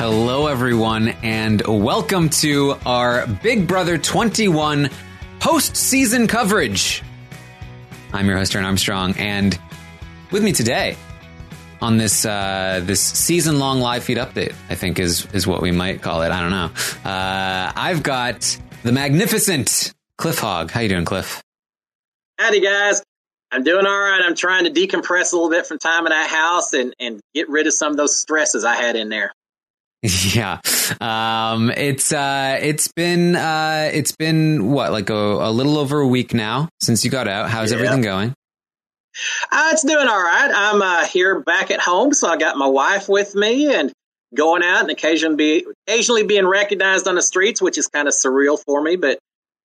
Hello, everyone, and welcome to our Big Brother 21 post-season coverage. I'm your host, Taryn Armstrong, and with me today on this uh, this season-long live feed update, I think is is what we might call it. I don't know. Uh, I've got the magnificent Cliff Hogg. How you doing, Cliff? Howdy, guys. I'm doing all right. I'm trying to decompress a little bit from time in that house and, and get rid of some of those stresses I had in there. Yeah, um, it's uh, it's been uh, it's been what like a, a little over a week now since you got out. How's Yeah. everything going? Uh, it's doing all right. I'm uh, here back at home, so I got my wife with me and going out and occasionally be occasionally being recognized on the streets, which is kind of surreal for me. But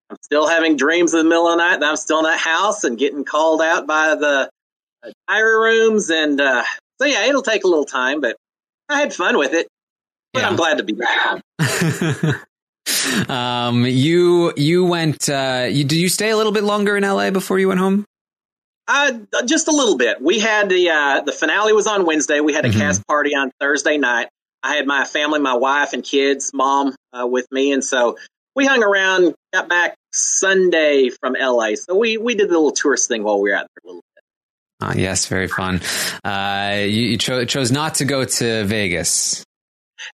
I'm still having dreams in the middle of the night that I'm still in that house and getting called out by the uh, diary rooms. And uh, so yeah, it'll take a little time, but I had fun with it. But I'm glad to be back um, you you went. Uh, you, did you stay a little bit longer in LA before you went home? Uh, just a little bit. We had the uh, the finale was on Wednesday. We had a Mhm. cast party on Thursday night. I had my family, my wife and kids, mom uh, with me, and so we hung around. Got back Sunday from LA, so we we did the little tourist thing while we were out there a little. Bit. Ah, yes, very fun. Uh, you, you cho- chose not to go to Vegas.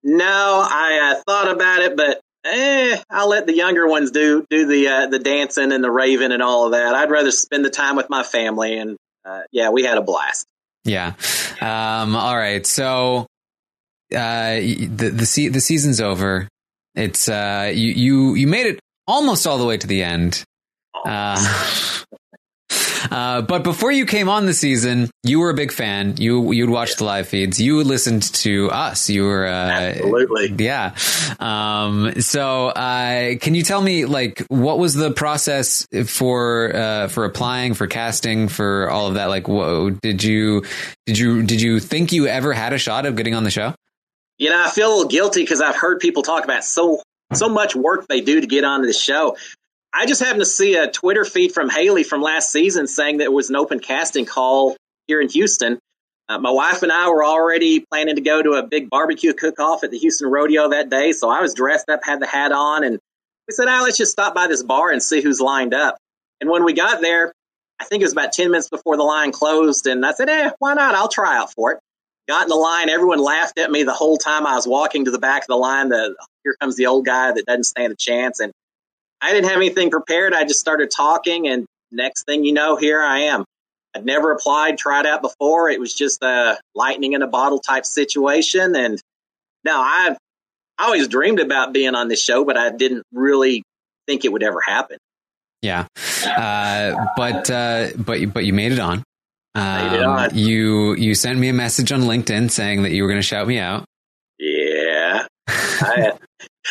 No, I uh, thought about it, but eh, I'll let the younger ones do do the uh, the dancing and the raving and all of that. I'd rather spend the time with my family, and uh, yeah, we had a blast. Yeah. Um, all right. So uh, the the se- the season's over. It's uh, you you you made it almost all the way to the end. Uh, uh, but before you came on the season, you were a big fan. You you'd watch the live feeds. You listened to us. You were uh, Absolutely. yeah. Um, so uh, can you tell me like what was the process for uh, for applying for casting for all of that? Like, whoa, did you did you did you think you ever had a shot of getting on the show? You know, I feel a little guilty because I've heard people talk about so so much work they do to get onto the show. I just happened to see a Twitter feed from Haleigh from last season saying that it was an open casting call here in Houston. Uh, my wife and I were already planning to go to a big barbecue cook off at the Houston Rodeo that day, so I was dressed up, had the hat on, and we said, "Ah, let's just stop by this bar and see who's lined up." And when we got there, I think it was about ten minutes before the line closed, and I said, "Eh, why not? I'll try out for it." got in the line. Everyone laughed at me the whole time I was walking to the back of the line. The here comes the old guy that doesn't stand a chance. And I didn't have anything prepared. I just started talking, and next thing you know, here I am. I'd never applied, tried out before. It was just a lightning in a bottle type situation. And now I've I always dreamed about being on this show, but I didn't really think it would ever happen. Yeah, uh, but uh, but but you made it on. Um, Made it on. You you sent me a message on LinkedIn saying that you were going to shout me out. Yeah. I,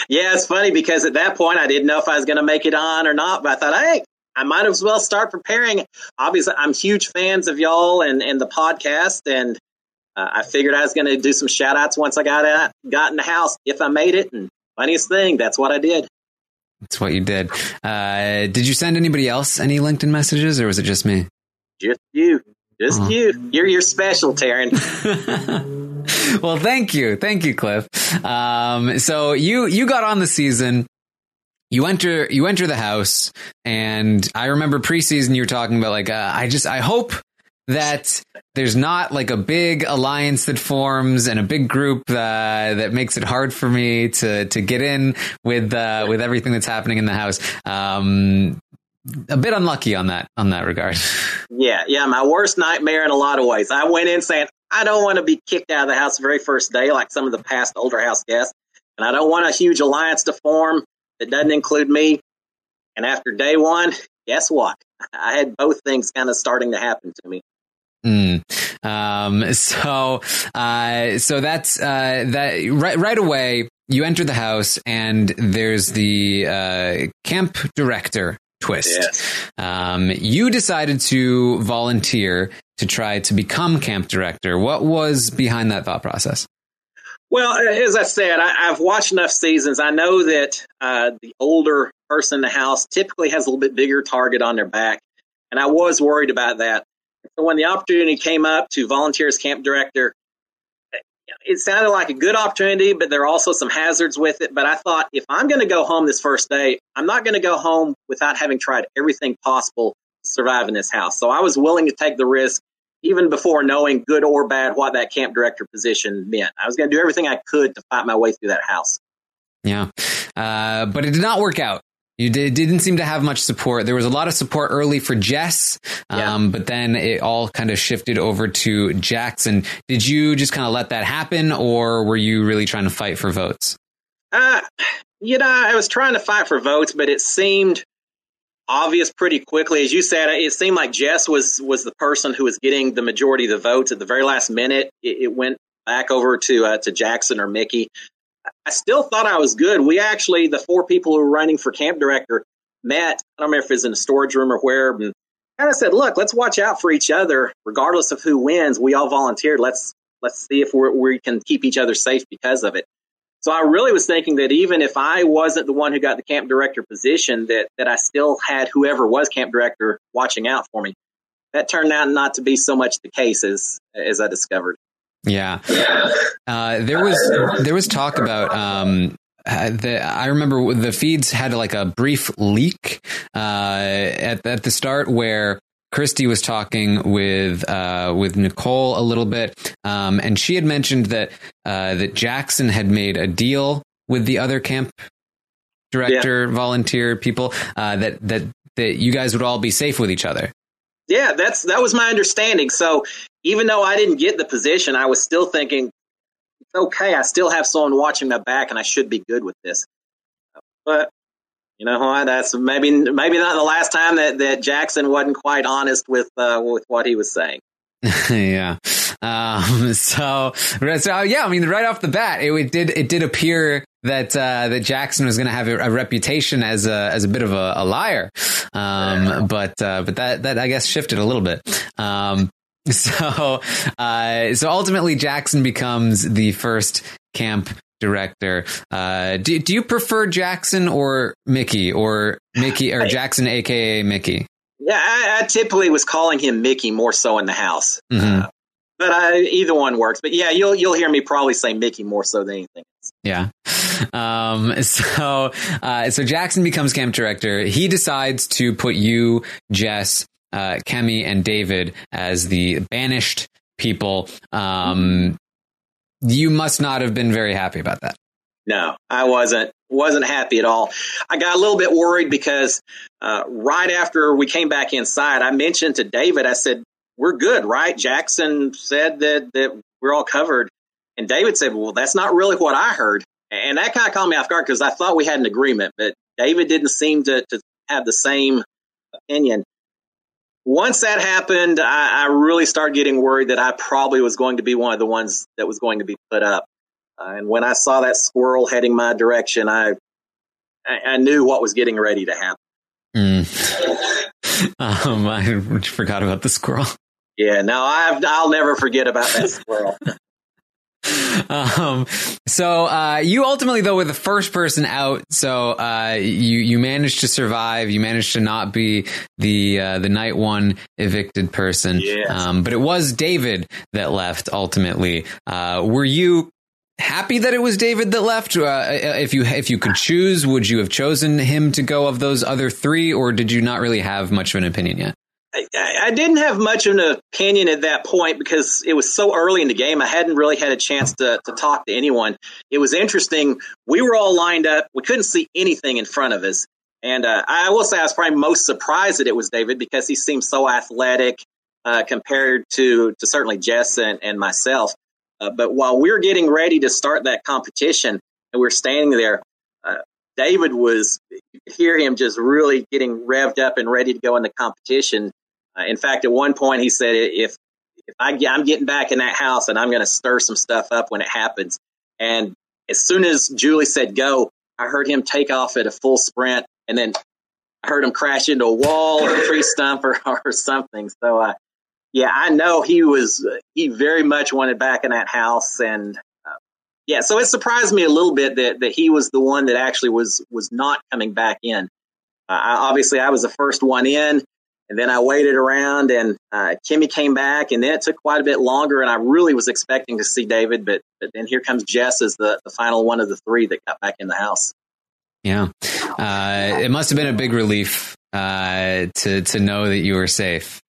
yeah, it's funny because at that point I didn't know if I was going to make it on or not, but I thought, hey, I might as well start preparing. Obviously, I'm huge fans of y'all and, and the podcast, and uh, I figured I was going to do some shout outs once I got out, got in the house if I made it. And funniest thing, that's what I did. That's what you did. Uh, did you send anybody else any LinkedIn messages, or was it just me? Just you. Just you. You're you're special, Taryn. well, thank you, thank you, Cliff. Um, so you you got on the season. You enter you enter the house, and I remember preseason you were talking about like uh, I just I hope that there's not like a big alliance that forms and a big group uh, that makes it hard for me to to get in with uh, with everything that's happening in the house. Um, a bit unlucky on that on that regard. Yeah, yeah, my worst nightmare in a lot of ways. I went in saying I don't want to be kicked out of the house the very first day, like some of the past older house guests, and I don't want a huge alliance to form that doesn't include me. And after day one, guess what? I had both things kind of starting to happen to me. Mm. Um, so, uh, so that's, uh, that right, right away, you enter the house and there's the, uh, camp director twist. Yes. Um, you decided to volunteer to try to become camp director. What was behind that thought process? Well, as I said, I, have watched enough seasons. I know that uh, the older person in the house typically has a little bit bigger target on their back, and I was worried about that. So when the opportunity came up to volunteer as camp director, it sounded like a good opportunity, but there are also some hazards with it. But I thought if I'm going to go home this first day, I'm not going to go home without having tried everything possible survive in this house. So I was willing to take the risk even before knowing good or bad what that camp director position meant. I was going to do everything I could to fight my way through that house. Yeah. Uh, but it did not work out. You did, didn't seem to have much support. There was a lot of support early for Jess, um, yeah. but then it all kind of shifted over to Jackson. Did you just kind of let that happen, or were you really trying to fight for votes? Uh, you know, I was trying to fight for votes, but it seemed obvious pretty quickly. As you said, it seemed like Jess was was the person who was getting the majority of the votes at the very last minute. It, it went back over to uh, to Jackson or Michie. I still thought I was good. We actually, the four people who were running for camp director, met. I don't remember if it was in a storage room or where, and kind of said, "Look, let's watch out for each other, regardless of who wins. We all volunteered. Let's let's see if we we can keep each other safe because of it." So I really was thinking that even if I wasn't the one who got the camp director position, that that I still had whoever was camp director watching out for me. That turned out not to be so much the case as as I discovered. Yeah. Uh, there was there was talk about um, the, I remember the feeds had like a brief leak uh, at at the start where Christie was talking with uh, with Nicole a little bit, um, and she had mentioned that uh, that Jackson had made a deal with the other camp director, yeah. volunteer people uh, that that that you guys would all be safe with each other. Yeah, that's that was my understanding. So even though I didn't get the position, I was still thinking, okay, I still have someone watching my back, and I should be good with this. But you know what? That's maybe maybe not the last time that, that Jackson wasn't quite honest with uh, with what he was saying. yeah. Um, so, so yeah, I mean, right off the bat, it, it did it did appear that uh, that Jackson was going to have a, a, reputation as a as a bit of a, a liar, um, but uh, but that that I guess shifted a little bit. Um, so uh, so ultimately, Jackson becomes the first camp director. Uh, do do you prefer Jackson or Michie or Michie or Jackson, aka Michie? Yeah, I, I typically was calling him Michie more so in the house. Mm-hmm. Uh, but I, either one works. But yeah, you'll you'll hear me probably say Michie more so than anything. Else. Yeah. Um, so uh, so Jackson becomes camp director. He decides to put you, Jess, uh, Kemi, and David as the banished people. Um, you must not have been very happy about that. No, I wasn't wasn't happy at all. I got a little bit worried because uh, right after we came back inside, I mentioned to David, I said, we're good, right? Jackson said that, that we're all covered. And David said, well, that's not really what I heard. And that kind of caught me off guard because I thought we had an agreement, but David didn't seem to, to have the same opinion. Once that happened, I, I, really started getting worried that I probably was going to be one of the ones that was going to be put up. Uh, and when I saw that squirrel heading my direction, I, I, I knew what was getting ready to happen. Mm. um, I forgot about the squirrel. Yeah, no, I've, I'll never forget about that squirrel. um, so uh, you ultimately though were the first person out. So uh, you you managed to survive. You managed to not be the uh, the night one evicted person. Yes. Um, but it was David that left ultimately. Uh, were you happy that it was David that left? Uh, if you if you could choose, would you have chosen him to go of those other three, or did you not really have much of an opinion yet? I, I didn't have much of an opinion at that point because it was so early in the game. I hadn't really had a chance to, to talk to anyone. It was interesting. We were all lined up. We couldn't see anything in front of us. And uh, I will say I was probably most surprised that it was David because he seemed so athletic uh, compared to, to certainly Jess and, and myself. Uh, but while we were getting ready to start that competition and we are standing there, uh, David was, hear him just really getting revved up and ready to go in the competition. Uh, in fact, at one point he said, "If if I, I'm getting back in that house and I'm going to stir some stuff up when it happens." And as soon as Julie said go, I heard him take off at a full sprint, and then I heard him crash into a wall or a tree stump or, or something. So, uh, yeah, I know he was he very much wanted back in that house, and uh, yeah, so it surprised me a little bit that that he was the one that actually was was not coming back in. Uh, I, obviously, I was the first one in. And then I waited around and uh, Kemi came back and then it took quite a bit longer and I really was expecting to see David, but, but then here comes Jess as the, the final one of the three that got back in the house. Yeah. Uh, it must have been a big relief uh, to, to know that you were safe.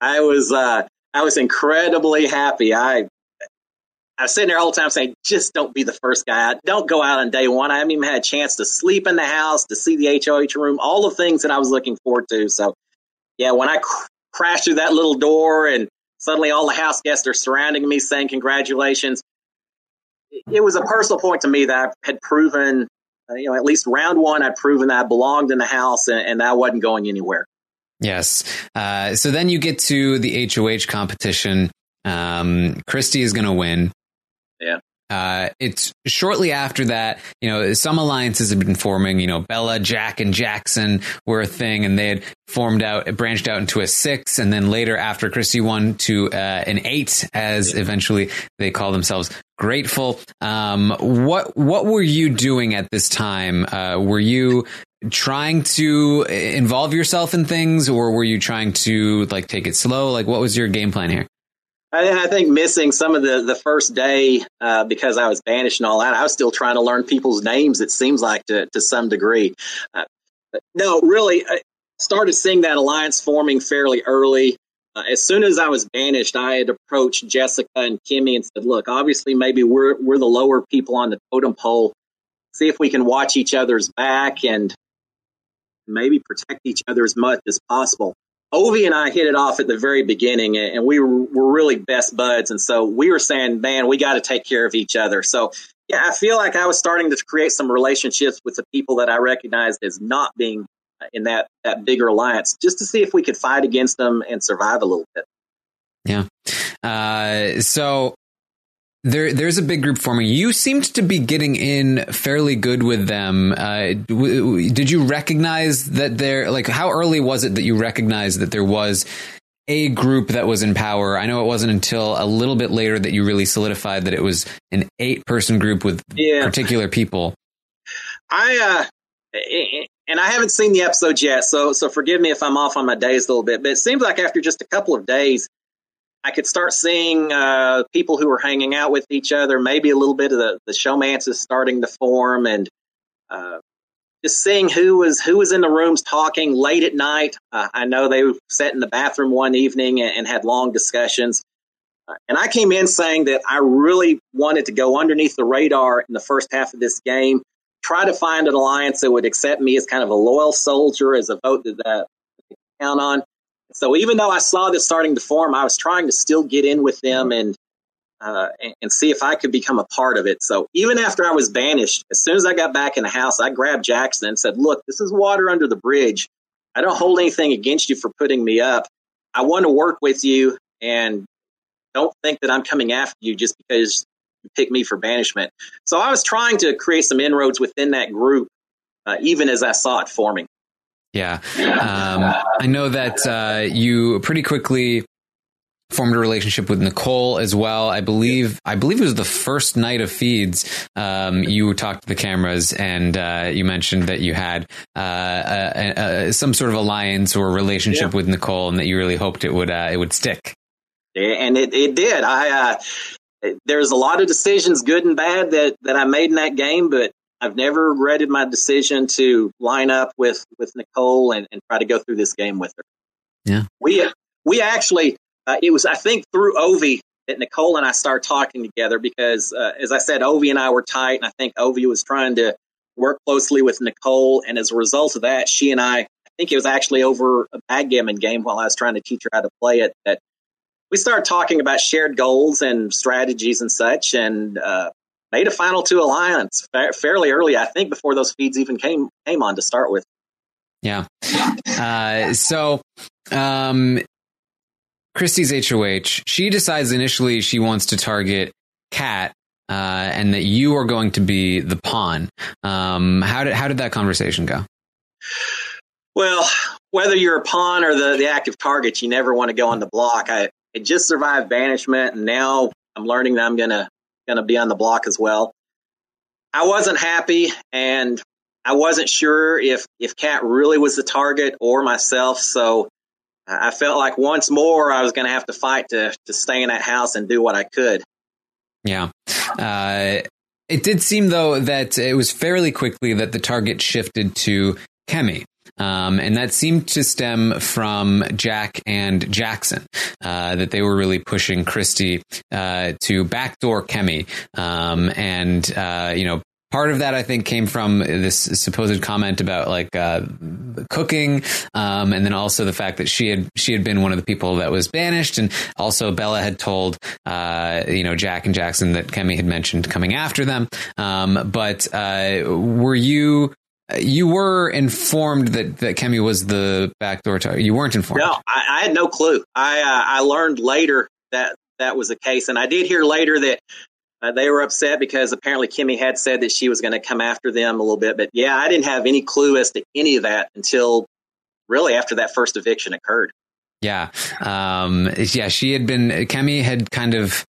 I was, uh, I was incredibly happy. I, I was sitting there all the time saying, just don't be the first guy. Don't go out on day one. I haven't even had a chance to sleep in the house, to see the HOH room, all the things that I was looking forward to. So yeah, when I cr- crashed through that little door and suddenly all the house guests are surrounding me saying congratulations, it was a personal point to me that I had proven, uh, you know, at least round one, I'd proven that I belonged in the house and, and I wasn't going anywhere. Yes. Uh, so then you get to the HOH competition. Um, Christie is going to win. Yeah. Uh, it's shortly after that, you know, some alliances have been forming, you know, Bella, Jack, and Jackson were a thing and they had formed out, branched out into a six. And then later after Christie won to uh, an eight, as eventually they call themselves Grateful. Um, what, what were you doing at this time? Uh, were you trying to involve yourself in things or were you trying to like take it slow? Like what was your game plan here? I, I think missing some of the, the first day uh, because I was banished and all that. I was still trying to learn people's names. It seems like to to some degree. Uh, no, really, I started seeing that alliance forming fairly early. Uh, as soon as I was banished, I had approached Jessica and Kemi and said, "Look, obviously, maybe we're we're the lower people on the totem pole. See if we can watch each other's back and maybe protect each other as much as possible." Ovi and I hit it off at the very beginning, and we were, really best buds. And so we were saying, man, we got to take care of each other. So, yeah, I feel like I was starting to create some relationships with the people that I recognized as not being in that, that bigger alliance, just to see if we could fight against them and survive a little bit. Yeah. Uh, so there, there's a big group forming. You seemed to be getting in fairly good with them. Uh, w- did you recognize that there, like, how early was it that you recognized that there was a group that was in power? I know it wasn't until a little bit later that you really solidified that it was an eight person group with Yeah. particular people. I uh, and I haven't seen the episodes yet, so so forgive me if I'm off on my days a little bit. But it seems like after just a couple of days, I could start seeing uh, people who were hanging out with each other. Maybe a little bit of the the showmance is starting to form, and uh, just seeing who was who was in the rooms talking late at night. Uh, I know they sat in the bathroom one evening and, and had long discussions. Uh, And I came in saying that I really wanted to go underneath the radar in the first half of this game, try to find an alliance that would accept me as kind of a loyal soldier, as a vote that could count on. So even though I saw this starting to form, I was trying to still get in with them and uh, and, and see if I could become a part of it. So even after I was banished, as soon as I got back in the house, I grabbed Jackson and said, "Look, this is water under the bridge. I don't hold anything against you for putting me up. I want to work with you, and don't think that I'm coming after you just because you picked me for banishment." So I was trying to create some inroads within that group, uh, even as I saw it forming. Yeah. Um, I know that uh, you pretty quickly formed a relationship with Nicole as well. I believe I believe it was the first night of feeds. Um, you talked to the cameras and uh, you mentioned that you had uh, a, a, some sort of alliance or relationship Yeah. with Nicole, and that you really hoped it would uh, it would stick. and it, it did. I uh, there's a lot of decisions, good and bad, that that I made in that game, but I've never regretted my decision to line up with with Nicole and, and try to go through this game with her. Yeah. we we actually uh, it was I think through Ovi that Nicole and I started talking together because uh, as I said, Ovi and I were tight, and I think Ovi was trying to work closely with Nicole, and as a result of that, she and I. I think it was actually over a backgammon game while I was trying to teach her how to play it. That we started talking about shared goals and strategies and such, and uh, made a final two alliance fa- fairly early. I think before those feeds even came came on to start with. Yeah. Uh, so, um, Christie's HOH, she decides initially she wants to target Kat, uh, and that you are going to be the pawn. Um, how did how did that conversation go? Well, whether you're a pawn or the, the active target, you never want to go on the block. I, just survived banishment, and now I'm learning that I'm gonna gonna be on the block as well. I wasn't happy, and I wasn't sure if if Kat really was the target or myself. So I felt like once more I was going to have to fight to to stay in that house and do what I could. Yeah. Uh, it did seem though that it was fairly quickly that the target shifted to Kemi. Um, and that seemed to stem from Jack and Jackson, uh, that they were really pushing Christie uh, to backdoor Kemi. Um, and, uh, you know, part of that I think came from this supposed comment about like uh, cooking, um, and then also the fact that she had she had been one of the people that was banished, and also Bella had told uh, you know Jack and Jackson that Kemi had mentioned coming after them. Um, but uh, were you? You were informed that, that Kemi was the backdoor target. You weren't informed. No, I, I had no clue. I uh, I learned later that that was the case, and I did hear later that uh, they were upset because apparently Kemi had said that she was going to come after them a little bit. But yeah, I didn't have any clue as to any of that until really after that first eviction occurred. Yeah. Um, yeah, she had been, Kemi had kind of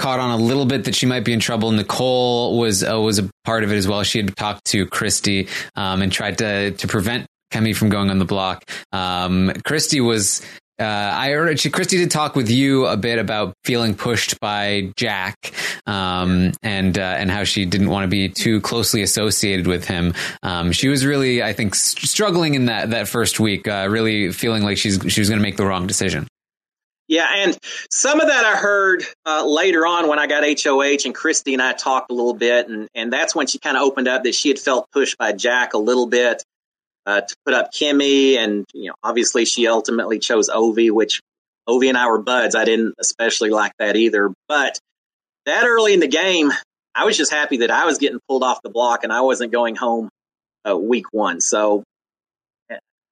caught on a little bit that she might be in trouble. Nicole was, uh, was a part of it as well. She had talked to Christie, um, and tried to, to prevent Kemi from going on the block. Um, Christie was, uh, I heard she, Christie did talk with you a bit about feeling pushed by Jack, um, and, uh, and how she didn't want to be too closely associated with him. Um, she was really, I think, st- struggling in that, that first week, uh, really feeling like she's, she was going to make the wrong decision. Yeah, and some of that I heard uh, later on when I got HOH and Christie and I talked a little bit, and, and that's when she kind of opened up that she had felt pushed by Jack a little bit uh, to put up Kemi, and you know obviously she ultimately chose Ovi, which Ovi and I were buds. I didn't especially like that either, but that early in the game, I was just happy that I was getting pulled off the block and I wasn't going home uh, week one, so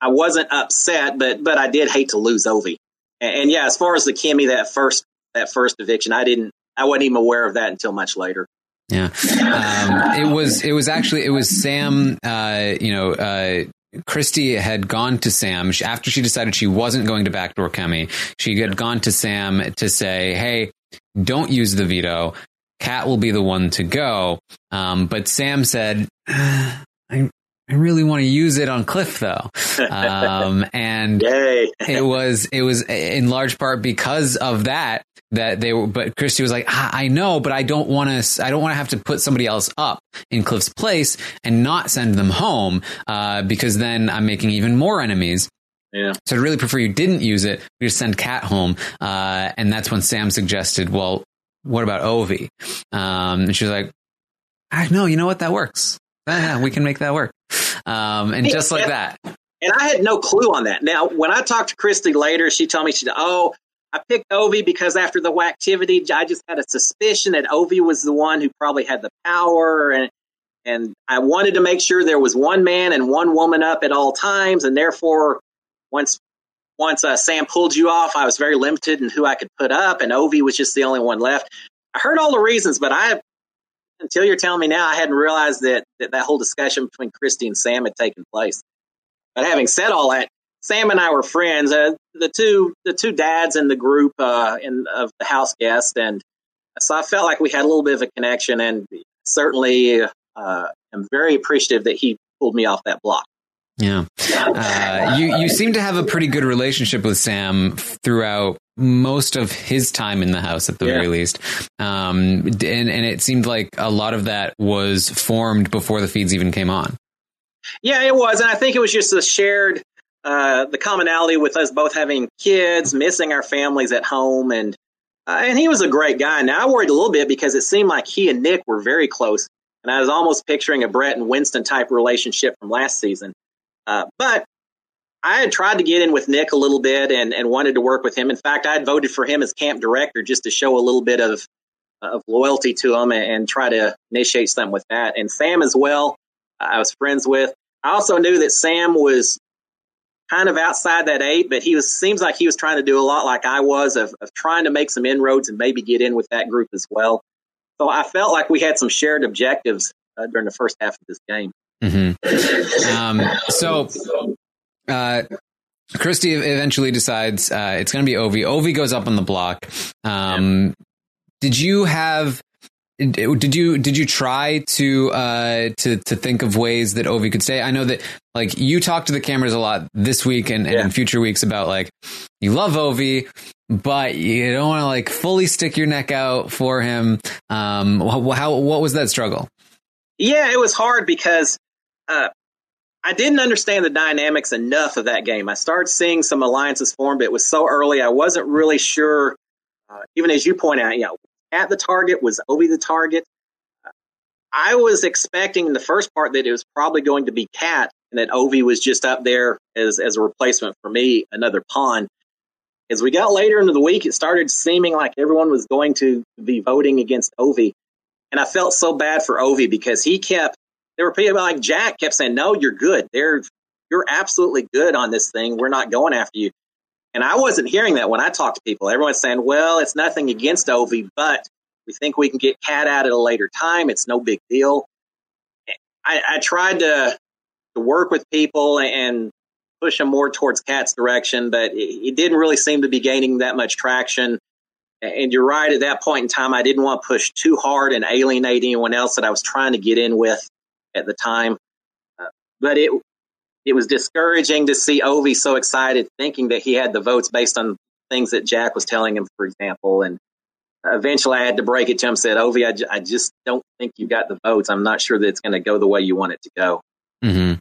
I wasn't upset, but but I did hate to lose Ovi. And, and yeah, as far as the Kemi that first that first eviction, I didn't I wasn't even aware of that until much later. Yeah, um, it was it was actually it was Sam. Uh, you know, uh, Christie had gone to Sam she, after she decided she wasn't going to backdoor Kemi. She had gone to Sam to say, "Hey, don't use the veto. Kat will be the one to go." Um, but Sam said, "I I really want to use it on Cliff though," um, and it was it was in large part because of that that they were. But Christie was like, ah, "I know, but I don't want to. I don't want to have to put somebody else up in Cliff's place and not send them home uh, because then I'm making even more enemies." Yeah. So I'd really prefer you didn't use it. We just send Kat home, uh, and that's when Sam suggested, "Well, what about Ovi?" Um, and she was like, "I know. You know what? That works. Ah, we can make that work." Um, and just like that, And I had no clue on that. Now, when I talked to Christie later, she told me she said, "Oh, I picked Ovi because after the activity, I just had a suspicion that Ovi was the one who probably had the power, and and I wanted to make sure there was one man and one woman up at all times, and therefore, once once uh, Sam pulled you off, I was very limited in who I could put up, and Ovi was just the only one left. I heard all the reasons, but I until you're telling me now, I hadn't realized that that, that whole discussion between Christie and Sam had taken place. But having said all that, Sam and I were friends. Uh, the two the two dads in the group uh, in of the house guest, and so I felt like we had a little bit of a connection, and certainly uh, am very appreciative that he pulled me off that block. Yeah, uh, you you seem to have a pretty good relationship with Sam throughout most of his time in the house, at the Yeah. very least. Um, and and it seemed like a lot of that was formed before the feeds even came on. Yeah, it was, and I think it was just a shared uh, the commonality with us both having kids, missing our families at home, and uh, and he was a great guy. Now I worried a little bit because it seemed like he and Nick were very close, and I was almost picturing a Brett and Winston type relationship from last season. Uh, but I had tried to get in with Nick a little bit and, and wanted to work with him. In fact, I had voted for him as camp director just to show a little bit of of loyalty to him and, and try to initiate something with that. And Sam as well, I was friends with. I also knew that Sam was kind of outside that eight, but he was seems like he was trying to do a lot like I was of, of trying to make some inroads and maybe get in with that group as well. So I felt like we had some shared objectives uh, during the first half of this game. hmm Um, so, uh, Christie eventually decides uh, it's going to be Ovi. Ovi goes up on the block. Um, did you have? Did you did you try to uh, to to think of ways that Ovi could stay? I know that like you talk to the cameras a lot this week and, and in future weeks about like you love Ovi, but you don't want to like fully stick your neck out for him. Um, how, how what was that struggle? Yeah, it was hard because uh, I didn't understand the dynamics enough of that game. I started seeing some alliances form, but it was so early. I wasn't really sure. Uh, even as you point out, you know, at the target was Ovi the target. I was expecting in the first part that it was probably going to be Kat, and that Ovi was just up there as as a replacement for me, another pawn. As we got later into the week, it started seeming like everyone was going to be voting against Ovi. And I felt so bad for Ovi because he kept, there were people like Jack kept saying, no, you're good. They're, you're absolutely good on this thing. We're not going after you. And I wasn't hearing that when I talked to people. Everyone's saying, well, it's nothing against Ovi, but we think we can get Kat out at a later time. It's no big deal. I, I tried to, to work with people and push them more towards Kat's direction, but it, it didn't really seem to be gaining that much traction. And you're right. At that point in time, I didn't want to push too hard and alienate anyone else that I was trying to get in with at the time. Uh, but it it was discouraging to see Ovi so excited, thinking that he had the votes based on things that Jack was telling him, for example. And eventually, I had to break it to him. Said, Ovi, I, j- I just don't think you got the votes. I'm not sure that it's going to go the way you want it to go. hmm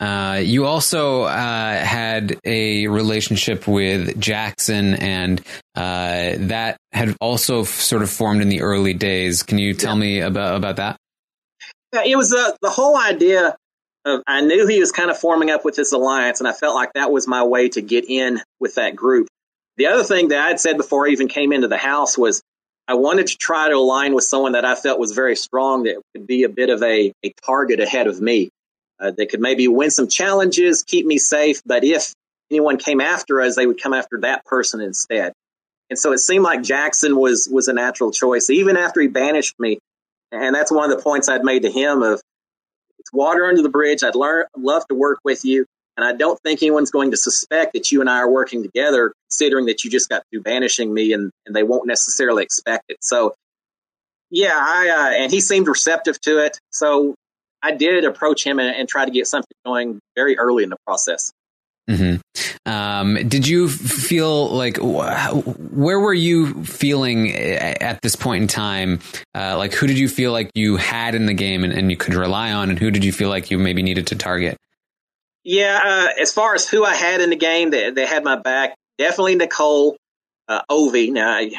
Uh, you also uh, had a relationship with Jackson, and uh, that had also f- sort of formed in the early days. Can you tell me about about that? It was uh, the whole idea of I knew he was kind of forming up with this alliance, and I felt like that was my way to get in with that group. The other thing that I had said before I even came into the house was I wanted to try to align with someone that I felt was very strong that could be a bit of a, a target ahead of me. Uh, they could maybe win some challenges, keep me safe, but if anyone came after us, they would come after that person instead. And so it seemed like Jackson was was a natural choice, even after he banished me. And that's one of the points I'd made to him of it's water under the bridge. I'd learn, love to work with you. And I don't think anyone's going to suspect that you and I are working together, considering that you just got through banishing me and, and they won't necessarily expect it. So, yeah, I, uh, and he seemed receptive to it. So I did approach him and, and try to get something going very early in the process. Hmm Um, did you feel like wh- where were you feeling at this point in time? Uh, like who did you feel like you had in the game and, and you could rely on, and who did you feel like you maybe needed to target? Yeah, uh, as far as who I had in the game, they, they had my back. Definitely Nicole, uh, Ovi. Now, I,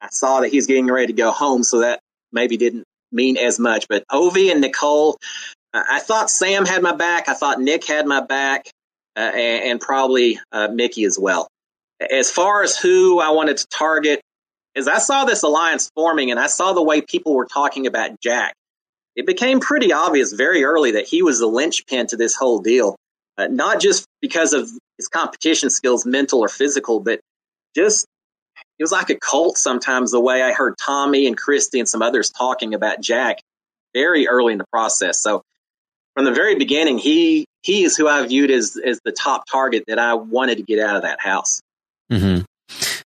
I saw that he's getting ready to go home, so that maybe didn't mean as much. But Ovi and Nicole, I thought Sam had my back. I thought Nick had my back, and, and probably uh, Michie as well. As far as who I wanted to target, as I saw this alliance forming and I saw the way people were talking about Jack, it became pretty obvious very early that he was the linchpin to this whole deal. Uh, not just because of his competition skills, mental or physical, but just it was like a cult sometimes the way I heard Tommy and Christie and some others talking about Jack very early in the process. So from the very beginning, he he is who I viewed as as the top target that I wanted to get out of that house. Mm-hmm.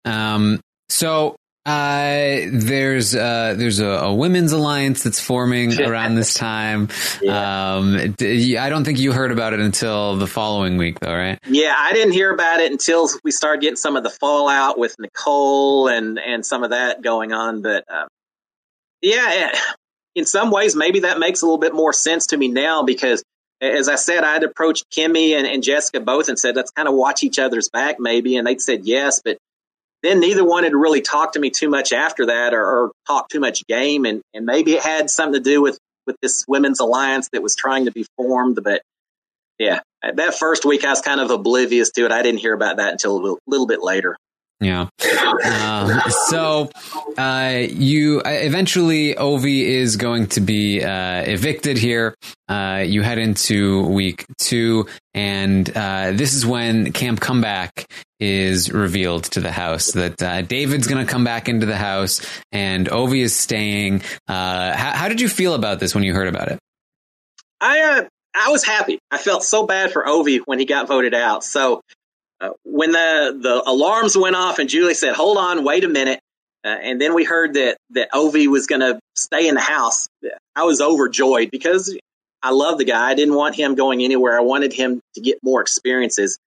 Um, so uh, there's uh, there's a, a, women's alliance that's forming around this time. Yeah. Um, I don't think you heard about it until the following week, though, right? Yeah, I didn't hear about it until we started getting some of the fallout with Nicole and and some of that going on. But uh, yeah, in some ways, maybe that makes a little bit more sense to me now because. As I said, I had approached Kemi and, and Jessica both and said, let's kind of watch each other's back, maybe. And they'd said yes, but then neither one had really talked to me too much after that or, or talked too much game. And, and maybe it had something to do with, with this women's alliance that was trying to be formed. But yeah, that first week I was kind of oblivious to it. I didn't hear about that until a little, little bit later. Yeah. Um, so uh, you uh, eventually Ovi is going to be uh, evicted here. Uh, you head into week two, and uh, this is when Camp Comeback is revealed to the house. That uh, David's going to come back into the house, and Ovi is staying. How, how, did you feel about this when you heard about it? I I was happy. I felt so bad for Ovi when he got voted out. So uh, when the, the alarms went off and Julie said, hold on, wait a minute. Uh, and then we heard that, that Ovi was going to stay in the house. I was overjoyed because I love the guy. I didn't want him going anywhere. I wanted him to get more experiences.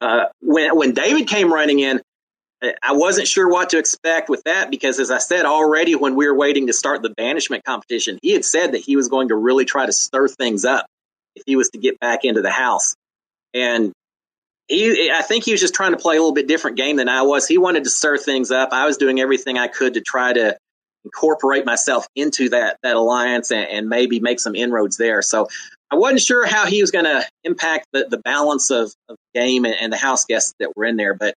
Uh, when, when David came running in, I wasn't sure what to expect with that because, as I said already, when we were waiting to start the banishment competition, he had said that he was going to really try to stir things up if he was to get back into the house. And he, I think he was just trying to play a little bit different game than I was. He wanted to stir things up. I was doing everything I could to try to incorporate myself into that that alliance and, and maybe make some inroads there. So I wasn't sure how he was going to impact the, the balance of, of game and, and, the house guests that were in there. But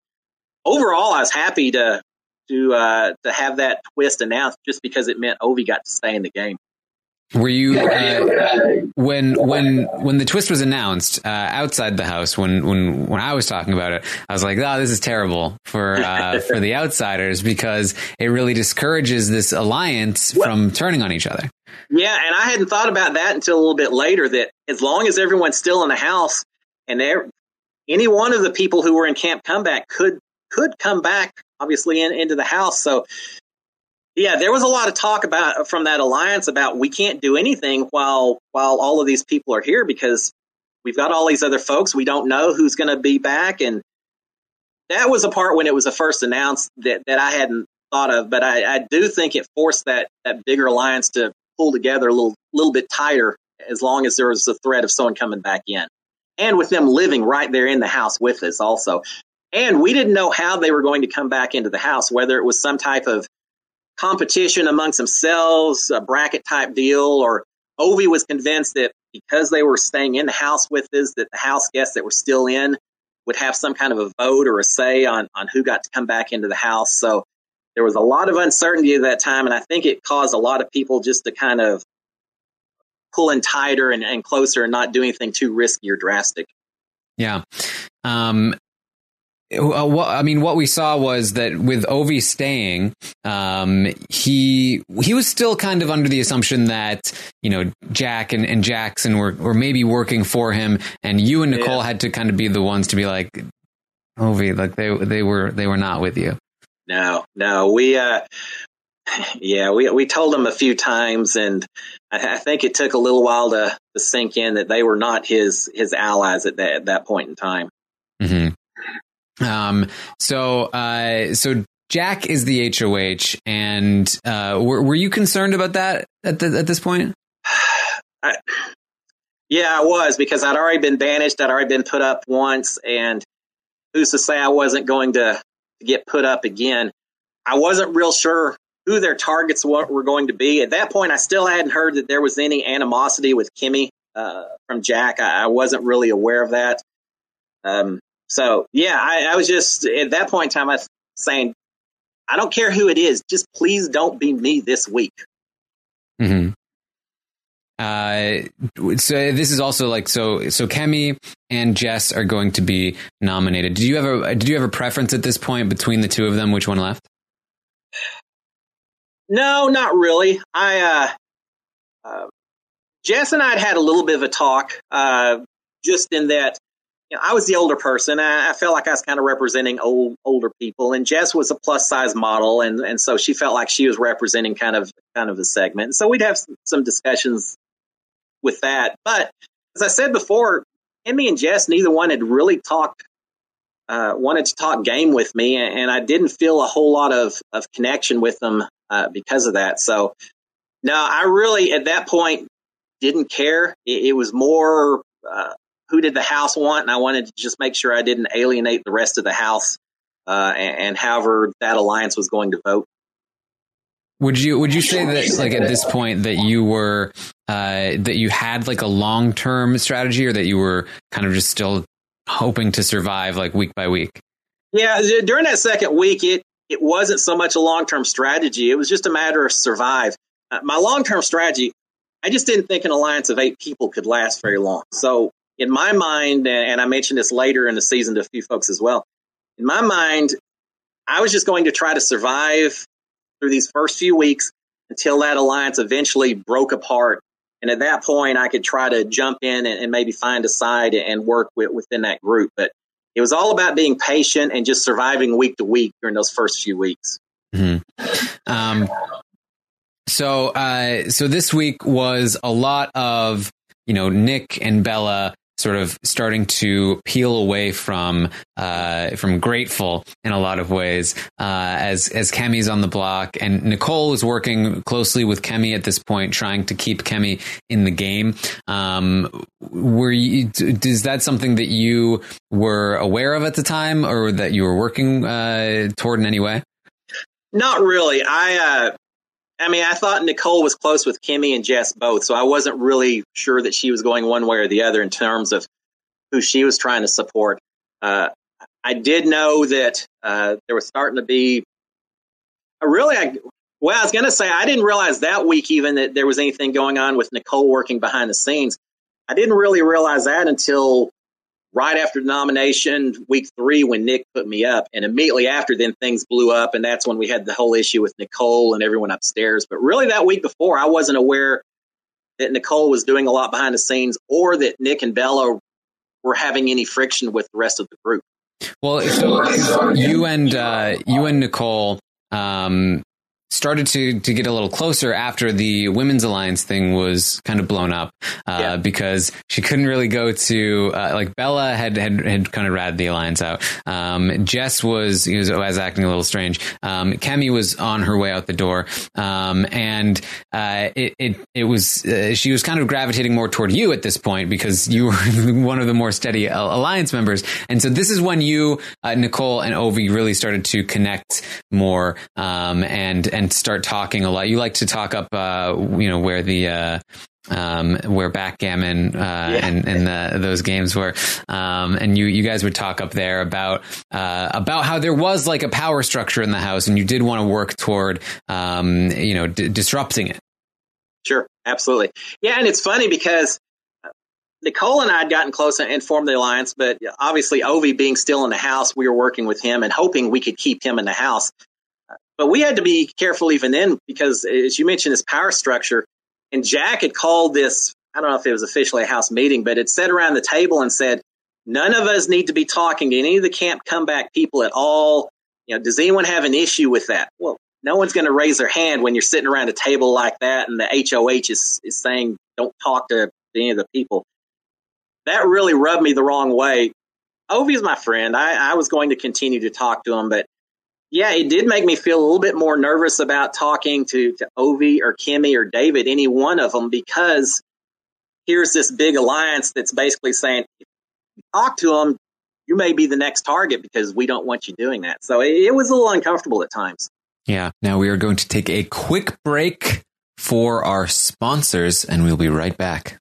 overall, I was happy to to uh, to have that twist announced just because it meant Ovi got to stay in the game. Were you uh, when when when the twist was announced uh, outside the house? When when when I was talking about it, I was like, "Oh, this is terrible for uh, for the outsiders because it really discourages this alliance from turning on each other." Yeah, and I hadn't thought about that until a little bit later. That as long as everyone's still in the house, and there, any one of the people who were in Camp Comeback could could come back, obviously, in, into the house. So yeah, there was a lot of talk about uh, from that alliance about we can't do anything while while all of these people are here because we've got all these other folks. We don't know who's going to be back, and that was a part when it was the first announced that that I hadn't thought of. But I, I do think it forced that that bigger alliance to pull together a little little bit tighter as long as there was a threat of someone coming back in, and with them living right there in the house with us also. And we didn't know how they were going to come back into the house, whether it was some type of competition amongst themselves, a bracket type deal, or Ovi was convinced that because they were staying in the house with us, that the house guests that were still in would have some kind of a vote or a say on, on who got to come back into the house. So there was a lot of uncertainty at that time, and I think it caused a lot of people just to kind of pull in tighter and, and closer and not do anything too risky or drastic. Yeah. Um, uh, what, I mean, what we saw was that with Ovi staying, um, he he was still kind of under the assumption that you know Jack and, and Jackson were were maybe working for him, and you and Nicole yeah. had to kind of be the ones to be like Ovi, like they they were they were not with you. No, no, we uh, yeah, we we told him a few times, and I, I think it took a little while to, to sink in that they were not his his allies at that at that point in time. Mm-hmm. Um, so, uh, so Jack is the HOH, and uh, were, were you concerned about that at the, at this point? I, yeah, I was because I'd already been banished. I'd already been put up once, and who's to say I wasn't going to get put up again? I wasn't real sure who their targets were going to be. At that point, I still hadn't heard that there was any animosity with Kemi uh, from Jack. I, I, wasn't really aware of that. Um, so yeah, I, I was just at that point in time, I was saying, I don't care who it is, just please don't be me this week. Hmm. Uh, so this is also like so. So Kemi and Jess are going to be nominated. Did you have a Did you have a preference at this point between the two of them? Which one left? No, not really. I uh, uh, Jess and I had had a little bit of a talk. Uh, just in that you know, I was the older person. I, I felt like I was kind of representing old older people, and Jess was a plus size model, and and so she felt like she was representing kind of kind of the segment. And so we'd have some, some discussions with that. But as I said before, Emmy and Jess, neither one had really talked uh, wanted to talk game with me, and I didn't feel a whole lot of of connection with them uh, because of that. So, no, I really at that point didn't care. It, it was more uh, who did the house want, and I wanted to just make sure I didn't alienate the rest of the house, uh, and, and however that alliance was going to vote. Would you would you say that like at this point that you were uh, that you had like a long term strategy, or that you were kind of just still hoping to survive like week by week? Yeah, during that second week, it it wasn't so much a long term strategy. It was just a matter of survive. Uh, my long term strategy, I just didn't think an alliance of eight people could last very long. So in my mind, and I mentioned this later in the season to a few folks as well. In my mind, I was just going to try to survive through these first few weeks until that alliance eventually broke apart and at that point, I could try to jump in and, and maybe find a side and work with, within that group. But it was all about being patient and just surviving week to week during those first few weeks. Mm-hmm. Um, so, uh, so this week was a lot of, you know, Nick and Bella sort of starting to peel away from uh, from grateful in a lot of ways uh, as as Kemi's on the block. And Nicole is working closely with Kemi at this point trying to keep Kemi in the game. Um, were you is that something that you were aware of at the time or that you were working uh, toward in any way? Not really. I uh, I mean, I thought Nicole was close with Kemi and Jess both, so I wasn't really sure that she was going one way or the other in terms of who she was trying to support. Uh, I did know that uh, there was starting to be a really, I, well, I was going to say I didn't realize that week even that there was anything going on with Nicole working behind the scenes. I didn't really realize that until right after the nomination, week three, when Nick put me up. And immediately after, then things blew up. And that's when we had the whole issue with Nicole and everyone upstairs. But really, that week before, I wasn't aware that Nicole was doing a lot behind the scenes or that Nick and Bella were having any friction with the rest of the group. Well, so you and uh, you and Nicole um, started to to get a little closer after the women's alliance thing was kind of blown up uh, yeah. because she couldn't really go to uh, like Bella had had had kind of ratted the alliance out. Um, Jess was was, was acting a little strange. Um, Kemi was on her way out the door, um, and uh, it, it it was uh, she was kind of gravitating more toward you at this point because you were one of the more steady alliance members, and so this is when you uh, Nicole and Ovi really started to connect more um, and and and start talking a lot. You like to talk up, uh, you know, where the, uh, um, where backgammon uh, yeah. and, and the, those games were, um, and you you guys would talk up there about uh, about how there was like a power structure in the house, and you did want to work toward um, you know d- disrupting it. Sure, absolutely, yeah, and it's funny because Nicole and I had gotten close and formed the alliance, but obviously Ovi being still in the house, we were working with him and hoping we could keep him in the house. But we had to be careful even then because, as you mentioned, this power structure. And Jack had called this, I don't know if it was officially a house meeting, but it sat around the table and said, none of us need to be talking to any of the camp comeback people at all. You know, does anyone have an issue with that? Well, no one's going to raise their hand when you're sitting around a table like that and the HOH is, is saying, don't talk to any of the people. That really rubbed me the wrong way. Ovi is my friend. I, I was going to continue to talk to him, but yeah, it did make me feel a little bit more nervous about talking to, to Ovi or Kemi or David, any one of them, because here's this big alliance that's basically saying, talk to them, you may be the next target because we don't want you doing that. So it, it was a little uncomfortable at times. Yeah. Now we are going to take a quick break for our sponsors, and we'll be right back.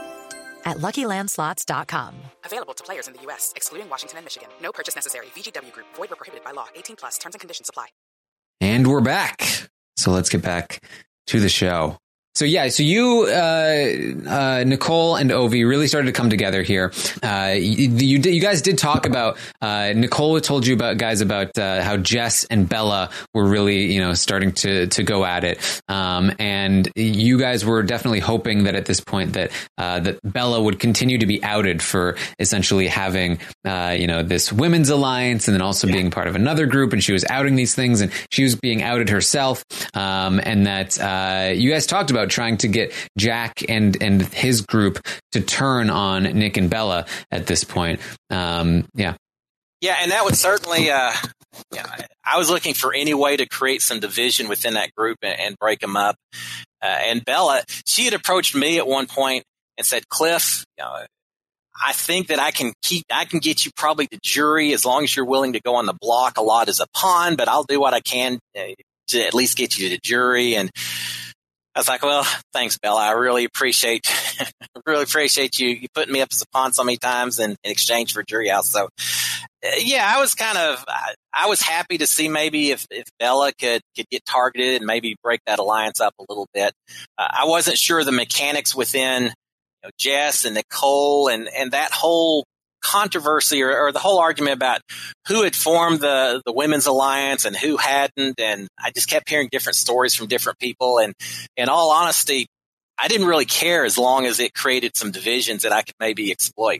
at LuckyLandSlots.com. Available to players in the U.S., excluding Washington and Michigan. No purchase necessary. VGW Group. Void where prohibited by law. 18 plus. Terms and conditions apply. And we're back. So let's get back to the show. So yeah, so you, uh, uh, Nicole and Ovi really started to come together here. Uh, you, you, you guys did talk about, uh, Nicole told you about guys about, uh, how Jess and Bella were really, you know, starting to, to go at it. Um, and you guys were definitely hoping that at this point that, uh, that Bella would continue to be outed for essentially having, you know, this women's alliance and then also yeah. being part of another group. And she was outing these things and she was being outed herself. Um, and that, you guys talked about about trying to get Jack and and his group to turn on Nick and Bella at this point. Um, yeah. Yeah, and that would certainly. Uh, yeah, I was looking for any way to create some division within that group and, and break them up. Uh, and Bella, she had approached me at one point and said, "Cliff, you know, I think that I can keep, I can get you probably the jury as long as you're willing to go on the block a lot as a pawn, but I'll do what I can uh, to at least get you to jury. And I was like, well, thanks, Bella. I really appreciate, really appreciate you, you putting me up as a pawn so many times in, in exchange for jury house. So, uh, yeah, I was kind of, I, I, was happy to see maybe if, if Bella could, could get targeted and maybe break that alliance up a little bit. Uh, I wasn't sure the mechanics within you know, Jess and Nicole and, and that whole controversy or, or, the whole argument about who had formed the, the women's alliance and who hadn't. And I just kept hearing different stories from different people. And in all honesty, I didn't really care as long as it created some divisions that I could maybe exploit.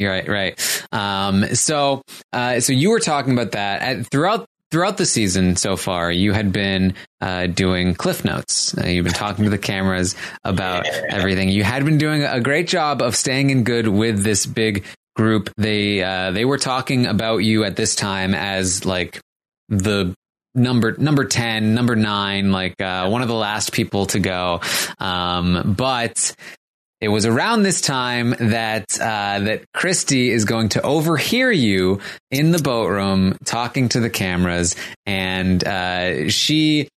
Right, right. Um, so, uh, so you were talking about that At, throughout throughout the season so far. You had been uh, doing cliff notes. Uh, you've been talking to the cameras about yeah. everything. You had been doing a great job of staying in good with this big group, they uh, they were talking about you at this time as like the number number 10 number 9 like uh, one of the last people to go. Um, but it was around this time that uh, that Christie is going to overhear you in the boat room talking to the cameras, and uh, she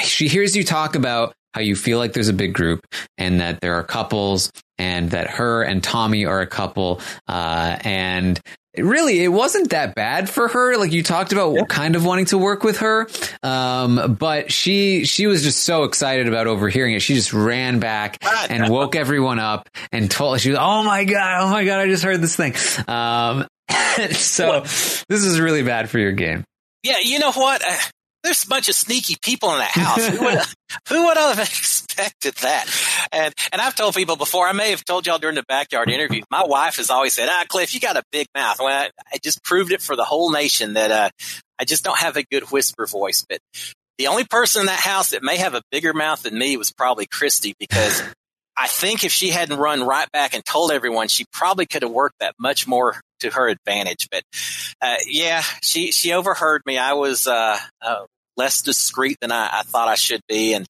she hears you talk about how you feel like there's a big group and that there are couples and that her and Tommy are a couple. Uh, and really, it wasn't that bad for her. Like you talked about yeah. kind of wanting to work with her. Um, but she, she was just so excited about overhearing it. She just ran back and woke everyone up and told, she was, Oh my God. Oh my God. I just heard this thing. Um, so this is really bad for your game. Yeah, you know what? There's a bunch of sneaky people in that house. who, would, who would have expected that? And and I've told people before. I may have told y'all during the backyard interview. My wife has always said, "Ah, Cliff, you got a big mouth." Well, I, I just proved it for the whole nation that uh, I just don't have a good whisper voice. But the only person in that house that may have a bigger mouth than me was probably Christie because. I think if she hadn't run right back and told everyone, she probably could have worked that much more to her advantage. But uh, yeah, she she overheard me. I was uh, uh, less discreet than I, I, thought I should be, and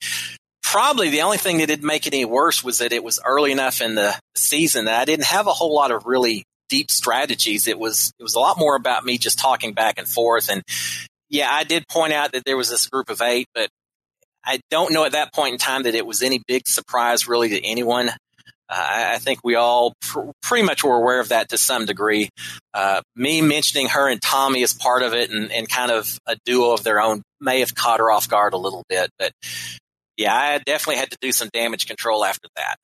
probably the only thing that didn't make it any worse was that it was early enough in the season that I didn't have a whole lot of really deep strategies. It was it was a lot more about me just talking back and forth. And yeah, I did point out that there was this group of eight, but I don't know at that point in time that it was any big surprise really to anyone. I think we all pr- pretty much were aware of that to some degree. Uh, me mentioning her and Tommy as part of it and, and kind of a duo of their own may have caught her off guard a little bit. But yeah, I definitely had to do some damage control after that.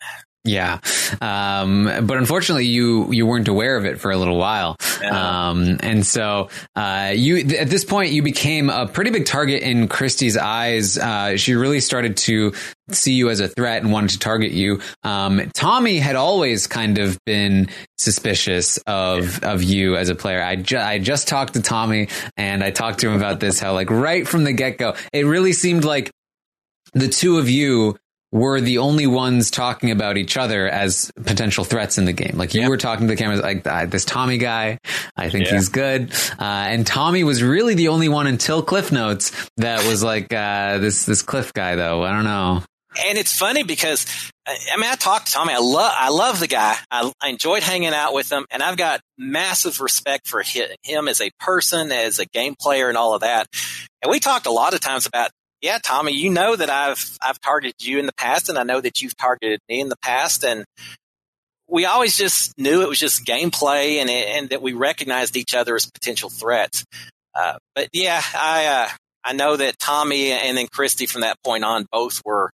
Yeah. Um, but unfortunately you, you weren't aware of it for a little while. Yeah. Um, and so, uh, you, th- at this point, you became a pretty big target in Christie's eyes. Uh, she really started to see you as a threat and wanted to target you. Um, Tommy had always kind of been suspicious of, of you as a player. I, ju- I just talked to Tommy and I talked to him about this, how like right from the get go, it really seemed like the two of you were the only ones talking about each other as potential threats in the game. Like you were talking to the cameras, like this Tommy guy, I think Yeah. he's good. Uh, and Tommy was really the only one until Cliff Notes that was like uh, this this Cliff guy though. I don't know. and it's funny because I I mean I talked to Tommy. I love I love the guy. I, I enjoyed hanging out with him, and I've got massive respect for him as a person, as a game player, and all of that. And we talked a lot of times about. Yeah, Tommy, you know that I've I've targeted you in the past, and I know that you've targeted me in the past, and we always just knew it was just gameplay, and and that we recognized each other as potential threats. Uh, but yeah, I uh, I know that Tommy and then Christie from that point on both were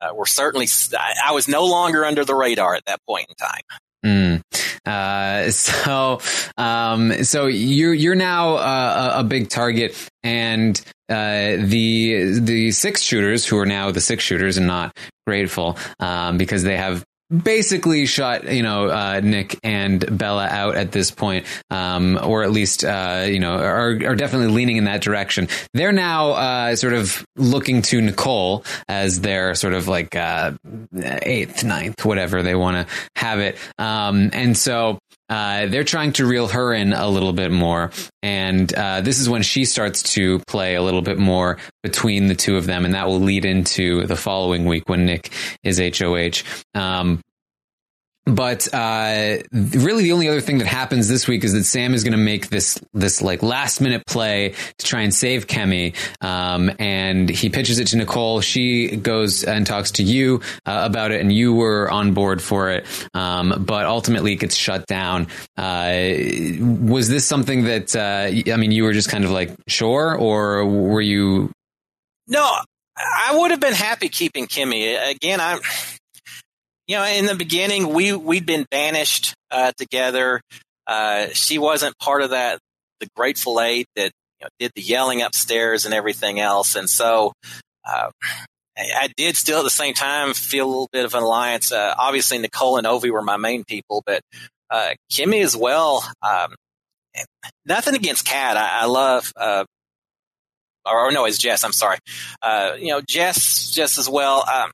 uh, were certainly. I, I was no longer under the radar at that point in time. Mm. Uh, so, um, so you're you're now uh, a, a big target, and uh, the the six shooters who are now the six shooters and not grateful, um, because they have basically shot you know uh, Nick and Bella out at this point, um, or at least uh, you know are are definitely leaning in that direction. They're now uh, sort of looking to Nicole as their sort of like uh, eighth, ninth, whatever they want to have it, um, and so. Uh, they're trying to reel her in a little bit more, and uh, this is when she starts to play a little bit more between the two of them, and that will lead into the following week when Nick is HOH. Um, but uh, really, the only other thing that happens this week is that Sam is going to make this this like last minute play to try and save Kemi, um, and he pitches it to Nicole. She goes and talks to you uh, about it, and you were on board for it, um, but ultimately it gets shut down. Uh, was this something that uh, I mean, you were just kind of like sure, or were you? No, I would have been happy keeping Kemi. Again, I'm, you know, in the beginning, we, we'd been banished, uh, together. Uh, she wasn't part of that, the Grateful Eight that, you know, did the yelling upstairs and everything else. And so, uh, I did still at the same time feel a little bit of an alliance. Uh, obviously Nicole and Ovi were my main people, but, uh, Kemi as well. Um, nothing against Kat. I, I love, uh, or, or no, it's Jess. I'm sorry. Uh, you know, Jess, Jess as well. Um,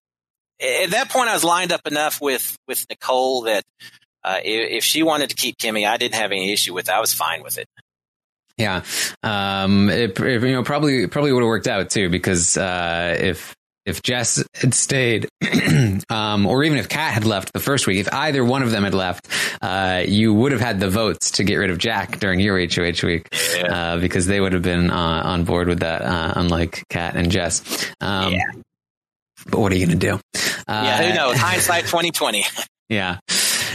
at that point, I was lined up enough with with Nicole that uh, if, she wanted to keep Kemi, I didn't have any issue with. it. I was fine with it. Yeah, um, it, it, you know, probably probably would have worked out too because uh, if if Jess had stayed, um, or even if Kat had left the first week, if either one of them had left, uh, you would have had the votes to get rid of Jack during your HOH week uh, because they would have been uh, on board with that, uh, unlike Kat and Jess. Um, Yeah. But what are you going to do? Uh, yeah, who knows? Hindsight 2020. yeah.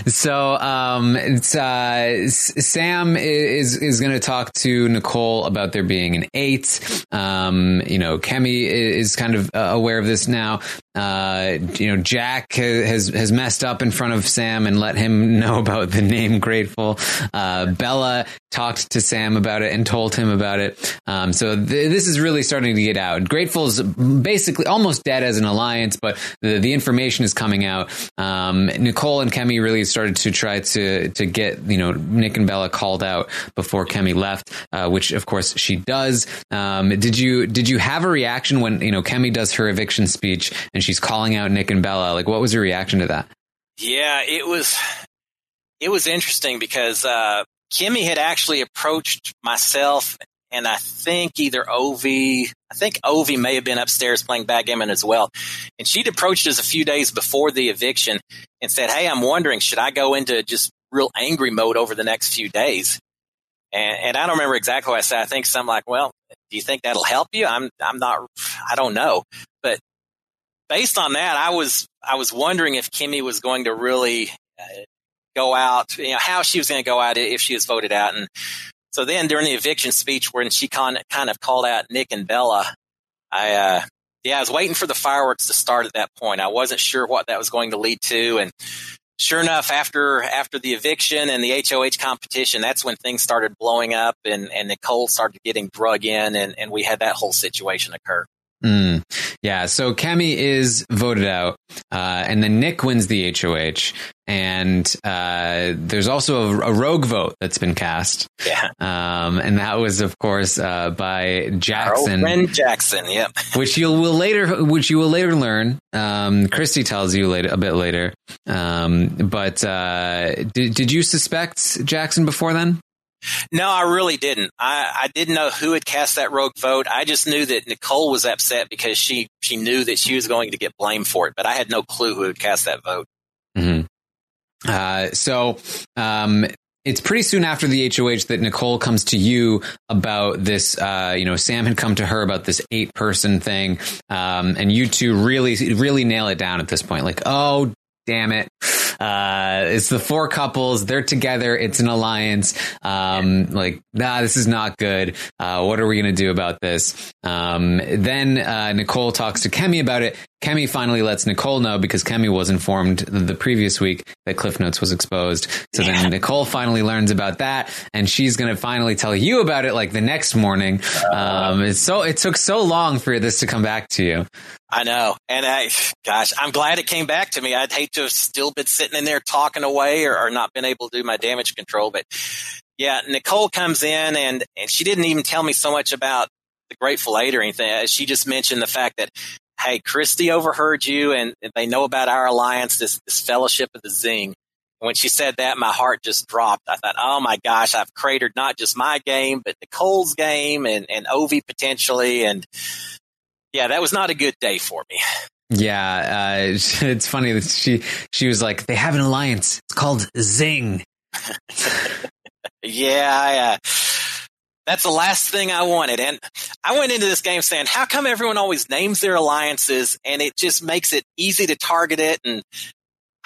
So um, it's uh, Sam is is going to talk to Nicole about there being an eight. Um, you know, Kemi is kind of uh, aware of this now. Uh, you know, Jack ha- has has messed up in front of Sam and let him know about the name Grateful. Uh, Bella talked to Sam about it and told him about it. Um, so th- this is really starting to get out. Grateful's basically almost dead as an alliance, but the, the information is coming out. Um, Nicole and Kemi really started to try to to get you know Nick and Bella called out before Kemi left, uh, which of course she does. Um, did you did you have a reaction when you know Kemi does her eviction speech and she's calling out Nick and Bella? Like, what was your reaction to that? Yeah, it was it was interesting because uh, Kemi had actually approached myself and I think either Ovi, I think Ovi may have been upstairs playing backgammon as well. And she'd approached us a few days before the eviction and said, Hey, I'm wondering, should I go into just real angry mode over the next few days? And, and I don't remember exactly what I said. I think something like, well, do you think that'll help you? I'm, I'm not, I don't know. Based on that, I was, I was wondering if Kemi was going to really uh, go out, you know, how she was going to go out if she was voted out. And so then during the eviction speech, when she con- kind of called out Nick and Bella, I, uh, yeah, I was waiting for the fireworks to start at that point. I wasn't sure what that was going to lead to. And sure enough, after, after the eviction and the HOH competition, that's when things started blowing up and, and Nicole started getting drug in and, and we had that whole situation occur. Mm, yeah, so Kemi is voted out, uh, and then Nick wins the HOH, and uh, there's also a, a, rogue vote that's been cast. Yeah, um, and that was, of course, uh, by Jackson. friend Jackson, yep. which you will later, which you will later learn. Um, Christie tells you later a bit later. Um, but uh, did did you suspect Jackson before then? No, I really didn't. I, I didn't know who had cast that rogue vote. I just knew that Nicole was upset because she she knew that she was going to get blamed for it, but I had no clue who had cast that vote. Mm-hmm. Uh, so um, it's pretty soon after the HOH that Nicole comes to you about this. Uh, you know, Sam had come to her about this eight person thing, um, and you two really, really nail it down at this point. Like, oh, damn it. Uh, it's the four couples. They're together. It's an alliance. Um, like, nah, this is not good. Uh, what are we going to do about this? Um, then, uh, Nicole talks to Kemi about it. Kemi finally lets Nicole know because Kemi was informed the previous week that Cliff Notes was exposed. So yeah. then Nicole finally learns about that and she's going to finally tell you about it like the next morning. Uh-huh. Um, it's so, it took so long for this to come back to you. I know. And I, gosh, I'm glad it came back to me. I'd hate to have still been sitting in there talking away or, or not been able to do my damage control. But yeah, Nicole comes in and, and she didn't even tell me so much about the Grateful Eight or anything. Uh, she just mentioned the fact that, hey, Christie overheard you and they know about our alliance, this, this fellowship of the Zing. When she said that, my heart just dropped. I thought, oh my gosh, I've cratered not just my game, but Nicole's game and, and Ovi potentially. And yeah, that was not a good day for me. Yeah, uh, it's funny that she she was like, they have an alliance. It's called Zing. yeah, I, uh, that's the last thing I wanted. And I went into this game saying, how come everyone always names their alliances and it just makes it easy to target it and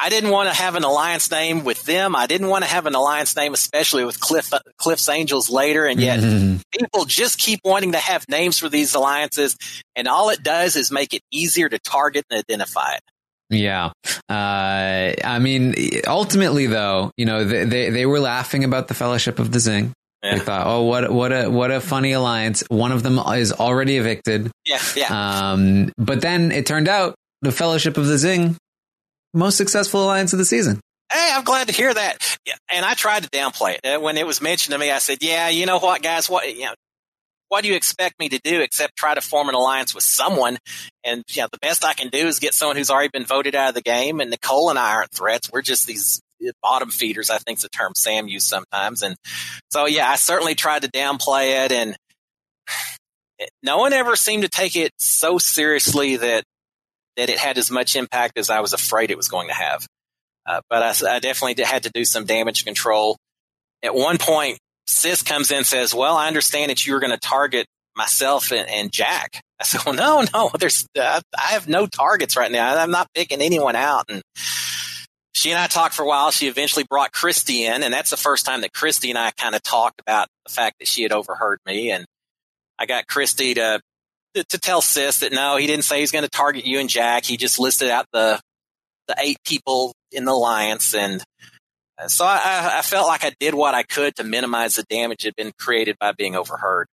I didn't want to have an alliance name with them. I didn't want to have an alliance name, especially with Cliff, Cliff's Angels later. And yet mm-hmm. people just keep wanting to have names for these alliances. And all it does is make it easier to target and identify it. Yeah. Uh, I mean, ultimately though, you know, they, they, they, were laughing about the fellowship of the Zing. Yeah. They thought, oh, what, what a, what a funny alliance. One of them is already evicted. Yeah. Yeah. Um, but then it turned out the fellowship of the Zing most successful alliance of the season. Hey, I'm glad to hear that. Yeah, and I tried to downplay it uh, when it was mentioned to me. I said, "Yeah, you know what, guys? What you know, what do you expect me to do except try to form an alliance with someone? And you know, the best I can do is get someone who's already been voted out of the game. And Nicole and I aren't threats. We're just these bottom feeders. I think is the term Sam used sometimes. And so, yeah, I certainly tried to downplay it, and no one ever seemed to take it so seriously that that it had as much impact as I was afraid it was going to have. Uh, but I, I, definitely had to do some damage control. At one point, Sis comes in and says, "Well, I understand that you were going to target myself and, and, Jack." I said, "Well, no, no. There's uh, I have no targets right now. I'm not picking anyone out." And she and I talked for a while. She eventually brought Christie in, and that's the first time that Christie and I kind of talked about the fact that she had overheard me. And I got Christie to to, tell Sis that no, he didn't say he's going to target you and Jack. He just listed out the the eight people in the alliance, and uh, so I, I felt like I did what I could to minimize the damage that had been created by being overheard.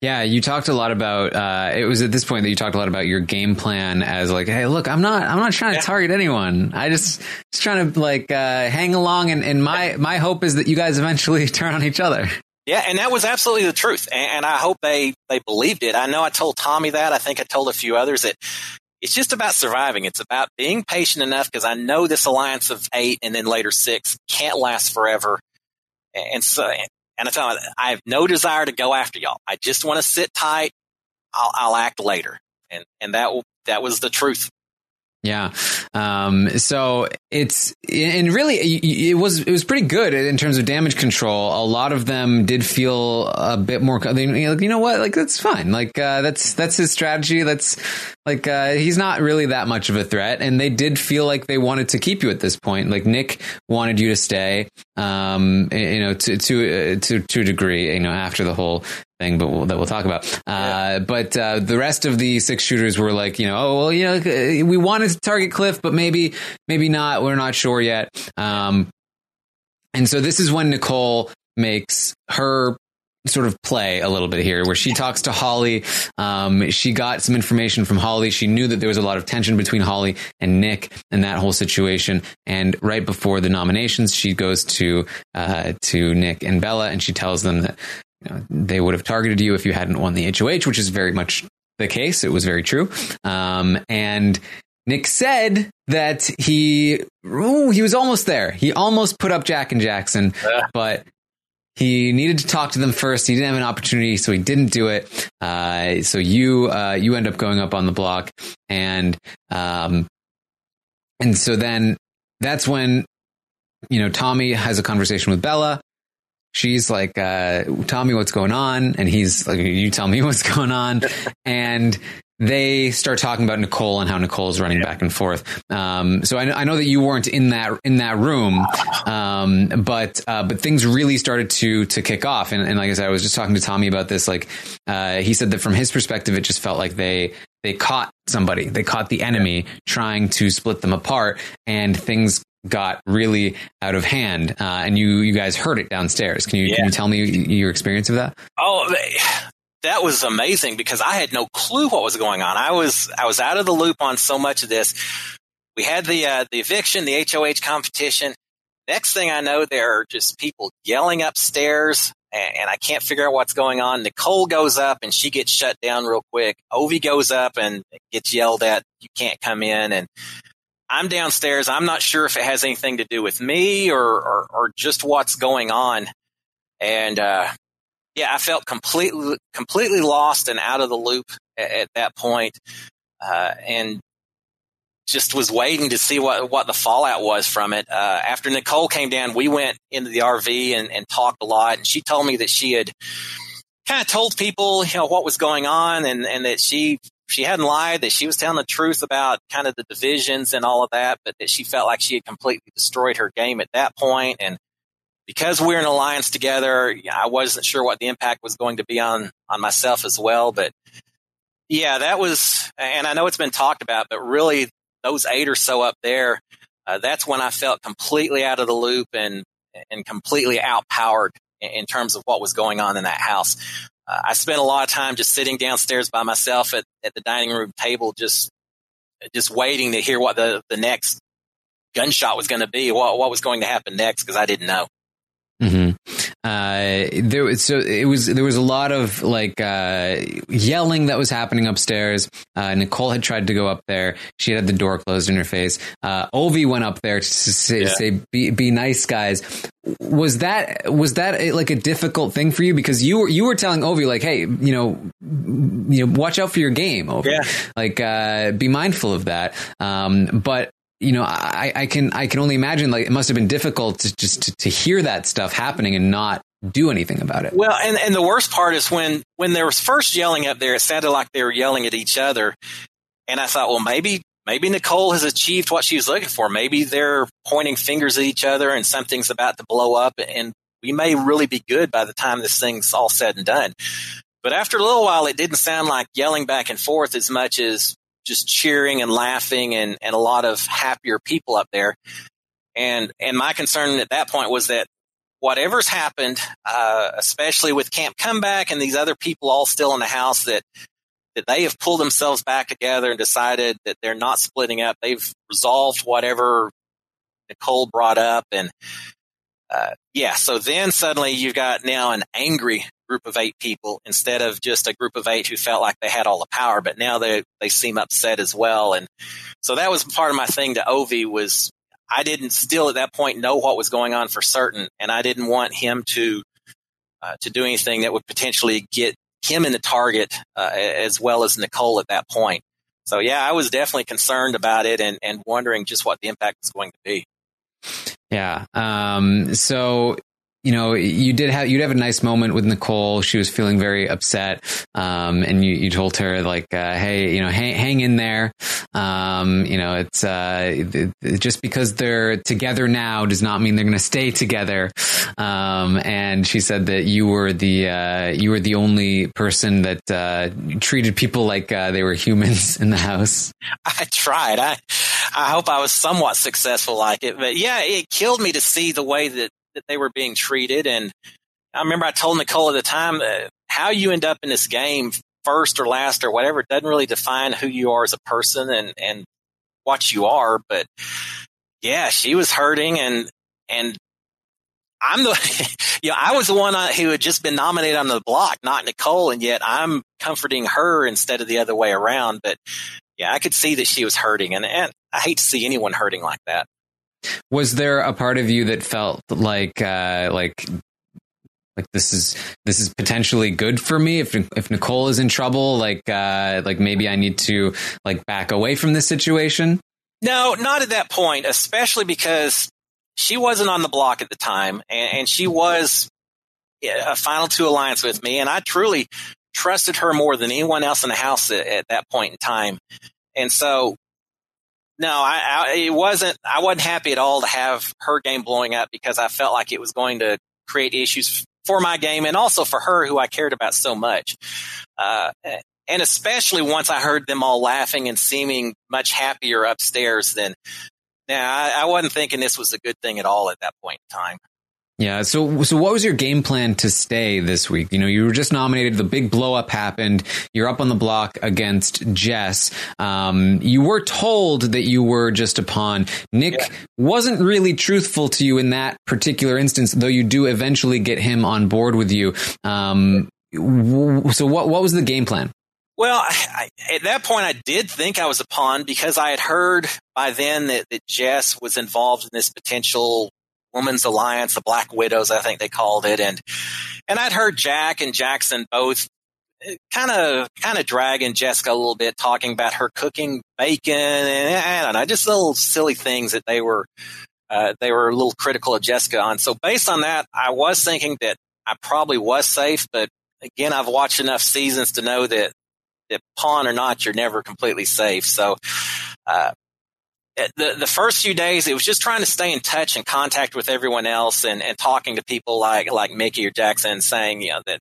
Yeah, you talked a lot about. Uh, it was at this point that you talked a lot about your game plan as like, hey, look, I'm not, I'm not trying to target anyone. I just, just trying to like uh, hang along, and, and my my hope is that you guys eventually turn on each other. Yeah, and that was absolutely the truth. And, I hope they, they believed it. I know I told Tommy that. I think I told a few others that it's just about surviving. It's about being patient enough because I know this alliance of eight and then later six can't last forever. And so, and I tell them, I have no desire to go after y'all. I just want to sit tight. I'll, I'll act later. And, and that, that was the truth. Yeah. Um, so it's, and really it was, it was pretty good in terms of damage control. A lot of them did feel a bit more, like you know what? Like, that's fine. Like, uh, that's, that's his strategy. That's like, uh, he's not really that much of a threat. And they did feel like they wanted to keep you at this point. Like Nick wanted you to stay, um, you know, to, to, uh, to, to a degree, you know, after the whole thing, but we'll, that we'll talk about. Uh, but uh, the rest of the six shooters were like, you know, oh well, you know, we wanted to target Cliff, but maybe, maybe not. We're not sure yet. Um, and so this is when Nicole makes her sort of play a little bit here where she talks to Holly. Um, she got some information from Holly. She knew that there was a lot of tension between Holly and Nick and that whole situation. And right before the nominations, she goes to, uh, to Nick and Bella and she tells them that, you know, they would have targeted you if you hadn't won the HOH, which is very much the case. It was very true. Um, and Nick said that he ooh, he was almost there. He almost put up Jack and Jackson, but he needed to talk to them first. He didn't have an opportunity, so he didn't do it. Uh, so you uh, you end up going up on the block, and um, and so then that's when you know Tommy has a conversation with Bella. She's like, uh, me what's going on?" And he's like, "You tell me what's going on." and they start talking about Nicole and how Nicole's running back and forth. Um, so I, I, know that you weren't in that in that room, um, but uh, but things really started to to kick off. And, and, like I said, I was just talking to Tommy about this. Like uh, he said that from his perspective, it just felt like they they caught somebody, they caught the enemy trying to split them apart, and things got really out of hand. Uh, and you you guys heard it downstairs. Can you yeah. can you tell me your experience of that? Oh, that was amazing because I had no clue what was going on. I was I was out of the loop on so much of this. We had the uh, the eviction, the HOH competition. Next thing I know, there are just people yelling upstairs, and, and I can't figure out what's going on. Nicole goes up and she gets shut down real quick. Ovi goes up and gets yelled at. You can't come in, and I'm downstairs. I'm not sure if it has anything to do with me or or, or just what's going on. And uh, yeah, I felt completely completely lost and out of the loop at, at that point, uh, and just was waiting to see what what the fallout was from it. Uh, after Nicole came down, we went into the RV and, and talked a lot, and she told me that she had kind of told people you know what was going on, and and that she she hadn't lied, that she was telling the truth about kind of the divisions and all of that, but that she felt like she had completely destroyed her game at that point. and because we're in alliance together, I wasn't sure what the impact was going to be on on myself as well. But yeah, that was, and I know it's been talked about, but really those eight or so up there, uh, that's when I felt completely out of the loop and and completely outpowered in terms of what was going on in that house. Uh, I spent a lot of time just sitting downstairs by myself at, at the dining room table, just just waiting to hear what the the next gunshot was going to be, what what was going to happen next, because I didn't know. Mm-hmm. Uh, there was so it was there was a lot of like uh, yelling that was happening upstairs. Uh, Nicole had tried to go up there. She had the door closed in her face. Uh, Ovi went up there to say, yeah. say be, be nice, guys. Was that was that a, like a difficult thing for you because you were you were telling Ovi like, hey, you know, you know, watch out for your game, Ovi. Yeah. Like, uh, be mindful of that. Um, but you know, I, I can I can only imagine like it must have been difficult to just to, to hear that stuff happening and not do anything about it. Well, and, and the worst part is when when there was first yelling up there, it sounded like they were yelling at each other, and I thought, well, maybe maybe Nicole has achieved what she was looking for. Maybe they're pointing fingers at each other, and something's about to blow up, and we may really be good by the time this thing's all said and done. But after a little while, it didn't sound like yelling back and forth as much as just cheering and laughing and, and a lot of happier people up there. And, and my concern at that point was that whatever's happened, uh, especially with Camp Comeback and these other people all still in the house that, that they have pulled themselves back together and decided that they're not splitting up. They've resolved whatever Nicole brought up. And, uh, yeah, so then suddenly you've got now an angry group of eight people instead of just a group of eight who felt like they had all the power, but now they they seem upset as well. And so that was part of my thing to Ovi was I didn't still at that point know what was going on for certain, and I didn't want him to uh, to do anything that would potentially get him in the target uh, as well as Nicole at that point. So yeah, I was definitely concerned about it and, and wondering just what the impact was going to be. Yeah. Um, so you know, you did have you'd have a nice moment with Nicole. She was feeling very upset, um, and you, you told her like, uh, "Hey, you know, hang, hang in there. Um, you know, it's uh, just because they're together now does not mean they're going to stay together." Um, and she said that you were the uh, you were the only person that uh, treated people like uh, they were humans in the house. I tried. I I hope I was somewhat successful like it, but yeah, it killed me to see the way that that they were being treated. And I remember I told Nicole at the time that how you end up in this game first or last or whatever doesn't really define who you are as a person and, and what you are. But yeah, she was hurting and, and I'm the, you know, I was the one uh, who had just been nominated on the block, not Nicole. And yet I'm comforting her instead of the other way around. But yeah, I could see that she was hurting and, and I hate to see anyone hurting like that. Was there a part of you that felt like, uh, like like this is this is potentially good for me if if Nicole is in trouble like uh like maybe I need to like back away from this situation? No not at that point especially because she wasn't on the block at the time and, and she was a final two alliance with me and I truly trusted her more than anyone else in the house at, at that point in time. And so no, I, I, it wasn't. I wasn't happy at all to have her game blowing up because I felt like it was going to create issues for my game and also for her, who I cared about so much. Uh, and especially once I heard them all laughing and seeming much happier upstairs than now, I, I wasn't thinking this was a good thing at all at that point in time. Yeah. So, so what was your game plan to stay this week? You know, you were just nominated. The big blow up happened. You're up on the block against Jess. Um, you were told that you were just a pawn. Nick yeah. wasn't really truthful to you in that particular instance, though you do eventually get him on board with you. Um, so what, what was the game plan? Well, I, at that point, I did think I was a pawn because I had heard by then that, that Jess was involved in this potential Women's Alliance, the Black Widows, I think they called it, and and I'd heard Jack and Jackson both kind of kind of dragging Jessica a little bit, talking about her cooking bacon and I don't know, just little silly things that they were uh, they were a little critical of Jessica on. So based on that, I was thinking that I probably was safe, but again, I've watched enough seasons to know that that pawn or not, you're never completely safe. So uh, the the first few days, it was just trying to stay in touch and contact with everyone else, and, and talking to people like like Michie or Jackson, saying you know that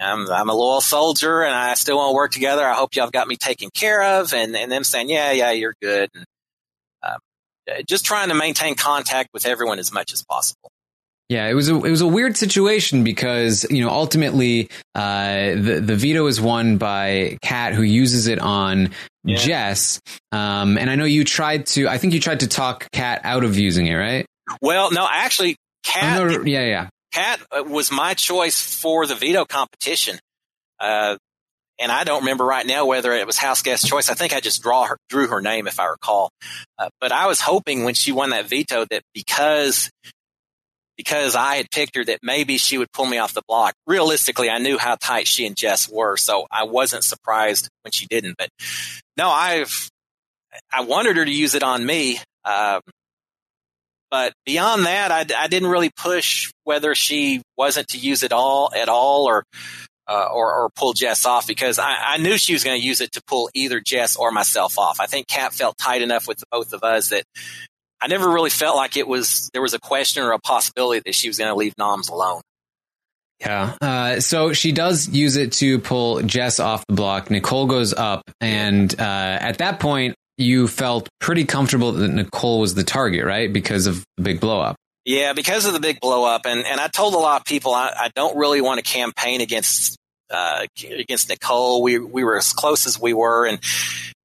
I'm I'm a loyal soldier and I still want to work together. I hope y'all got me taken care of, and and them saying yeah yeah you're good, and um, just trying to maintain contact with everyone as much as possible. Yeah, it was a it was a weird situation because you know ultimately uh, the the veto is won by Kat, who uses it on yeah. Jess. Um, and I know you tried to. I think you tried to talk Kat out of using it, right? Well, no, actually, Kat. Oh, no, yeah, yeah. Kat uh, was my choice for the veto competition. Uh, and I don't remember right now whether it was house guest choice. I think I just draw her, drew her name if I recall. Uh, but I was hoping when she won that veto that because because I had picked her that maybe she would pull me off the block. Realistically, I knew how tight she and Jess were, so I wasn't surprised when she didn't. But no, I've I wanted her to use it on me. Um, but beyond that, I, I, didn't really push whether she wasn't to use it all at all or uh, or, or, pull Jess off because I, I knew she was going to use it to pull either Jess or myself off. I think Kat felt tight enough with both of us that I never really felt like it was there was a question or a possibility that she was going to leave Noms alone. Yeah. Uh, so she does use it to pull Jess off the block. Nicole goes up, and uh, at that point, you felt pretty comfortable that Nicole was the target, right? Because of the big blow up. Yeah, because of the big blow up, and and I told a lot of people I, I don't really want to campaign against uh, against Nicole. We we were as close as we were, and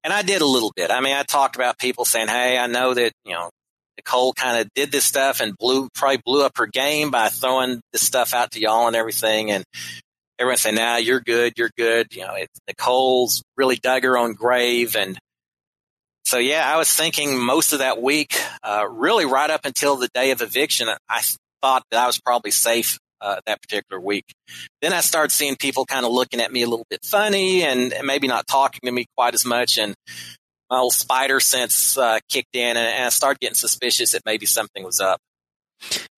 and I did a little bit. I mean, I talked about people saying, "Hey, I know that you know Nicole kind of did this stuff and blew probably blew up her game by throwing this stuff out to y'all and everything. And everyone saying, "Now nah, you're good, you're good." You know, it, Nicole's really dug her own grave, and so yeah, I was thinking most of that week, uh, really right up until the day of eviction, I thought that I was probably safe uh, that particular week. Then I started seeing people kind of looking at me a little bit funny and maybe not talking to me quite as much. And my old spider sense uh, kicked in, and, and I started getting suspicious that maybe something was up.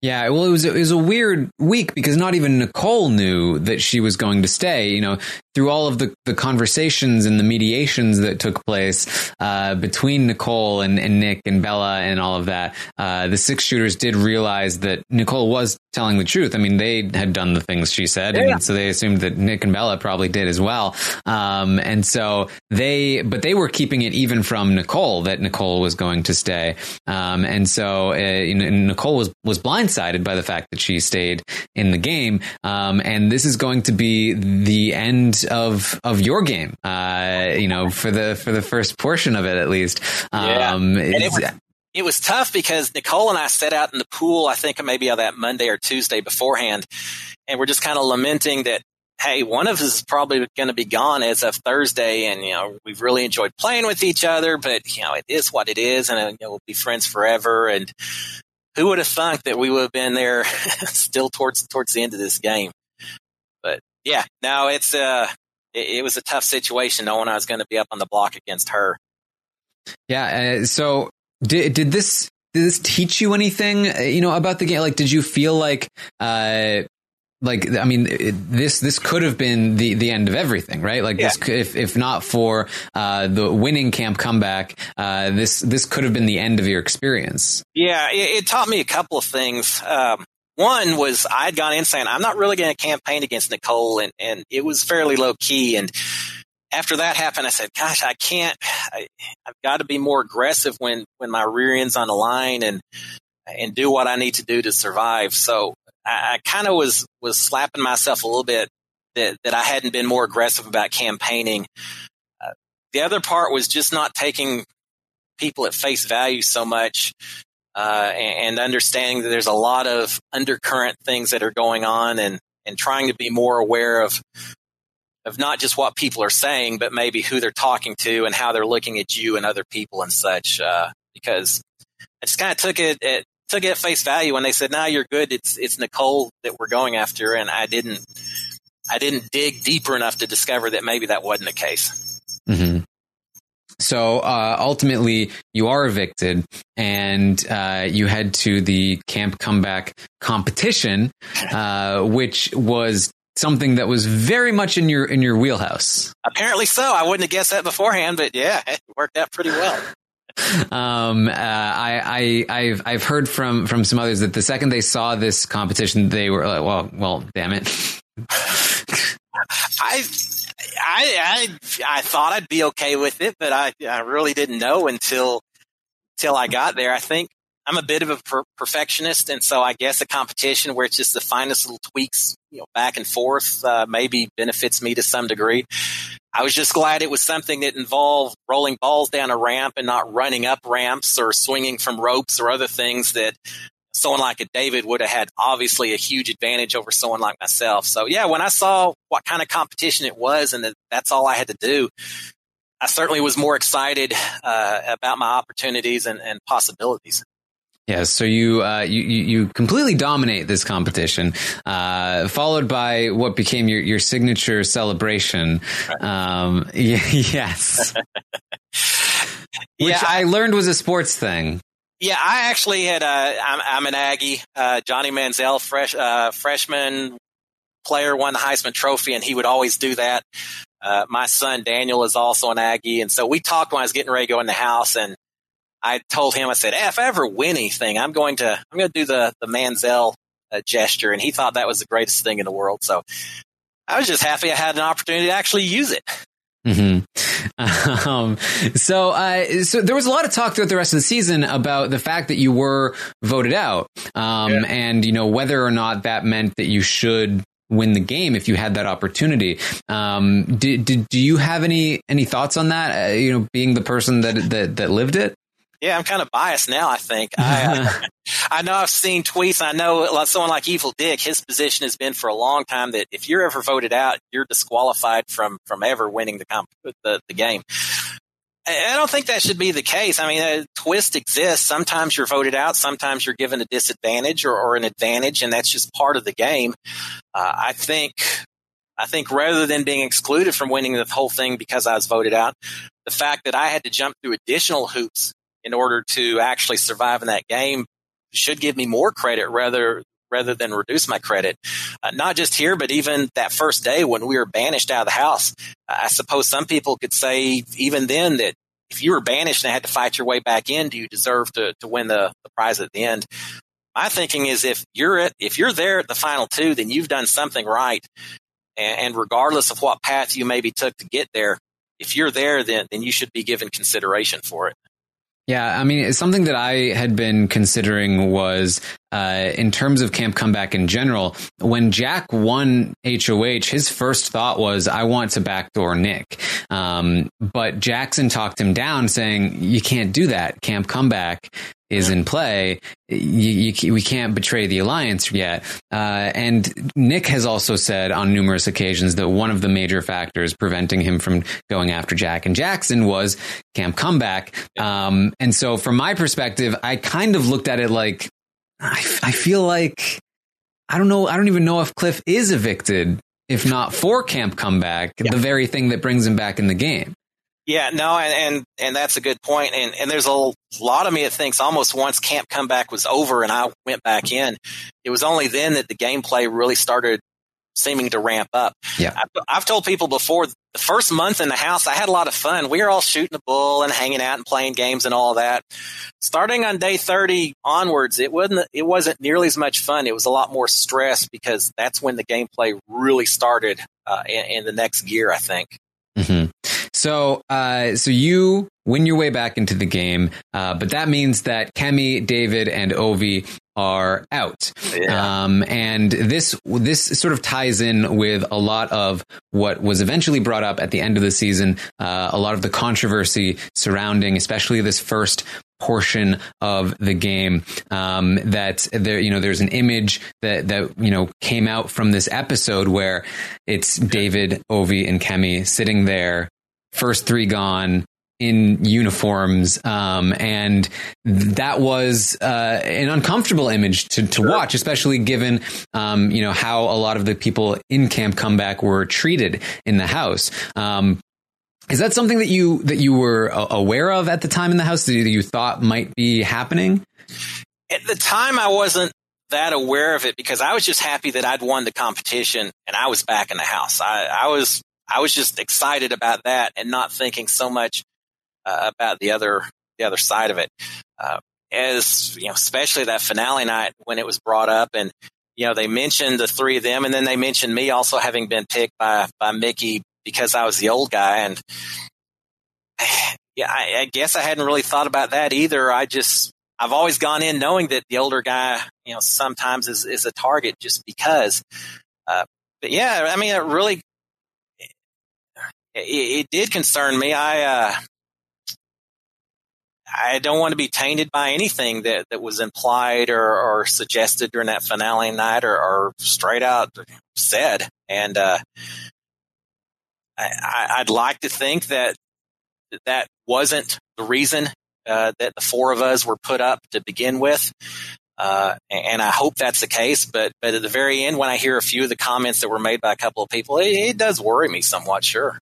Yeah, well, it was it was a weird week because not even Nicole knew that she was going to stay. You know, through all of the, the conversations and the mediations that took place uh, between Nicole and, and Nick and Bella and all of that, uh, the six shooters did realize that Nicole was telling the truth. I mean, they had done the things she said, Yeah. and so they assumed that Nick and Bella probably did as well. Um, and so they, but they were keeping it even from Nicole that Nicole was going to stay. Um, and so uh, know, Nicole was was blindsided by the fact that she stayed in the game. Um, and this is going to be the end of of your game. Uh, you know, for the for the first portion of it at least. Yeah. Um, it was, it was tough because Nicole and I sat out in the pool, I think maybe on that Monday or Tuesday beforehand, and we're just kind of lamenting that, hey, one of us is probably going to be gone as of Thursday, and, you know, we've really enjoyed playing with each other, but, you know, it is what it is, and, you know, we'll be friends forever, and who would have thunk that we would have been there still towards towards the end of this game? But yeah, no, it's uh, it, it was a tough situation knowing I was going to be up on the block against her. Yeah. Uh, so did did this did this teach you anything? uh, You know about the game? Like, did you feel like? Uh, like I mean, it, this this could have been the, the end of everything, right? Like this, could, if if not for uh, the winning camp comeback, uh, this this could have been the end of your experience. Yeah, it, it taught me a couple of things. Um, one was I'd gone in saying I'm not really going to campaign against Nicole, and and it was fairly low key. And after that happened, I said, "Gosh, I can't. I, I've got to be more aggressive when when my rear end's on the line, and and do what I need to do to survive." So I, I kind of was was slapping myself a little bit that that I hadn't been more aggressive about campaigning. Uh, the other part was just not taking people at face value so much uh, and, and understanding that there's a lot of undercurrent things that are going on and, and trying to be more aware of of not just what people are saying, but maybe who they're talking to and how they're looking at you and other people and such. Uh, because I just kind of took it at took it at face value when they said, "No, you're good. It's it's Nicole that we're going after," and I didn't I didn't dig deeper enough to discover that maybe that wasn't the case. hmm So uh, ultimately, you are evicted, and uh, you head to the camp comeback competition, uh, which was something that was very much in your in your wheelhouse. Apparently so. I wouldn't have guessed that beforehand, but yeah, it worked out pretty well. Um, uh, I, I, I've, I've heard from, from some others that the second they saw this competition, they were like, well, well, damn it. I, I, I, I thought I'd be okay with it, but I, I really didn't know until, until I got there. I think I'm a bit of a per- perfectionist, and so I guess a competition where it's just the finest little tweaks, you know, back and forth, uh, maybe benefits me to some degree. I was just glad it was something that involved rolling balls down a ramp and not running up ramps or swinging from ropes or other things that someone like a David would have had obviously a huge advantage over someone like myself. So yeah, when I saw what kind of competition it was and that that's all I had to do, I certainly was more excited uh, about my opportunities and, and possibilities. Yeah, so you, uh, you you completely dominate this competition, uh, followed by what became your, your signature celebration. Um, y- yes, which Yeah, I learned was a sports thing. Yeah, I actually had. Uh, I'm, I'm an Aggie. Uh, Johnny Manziel, fresh uh, freshman player, won the Heisman Trophy, and he would always do that. Uh, my son Daniel is also an Aggie, and so we talked when I was getting ready to go in the house, and I told him, I said, hey, if I ever win anything, I'm going to I'm going to do the the Manziel uh, gesture, and he thought that was the greatest thing in the world. So I was just happy I had an opportunity to actually use it. hmm Um, so, uh, so there was a lot of talk throughout the rest of the season about the fact that you were voted out, um, and you know whether or not that meant that you should win the game if you had that opportunity. Um, did, did do you have any any thoughts on that? Uh, you know, being the person that that that lived it. Yeah, I'm kind of biased now. I think I, I know I've seen tweets. I know someone like Evil Dick. His position has been for a long time that if you're ever voted out, you're disqualified from from ever winning the comp- the, the game. I I don't think that should be the case. I mean, a twist exists. Sometimes you're voted out. Sometimes you're given a disadvantage or, or an advantage, and that's just part of the game. Uh, I think, I think rather than being excluded from winning the whole thing because I was voted out, the fact that I had to jump through additional hoops in order to actually survive in that game should give me more credit rather rather than reduce my credit. Uh, not just here, but even that first day when we were banished out of the house. I suppose some people could say even then that if you were banished and had to fight your way back in, do you deserve to, to win the, the prize at the end? My thinking is if you're at, if you're there at the final two, then you've done something right. And, and regardless of what path you maybe took to get there, if you're there, then, then you should be given consideration for it. Yeah, I mean, something that I had been considering was uh, in terms of Camp Comeback in general. When Jack won HOH, his first thought was, "I want to backdoor Nick," um, but Jackson talked him down, saying, "You can't do that. Camp Comeback is in play. You, you, we can't betray the alliance yet. Uh, and Nick has also said on numerous occasions that one of the major factors preventing him from going after Jack and Jackson was Camp Comeback. Um, and so, from my perspective, I kind of looked at it like I, I feel like I don't know. I don't even know if Cliff is evicted, if not for Camp Comeback, yeah. the very thing that brings him back in the game. Yeah, no, and, and, and that's a good point. And, and there's a lot of me that thinks almost once camp comeback was over and I went back in, it was only then that the gameplay really started seeming to ramp up. Yeah. I've, I've told people before the first month in the house, I had a lot of fun. We were all shooting the bull and hanging out and playing games and all that. Starting on day 30 onwards, it wasn't, it wasn't nearly as much fun. It was a lot more stress because that's when the gameplay really started uh, in, in the next gear, I think. Mm-hmm. So, uh, so you win your way back into the game, uh, but that means that Kemi, David, and Ovi are out. Yeah. Um, and this this sort of ties in with a lot of what was eventually brought up at the end of the season. Uh, a lot of the controversy surrounding, especially this first portion of the game um, that there you know there's an image that that you know came out from this episode where it's David Ovi and Kemi sitting there first three gone in uniforms. Um, and that was uh, an uncomfortable image to, to sure. watch, especially given, um, you know, how a lot of the people in Camp Comeback were treated in the house. Um, is that something that you that you were aware of at the time in the house that you thought might be happening? At the time, I wasn't that aware of it because I was just happy that I'd won the competition and I was back in the house. I, I was I was just excited about that and not thinking so much uh, about the other the other side of it. Uh, as you know, especially that finale night when it was brought up, and you know they mentioned the three of them, and then they mentioned me also having been picked by by Michie because I was the old guy, and yeah, I, I guess I hadn't really thought about that either. I just I've always gone in knowing that the older guy, you know, sometimes is is a target just because. Uh, but yeah, I mean, it really it, it did concern me. I uh, I don't want to be tainted by anything that, that was implied or, or suggested during that finale night or, or straight out said. And uh, I, I'd like to think that that wasn't the reason uh, that the four of us were put up to begin with. Uh, and I hope that's the case. But but at the very end, when I hear a few of the comments that were made by a couple of people, it, it does worry me somewhat. Sure.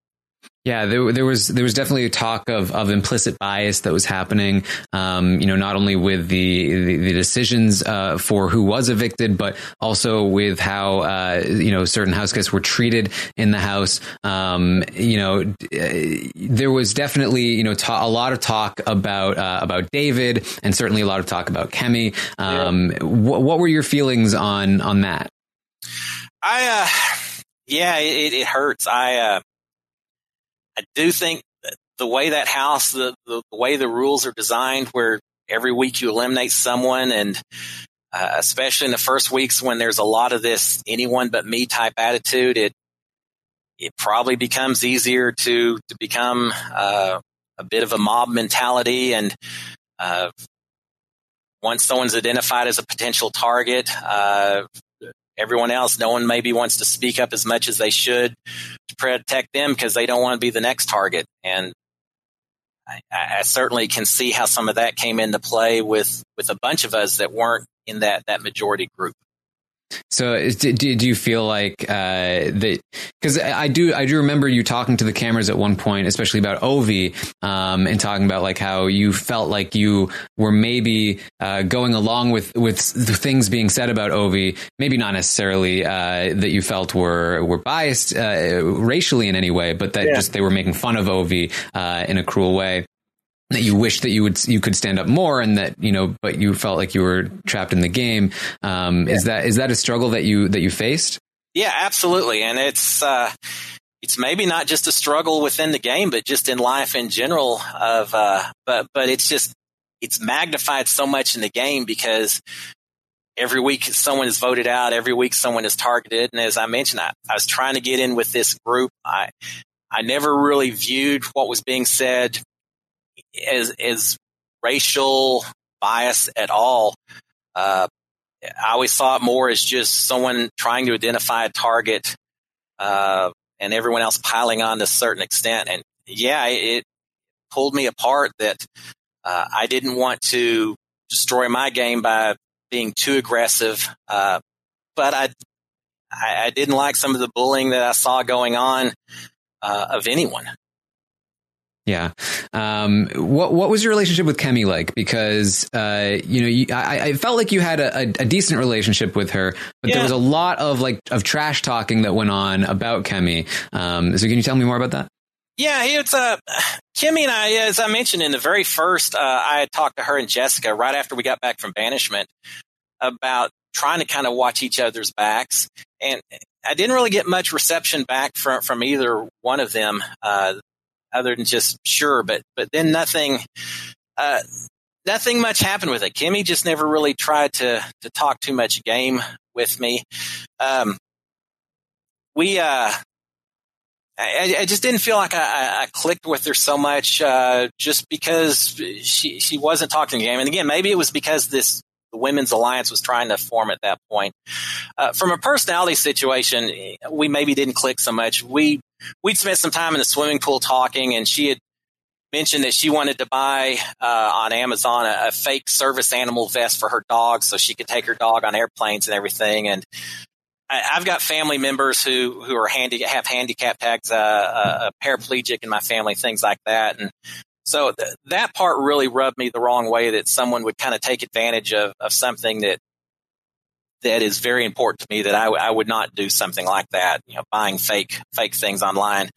Yeah, there, there, was there was definitely a talk of, of implicit bias that was happening. Um, you know, not only with the the, the decisions uh, for who was evicted, but also with how uh, you know certain house guests were treated in the house. Um, you know, there was definitely you know ta- a lot of talk about uh, about David, and certainly a lot of talk about Kemi. Um, yeah. wh- what were your feelings on on that? I uh, yeah, it, it hurts. I uh, I do think the way that house, the, the, the, way the rules are designed, where every week you eliminate someone, and uh, especially in the first weeks when there's a lot of this anyone but me type attitude, it it probably becomes easier to to become uh, a bit of a mob mentality, and uh, once someone's identified as a potential target, uh, everyone else, no one maybe wants to speak up as much as they should to protect them because they don't want to be the next target. And I, I, certainly can see how some of that came into play with, with a bunch of us that weren't in that, that majority group. So, do, do you feel like uh, that? Because I do, I do remember you talking to the cameras at one point, especially about Ovi, um, and talking about like how you felt like you were maybe uh, going along with with the things being said about Ovi, maybe not necessarily uh, that you felt were were biased uh, racially in any way, but that Yeah. just they were making fun of Ovi uh, in a cruel way that you wish that you would you could stand up more and that you know but you felt like you were trapped in the game um is that is that a struggle that you that you faced Yeah, absolutely. And it's uh, it's maybe not just a struggle within the game, but just in life in general. Of uh, but but it's just it's magnified so much in the game because every week someone is voted out, every week someone is targeted, and as I mentioned, I, I was trying to get in with this group. I I never really viewed what was being said as as racial bias at all. Uh, I always saw it more as just someone trying to identify a target, uh, and everyone else piling on to a certain extent. And yeah, it pulled me apart that uh, I didn't want to destroy my game by being too aggressive. Uh, but I, I, I didn't like some of the bullying that I saw going on uh, of anyone. Yeah. Um what what was your relationship with Kemi like? Because uh you know you, I, I felt like you had a, a, a decent relationship with her but there was a lot of like of trash talking that went on about Kemi. Um so can you tell me more about that? Yeah, it's uh, Kemi and I, as I mentioned in the very first, uh, I had talked to her and Jessica right after we got back from banishment about trying to kind of watch each other's backs, and I didn't really get much reception back from from either one of them, uh, other than just sure, but but then nothing. Uh, Nothing much happened with it. Kemi just never really tried to to talk too much game with me. Um, we uh, I, I just didn't feel like I, I- clicked with her so much uh, just because she she wasn't talking game. And again, maybe it was because this the women's alliance was trying to form at that point. Uh, from a personality situation, we maybe didn't click so much. We we'd spent some time in the swimming pool talking, and she had mentioned that she wanted to buy uh, on Amazon a, a fake service animal vest for her dog so she could take her dog on airplanes and everything. And I, I've got family members who who are handy have handicap tags, uh, uh, a paraplegic in my family, things like that, and so th- that part really rubbed me the wrong way. That someone would kind of take advantage of of something that that is very important to me. That I, w- I would not do something like that. You know, buying fake fake things online.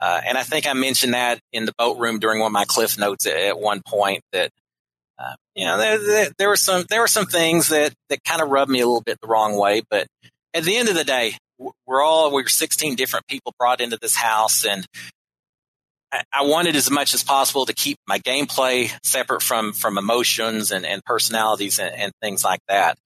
Uh, and I think I mentioned that in the boat room during one of my cliff notes at, at one point. That uh, you know there, there, there were some there were some things that that kind of rubbed me a little bit the wrong way, but at the end of the day, we're all we're 16 different people brought into this house, and I, wanted as much as possible to keep my gameplay separate from from emotions and, and personalities and, and things like that.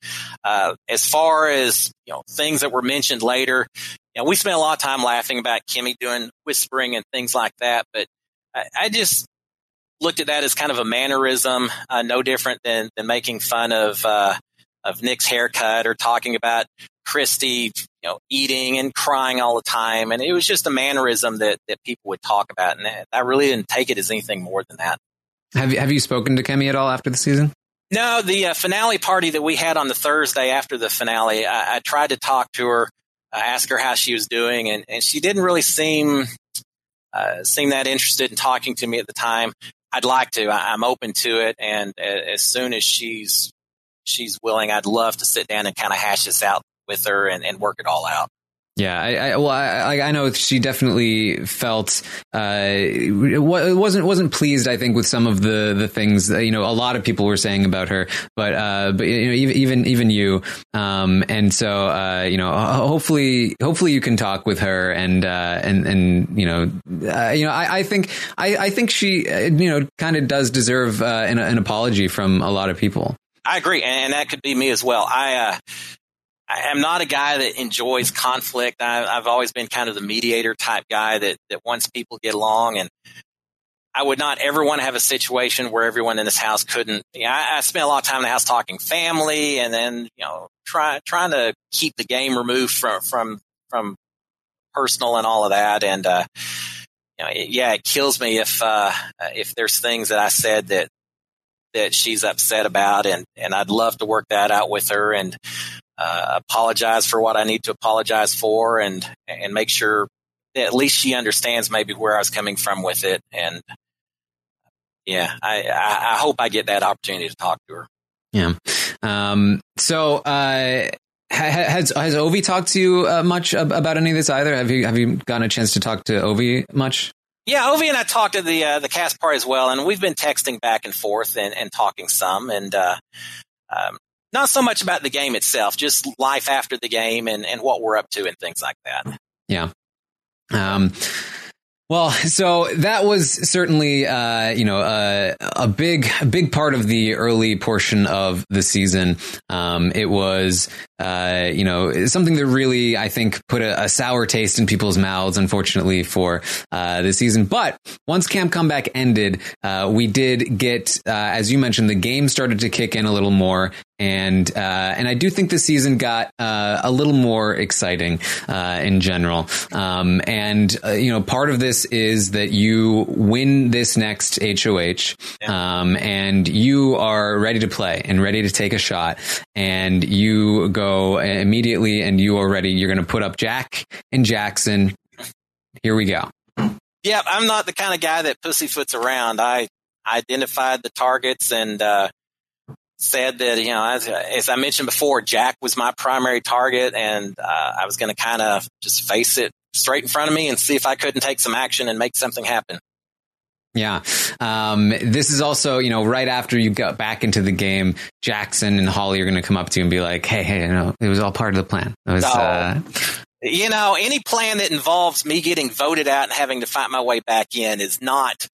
Uh, as far as you know, things that were mentioned later, you know, we spent a lot of time laughing about Kemi doing whispering and things like that, but I, I just looked at that as kind of a mannerism, uh, no different than than making fun of uh, of Nick's haircut or talking about Christie, know, eating and crying all the time, and it was just a mannerism that that people would talk about, and I really didn't take it as anything more than that. have you have you spoken to Kemi at all after the season No, the uh, finale party that we had on the Thursday after the finale, I, I tried to talk to her, uh, ask her how she was doing, and, and she didn't really seem uh, seem that interested in talking to me at the time. I'd like to. I, I'm open to it, and a- as soon as she's she's willing, I'd love to sit down and kind of hash this out with her and, and work it all out. Yeah, I, I well, I, I know she definitely felt uh, it wa- it wasn't wasn't pleased. I think with some of the the things that, you know a lot of people were saying about her, but uh, but you know even even even you, um, and so uh, you know hopefully hopefully you can talk with her and uh, and and you know uh, you know I, I think I, I think she uh, you know kind of does deserve uh, an, an apology from a lot of people. I agree, and that could be me as well. I uh, I am not a guy that enjoys conflict. I, I've always been kind of the mediator type guy that that wants people get along, and I would not ever want to have a situation where everyone in this house couldn't. You know, I, I spent a lot of time in the house talking family, and then you know try, trying to keep the game removed from from from personal and all of that, and. uh you know, it, yeah, it kills me if uh, if there's things that I said that that she's upset about, and and I'd love to work that out with her. And uh, apologize for what I need to apologize for, and and make sure that at least she understands maybe where I was coming from with it. And yeah, I I, I hope I get that opportunity to talk to her. Yeah. Um, so, uh, has has Ovi talked to you uh, much about any of this either? Have you have you gotten a chance to talk to Ovi much? Yeah, Ovi and I talked at the uh, the cast party as well, and we've been texting back and forth and, and talking some, and uh, um, not so much about the game itself, just life after the game and, and what we're up to and things like that. Yeah. Um, well, so that was certainly, uh, you know, uh, a big, a big part of the early portion of the season. Um, it was, uh, you know, something that really, I think, put a, a sour taste in people's mouths, unfortunately, for uh, the season. But once Camp Comeback ended, uh, we did get, uh, as you mentioned, the game started to kick in a little more, and uh, and I do think the season got uh, a little more exciting uh, in general. Um, and uh, you know, part of this is that you win this next HOH, um, and you are ready to play and ready to take a shot, and you go immediately, and you are ready. You're going to put up Jack and Jackson. Here we go. Yeah, I'm not the kind of guy that pussyfoots around. I identified the targets and uh, said that, you know, as, as, I mentioned before, Jack was my primary target, and uh, I was going to kind of just face it straight in front of me and see if I couldn't take some action and make something happen. Yeah. Um, this is also, you know, right after you got back into the game, Jackson and Holly are going to come up to you and be like, hey, hey, you know, it was all part of the plan. It was, oh. uh, you know, any plan that involves me getting voted out and having to fight my way back in is not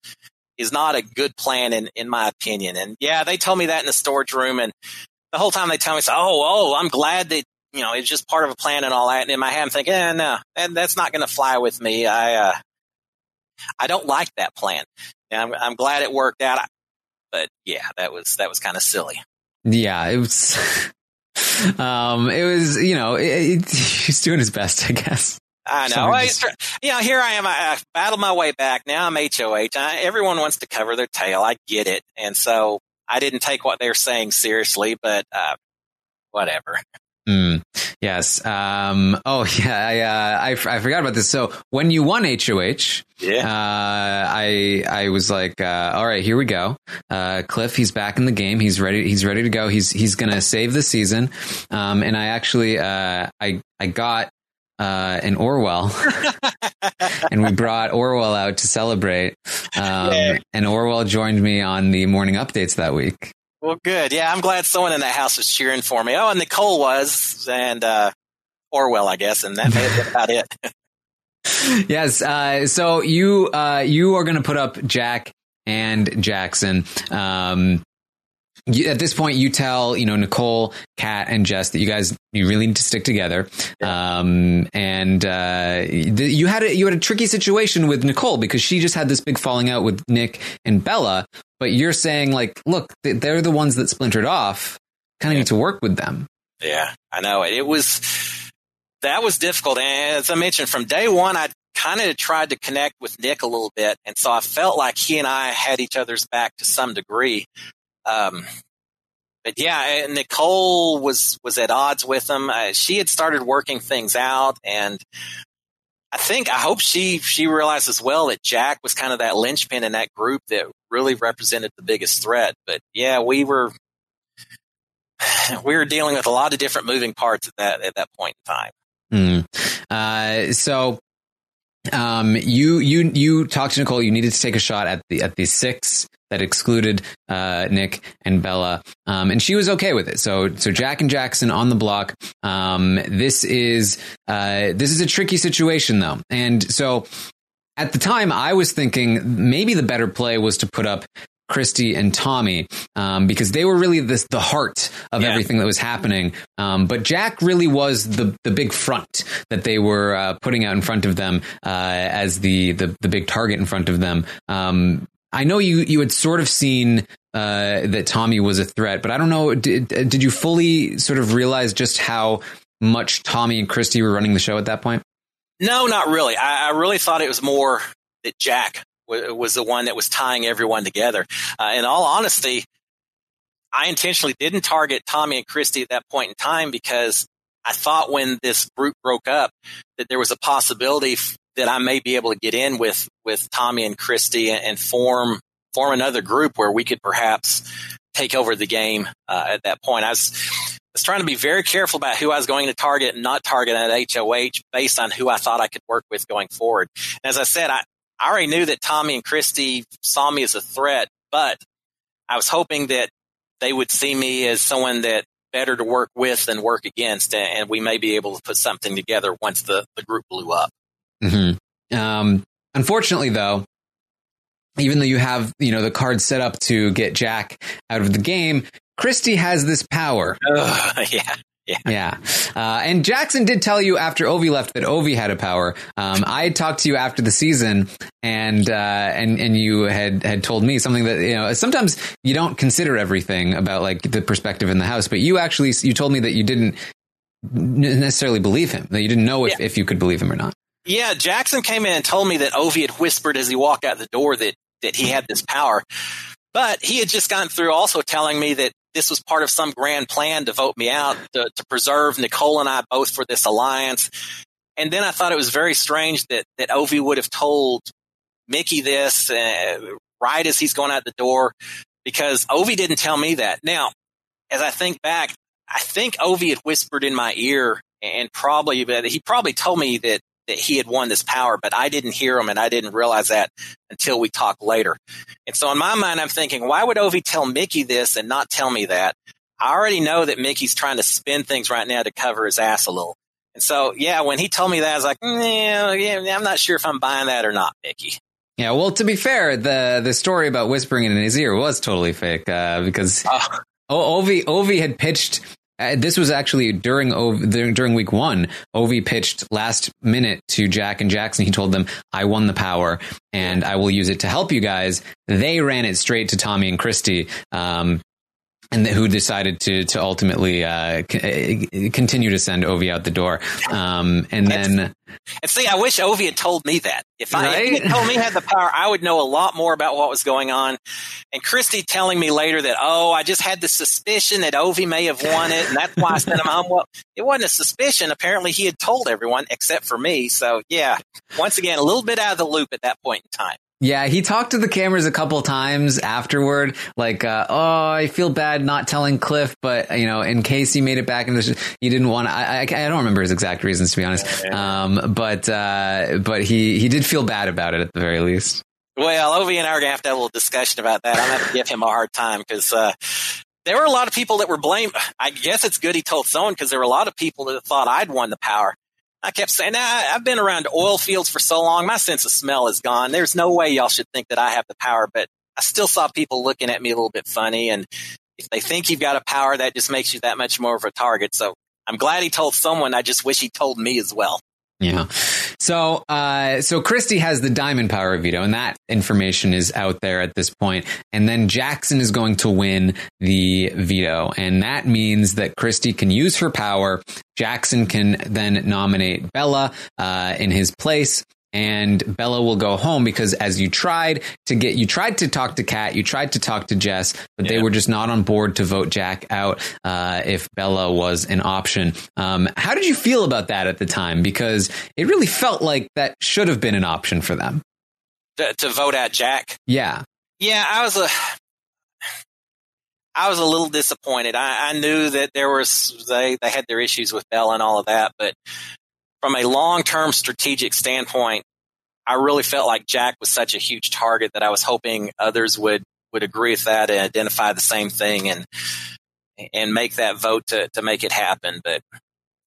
is not a good plan in, in my opinion. And yeah, they told me that in the storage room and the whole time they tell me, oh, oh, I'm glad that, you know, it's just part of a plan and all that. And in my head, I'm thinking, eh, no, that's not going to fly with me. I, uh, I don't like that plan. And I'm, I'm glad it worked out. But yeah, that was, that was kind of silly. Yeah, it was, um, it was, you know, it, it, he's doing his best, I guess. I know. I, you know, here I am. I, I battled my way back. Now I'm HOH. I, everyone wants to cover their tail. I get it. And so I didn't take what they're saying seriously, but uh, whatever. Mm, yes. Um, oh, yeah. I, uh, I, I, forgot about this. So when you won HOH, yeah. Uh, I I was like, uh, all right, here we go. Uh, Cliff, he's back in the game. He's ready. He's ready to go. He's he's gonna save the season. Um, and I actually uh, I I got uh, an Orwell, and we brought Orwell out to celebrate. Um, yeah. And Orwell joined me on the morning updates that week. Well, good. Yeah, I'm glad someone in that house was cheering for me. Oh, and Nicole was, and uh, Orwell, I guess, and that may have been about it. yes. Uh, so you uh, you are going to put up Jack and Jackson. Um, at this point, you tell you know Nicole, Kat, and Jess that you guys you really need to stick together. Yeah. Um, and uh, the, you had a, you had a tricky situation with Nicole because she just had this big falling out with Nick and Bella. But you're saying like, look, they're the ones that splintered off. Kind of yeah. need to work with them. Yeah, I know it was that was difficult. And as I mentioned, from day one, I kind of tried to connect with Nick a little bit, and so I felt like he and I had each other's back to some degree. Um, but yeah, Nicole was was at odds with him. Uh, she had started working things out, and I think I hope she she realized as well that Jack was kind of that linchpin in that group that really represented the biggest threat. But yeah, we were we were dealing with a lot of different moving parts at that at that point in time. Mm. Uh, so um, you you you talked to Nicole. You needed to take a shot at the at the six that excluded uh, Nick and Bella, um, and she was okay with it. So, so Jack and Jackson on the block. Um, this is uh, this is a tricky situation though, and so at the time I was thinking maybe the better play was to put up Christie and Tommy um, because they were really the, the heart of yeah. everything that was happening. Um, but Jack really was the the big front that they were uh, putting out in front of them uh, as the, the the big target in front of them. Um, I know you you had sort of seen uh, that Tommy was a threat, but I don't know. Did did you fully sort of realize just how much Tommy and Christie were running the show at that point? No, not really. I, I really thought it was more that Jack w- was the one that was tying everyone together. Uh, in all honesty, I intentionally didn't target Tommy and Christie at that point in time because I thought when this group broke up that there was a possibility f- that I may be able to get in with with Tommy and Christie and, form form another group where we could perhaps take over the game uh, at that point. I was was trying to be very careful about who I was going to target and not target at HOH based on who I thought I could work with going forward. And as I said, I, I already knew that Tommy and Christie saw me as a threat, but I was hoping that they would see me as someone that better to work with than work against, and we may be able to put something together once the, the group blew up. Mm-hmm. Um, unfortunately, though, even though you have you know the card set up to get Jack out of the game, Christie has this power. Ugh, yeah. Yeah. Yeah. Uh, and Jackson did tell you after Ovi left that Ovi had a power. Um, I had talked to you after the season and, uh, and, and you had, had told me something that, you know, sometimes you don't consider everything about like the perspective in the house, but you actually, you told me that you didn't necessarily believe him, that you didn't know if, Yeah. if you could believe him or not. Yeah, Jackson came in and told me that Ovi had whispered as he walked out the door that, that he had this power. But he had just gone through also telling me that this was part of some grand plan to vote me out, to, to preserve Nicole and I both for this alliance. And then I thought it was very strange that, that Ovi would have told Michie this uh, right as he's going out the door because Ovi didn't tell me that. Now, as I think back, I think Ovi had whispered in my ear and probably, he probably told me that, that he had won this power, but I didn't hear him and I didn't realize that until we talked later. And so in my mind, I'm thinking, why would Ovi tell Michie this and not tell me that? I already know that Michie's trying to spin things right now to cover his ass a little. And so, yeah, when he told me that, I was like, "Mm, yeah, I'm not sure if I'm buying that or not, Michie. Yeah, well, to be fair, the the story about whispering in his ear was totally fake uh, because Oh. Ovi Ovi had pitched. Uh, this was actually during Ov- during week one. Ovi pitched last minute to Jack and Jackson. He told them, "I won the power, and I will use it to help you guys." They ran it straight to Tommy and Christie. Um, and who decided to to ultimately uh, c- uh, continue to send Ovi out the door, um, and then And see, I wish Ovi had told me that. If, I, if he had told me had the power, I would know a lot more about what was going on. And Christie telling me later that, oh, I just had the suspicion that Ovi may have won it, and that's why I sent him home. Well, it wasn't a suspicion. Apparently, he had told everyone except for me. So, yeah, once again, a little bit out of the loop at that point in time. Yeah, he talked to the cameras a couple times afterward, like, uh, "Oh, I feel bad not telling Cliff, but you know, in case he made it back in the, sh- he didn't want. to I, I, I don't remember his exact reasons to be honest. Um, but uh, but he he did feel bad about it at the very least. Well, Ovi and I are going to have to have a little discussion about that. I'm going to have to give him a hard time because uh, there were a lot of people that were blamed. I guess it's good he told someone because there were a lot of people that thought I'd won the power. I kept saying, nah, I've been around oil fields for so long, my sense of smell is gone. There's no way y'all should think that I have the power, but I still saw people looking at me a little bit funny. And if they think you've got a power, that just makes you that much more of a target. So I'm glad he told someone. I just wish he told me as well. Yeah. So, uh, so Christie has the diamond power veto, and that information is out there at this point. And then Jackson is going to win the veto, and that means that Christie can use her power. Jackson can then nominate Bella uh, in his place. And Bella will go home because as you tried to get, you tried to talk to Kat, you tried to talk to Jess, but they were just not on board to vote Jack out uh, if Bella was an option. Um, how did you feel about that at the time? Because it really felt like that should have been an option for them. To, to vote out Jack. Yeah. Yeah, I was a, I was a little disappointed. I, I knew that there was they they had their issues with Bell and all of that, but from a long term strategic standpoint, I really felt like Jack was such a huge target that I was hoping others would would agree with that and identify the same thing and and make that vote to to make it happen. But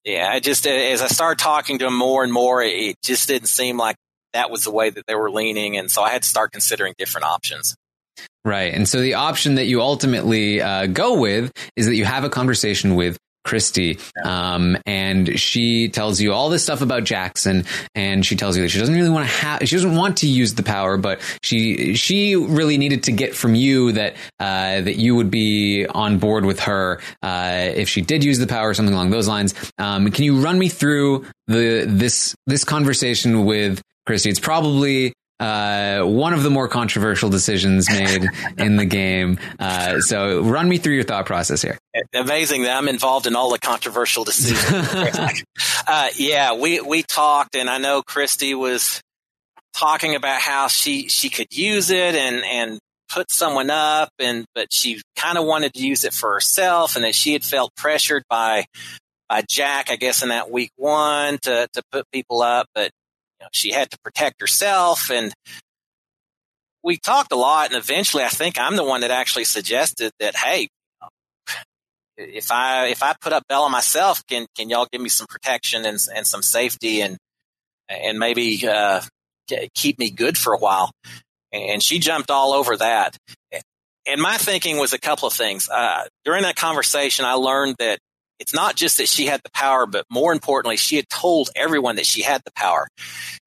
yeah, I just as I started talking to him more and more, it just didn't seem like that was the way that they were leaning, and so I had to start considering different options. Right. And so the option that you ultimately uh, go with is that you have a conversation with Christie, um, and she tells you all this stuff about Jackson, and she tells you that she doesn't really want to have, she doesn't want to use the power, but she she really needed to get from you that uh, that you would be on board with her uh, if she did use the power, something along those lines. Um, can you run me through the this this conversation with Christie? It's probably uh, one of the more controversial decisions made in the game. Uh, so run me through your thought process here. Amazing that I'm involved in all the controversial decisions. uh, yeah, we, we talked and I know Christie was talking about how she, she could use it and, and put someone up and, but she kind of wanted to use it for herself and that she had felt pressured by, by Jack, I guess in that week one to, to put people up, but know, she had to protect herself and we talked a lot and eventually I think I'm the one that actually suggested that, Hey, if I, if I put up Bella myself, can, can y'all give me some protection and, and some safety and, and maybe, uh, keep me good for a while? And she jumped all over that. And my thinking was a couple of things. Uh, during that conversation, I learned that it's not just that she had the power, but more importantly, she had told everyone that she had the power.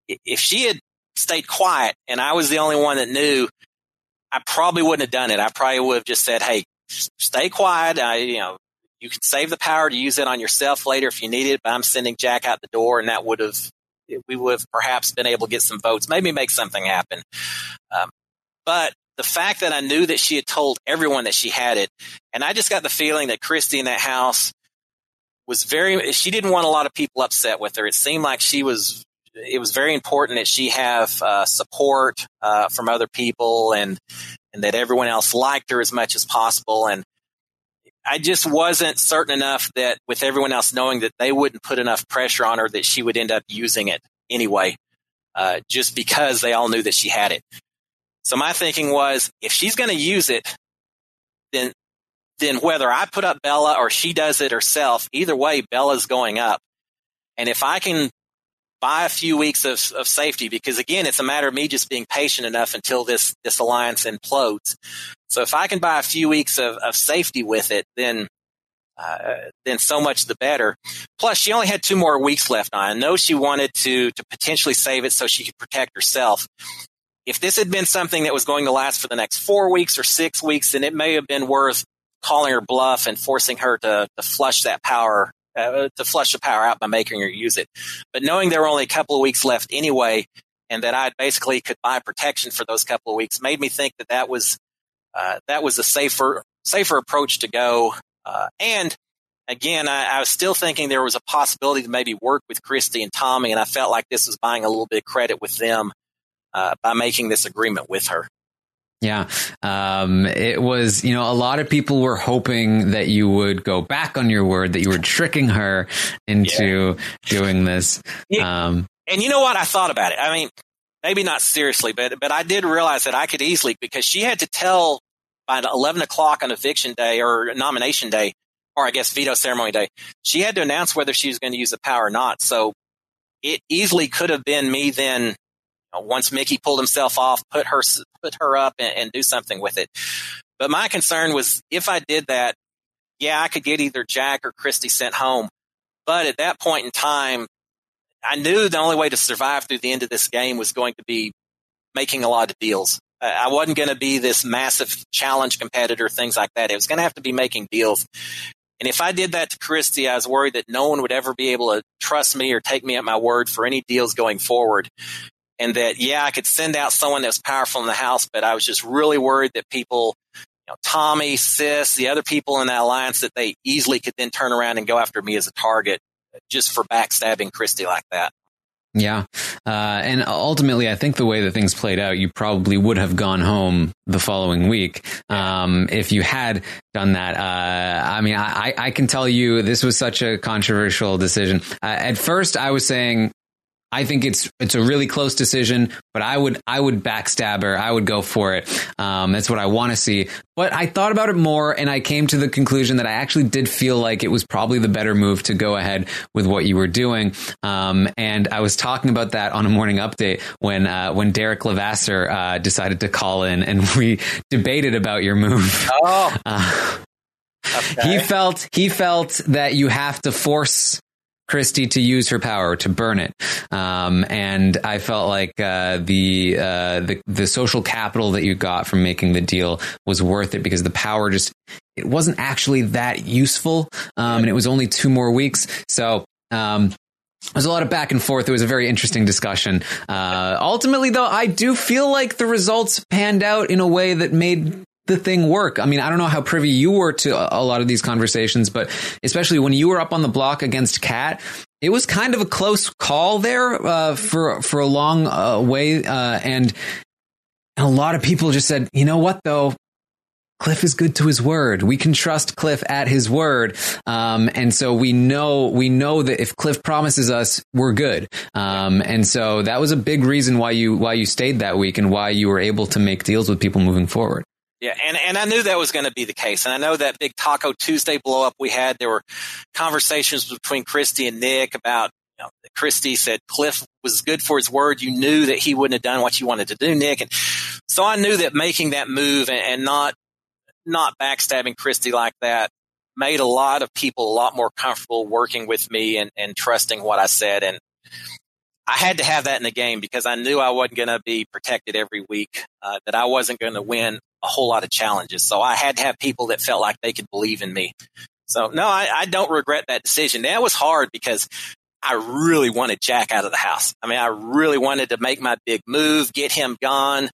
If she had stayed quiet and I was the only one that knew, I probably wouldn't have done it. I probably would have just said, Hey, stay quiet. I, you know, you can save the power to use it on yourself later if you need it, but I'm sending Jack out the door and that would have, we would have perhaps been able to get some votes, maybe make something happen. Um, but the fact that I knew that she had told everyone that she had it, and I just got the feeling that Christie in that house was very, she didn't want a lot of people upset with her. It seemed like she was, it was very important that she have uh, support uh, from other people and, and that everyone else liked her as much as possible. And I just wasn't certain enough that with everyone else knowing that they wouldn't put enough pressure on her that she would end up using it anyway, uh, just because they all knew that she had it. So my thinking was if she's going to use it, then then whether I put up Bella or she does it herself, either way, Bella's going up. And if I can buy a few weeks of, of safety, because again, it's a matter of me just being patient enough until this, this alliance implodes. So if I can buy a few weeks of, of safety with it, then, uh, then so much the better. Plus, she only had two more weeks left on. I know she wanted to, to potentially save it so she could protect herself. If this had been something that was going to last for the next four weeks or six weeks, then it may have been worth calling her bluff and forcing her to, to flush that power, uh, to flush the power out by making her use it. But knowing there were only a couple of weeks left anyway, and that I basically could buy protection for those couple of weeks made me think that that was, uh, that was a safer, safer approach to go. Uh, and again, I, I, was still thinking there was a possibility to maybe work with Christie and Tommy, and I felt like this was buying a little bit of credit with them uh, by making this agreement with her. Yeah. Um, it was, you know, a lot of people were hoping that you would go back on your word, that you were tricking her into yeah. doing this. Yeah. Um, and you know what? I thought about it. I mean, maybe not seriously, but, but I did realize that I could easily, because she had to tell by 11 o'clock on eviction day or nomination day, or I guess veto ceremony day, she had to announce whether she was going to use the power or not. So it easily could have been me then Uh, once Michie pulled himself off, put her put her up and, and, do something with it. But my concern was if I did that, yeah, I could get either Jack or Christie sent home. But at that point in time, I knew the only way to survive through the end of this game was going to be making a lot of deals. I wasn't going to be this massive challenge competitor, things like that. It was going to have to be making deals. And if I did that to Christie, I was worried that no one would ever be able to trust me or take me at my word for any deals going forward and that yeah, I could send out someone that's powerful in the house, but I was just really worried that people, you know, Tommy, Sis, the other people in that alliance, that they easily could then turn around and go after me as a target just for backstabbing Christie like that. Yeah. Uh, and ultimately, I think the way that things played out, you probably would have gone home the following week um, if you had done that. Uh, I mean, I, I can tell you this was such a controversial decision. Uh, at first, I was saying, I think it's it's a really close decision, but I would I would backstab her. I would go for it. Um, that's what I want to see. But I thought about it more, and I came to the conclusion that I actually did feel like it was probably the better move to go ahead with what you were doing. Um, and I was talking about that on a morning update when uh, when Derrick Levasseur uh, decided to call in, and we debated about your move. Oh. Uh, okay. He felt he felt that you have to force Christie to use her power to burn it. Um, and I felt like uh, the, uh, the the social capital that you got from making the deal was worth it because the power just it wasn't actually that useful, um, and it was only two more weeks. So um, There's a lot of back and forth. It was a very interesting discussion. Uh, ultimately, though, I do feel like the results panned out in a way that made the thing work. I mean, I don't know how privy you were to a lot of these conversations, but especially when you were up on the block against Kat, it was kind of a close call there uh, for for a long uh, way, uh, and a lot of people just said, you know what, though. Cliff is good to his word. We can trust Cliff at his word, um, and so we know we know that if Cliff promises us, we're good. Um, and so that was a big reason why you why you stayed that week and why you were able to make deals with people moving forward. Yeah, and, and I knew that was going to be the case. And I know that big Taco Tuesday blow up we had, there were conversations between Christie and Nick about, you know, Christie said Cliff was good for his word. You knew that he wouldn't have done what you wanted to do, Nick. And so I knew that making that move and, and not, not backstabbing Christie like that made a lot of people a lot more comfortable working with me and, and trusting what I said. And I had to have that in the game because I knew I wasn't going to be protected every week, uh, that I wasn't going to win a whole lot of challenges. So I had to have people that felt like they could believe in me. So no, I, I don't regret that decision. That was hard because I really wanted Jack out of the house. I mean, I really wanted to make my big move, get him gone.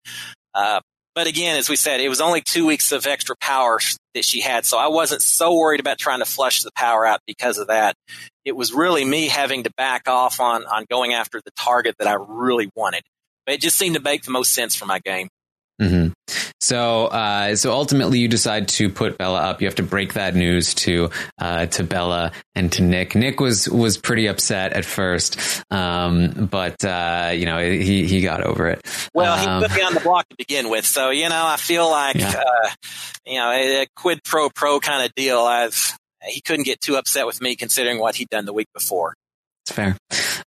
Uh, but again, as we said, it was only two weeks of extra power that she had. So I wasn't so worried about trying to flush the power out because of that. It was really me having to back off on, on going after the target that I really wanted. But it just seemed to make the most sense for my game. Mm-hmm. So, uh, so ultimately, you decide to put Bella up. You have to break that news to uh, to Bella and to Nick. Nick was was pretty upset at first, um, but uh, you know he he got over it. Well, um, he put me on the block to begin with, so you know I feel like Yeah. uh, you know a, a quid pro pro kind of deal. I've he couldn't get too upset with me considering what he'd done the week before. It's fair.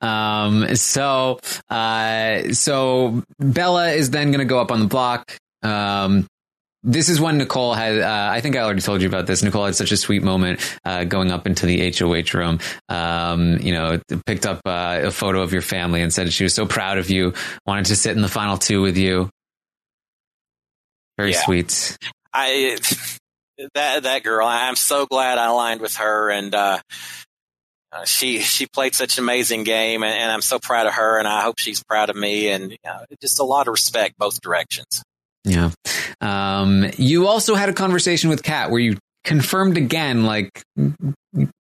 Um, so, uh, so Bella is then going to go up on the block. Um, this is when Nicole had, uh, I think I already told you about this. Nicole had such a sweet moment, uh, going up into the HOH room. Um, you know, picked up uh, a photo of your family and said she was so proud of you, wanted to sit in the final two with you. Very Yeah. sweet. I that that girl. I'm so glad I aligned with her, and uh, she she played such an amazing game, and, and I'm so proud of her, and I hope she's proud of me, and you know, just a lot of respect both directions. Yeah. Um, you also had a conversation with Kat where you confirmed again, like,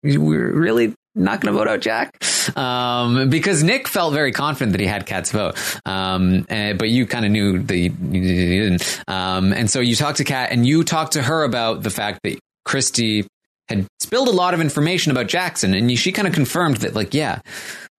we're really not going to vote out Jack. Um, because Nick felt very confident that he had Kat's vote. Um, eh, but you kind of knew that you, you didn't. Um, and so you talked to Kat and you talked to her about the fact that Christie had spilled a lot of information about Jackson. And she kind of confirmed that, like, yeah,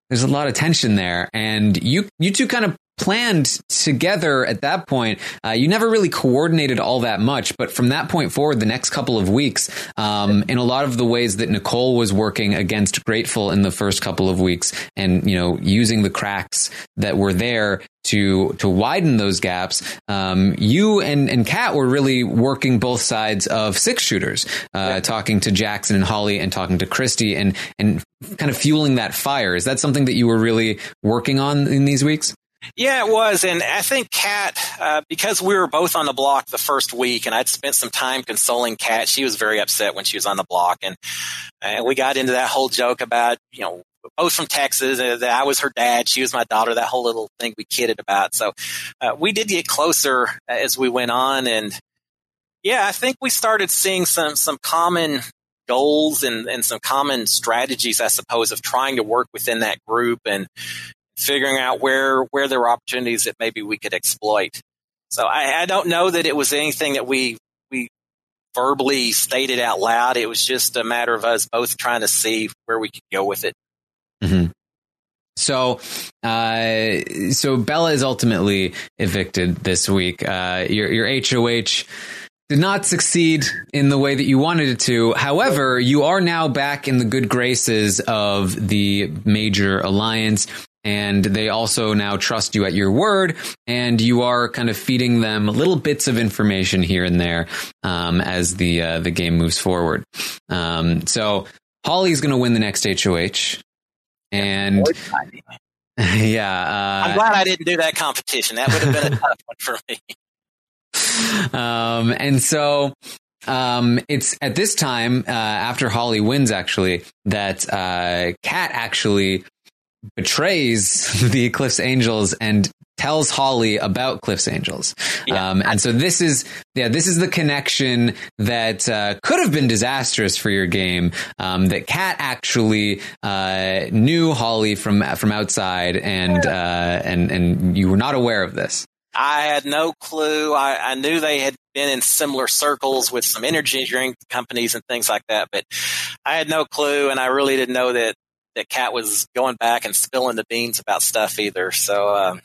there's a lot of tension there. And you, you two kind of planned together at that point. Uh, you never really coordinated all that much, but from that point forward, the next couple of weeks, um, in a lot of the ways that Nicole was working against Grateful in the first couple of weeks, and you know, using the cracks that were there to to widen those gaps. Um, you and and Kat were really working both sides of six shooters, uh, talking to Jackson and Holly, and talking to Christie, and and kind of fueling that fire. Is that something that you were really working on in these weeks? Yeah, it was, and I think Kat, uh, because we were both on the block the first week, and I'd spent some time consoling Kat. She was very upset when she was on the block, and and we got into that whole joke about you know both from Texas. Uh, that I was her dad, she was my daughter. That whole little thing we kidded about. So uh, we did get closer as we went on, and yeah, I think we started seeing some some common goals and, and some common strategies, I suppose, of trying to work within that group and figuring out where where there were opportunities that maybe we could exploit. So I, I don't know that it was anything that we we verbally stated out loud. It was just a matter of us both trying to see where we could go with it. Mm-hmm. So, uh, so Bella is ultimately evicted this week. Uh, your your HOH did not succeed in the way that you wanted it to. However, you are now back in the good graces of the major alliance. And they also now trust you at your word, and you are kind of feeding them little bits of information here and there um, as the uh, the game moves forward. Um, so Holly's going to win the next HOH, and yeah, uh, I'm glad I didn't do that competition. That would have been a tough one for me. um, and so um, it's at this time uh, after Holly wins, actually, that uh, Kat actually betrays the Cliffs Angels and tells Holly about Cliffs Angels. Um, and so this is, yeah, this is the connection that uh, could have been disastrous for your game. Um, that Kat actually uh, knew Holly from from outside, and uh, and and you were not aware of this. I had no clue. I, I knew they had been in similar circles with some energy drink companies and things like that, but I had no clue, and I really didn't know that that Kat was going back and spilling the beans about stuff either. So um,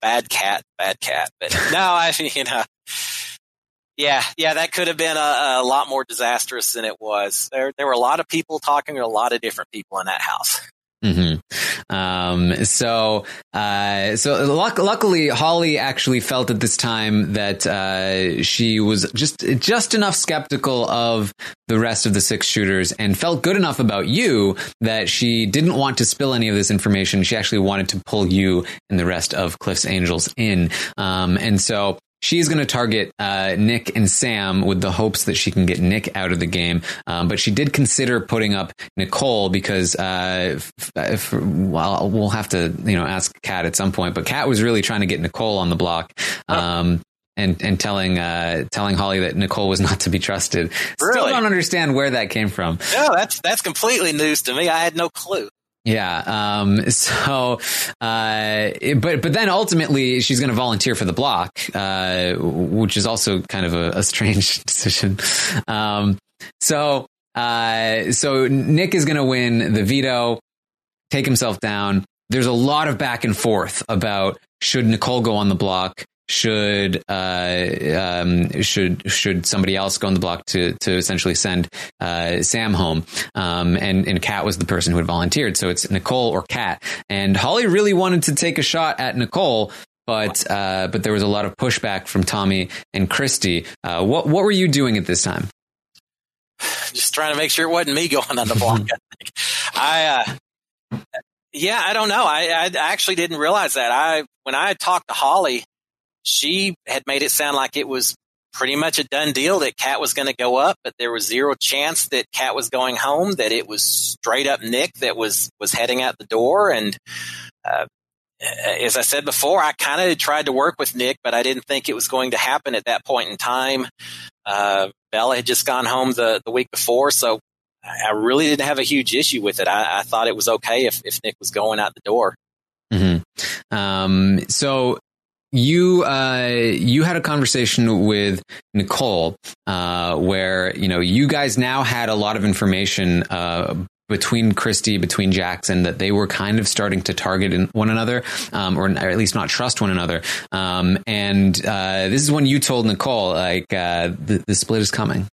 bad cat, bad cat. But no, I you know, yeah, yeah, that could have been a, a, lot more disastrous than it was. There, there were a lot of people talking to a lot of different people in that house. Mm-hmm. Um, so, uh, so luck- luckily, Holly actually felt at this time that uh, she was just just enough skeptical of the rest of the six shooters, and felt good enough about you that she didn't want to spill any of this information. She actually wanted to pull you and the rest of Cliff's Angels in, um, and so she's going to target uh, Nick and Sam with the hopes that she can get Nick out of the game. Um, but she did consider putting up Nicole because, uh, if, well, we'll have to, you know, ask Kat at some point. But Kat was really trying to get Nicole on the block. Um, and and telling uh, telling Holly that Nicole was not to be trusted. Really? Still don't understand where that came from. No, that's that's completely news to me. I had no clue. Yeah. Um, so, uh, but, but then ultimately she's going to volunteer for the block, uh, which is also kind of a, a strange decision. Um, so, uh, so Nick is going to win the veto, take himself down. There's a lot of back and forth about should Nicole go on the block? Should uh, um, should should somebody else go on the block to to essentially send uh, Sam home? Um, and and Kat was the person who had volunteered, so it's Nicole or Kat. And Holly really wanted to take a shot at Nicole. But uh, but there was a lot of pushback from Tommy and Christie. Uh, what what were you doing at this time? Just trying to make sure it wasn't me going on the block. I uh, yeah, I don't know. I, I actually didn't realize that. I when I talked to Holly, she had made it sound like it was pretty much a done deal that Kat was going to go up, but there was zero chance that Kat was going home. That it was straight up Nick that was was heading out the door. And uh, as I said before, I kind of tried to work with Nick, but I didn't think it was going to happen at that point in time. Uh, Bella had just gone home the the week before, so I really didn't have a huge issue with it. I, I thought it was okay if if Nick was going out the door. Mm-hmm. Um, so you uh, you had a conversation with Nicole uh, where you know you guys now had a lot of information uh, between Christie, between Jackson, that they were kind of starting to target one another, um, or, at least not trust one another. Um, and uh, this is when you told Nicole, like, uh, the, the split is coming.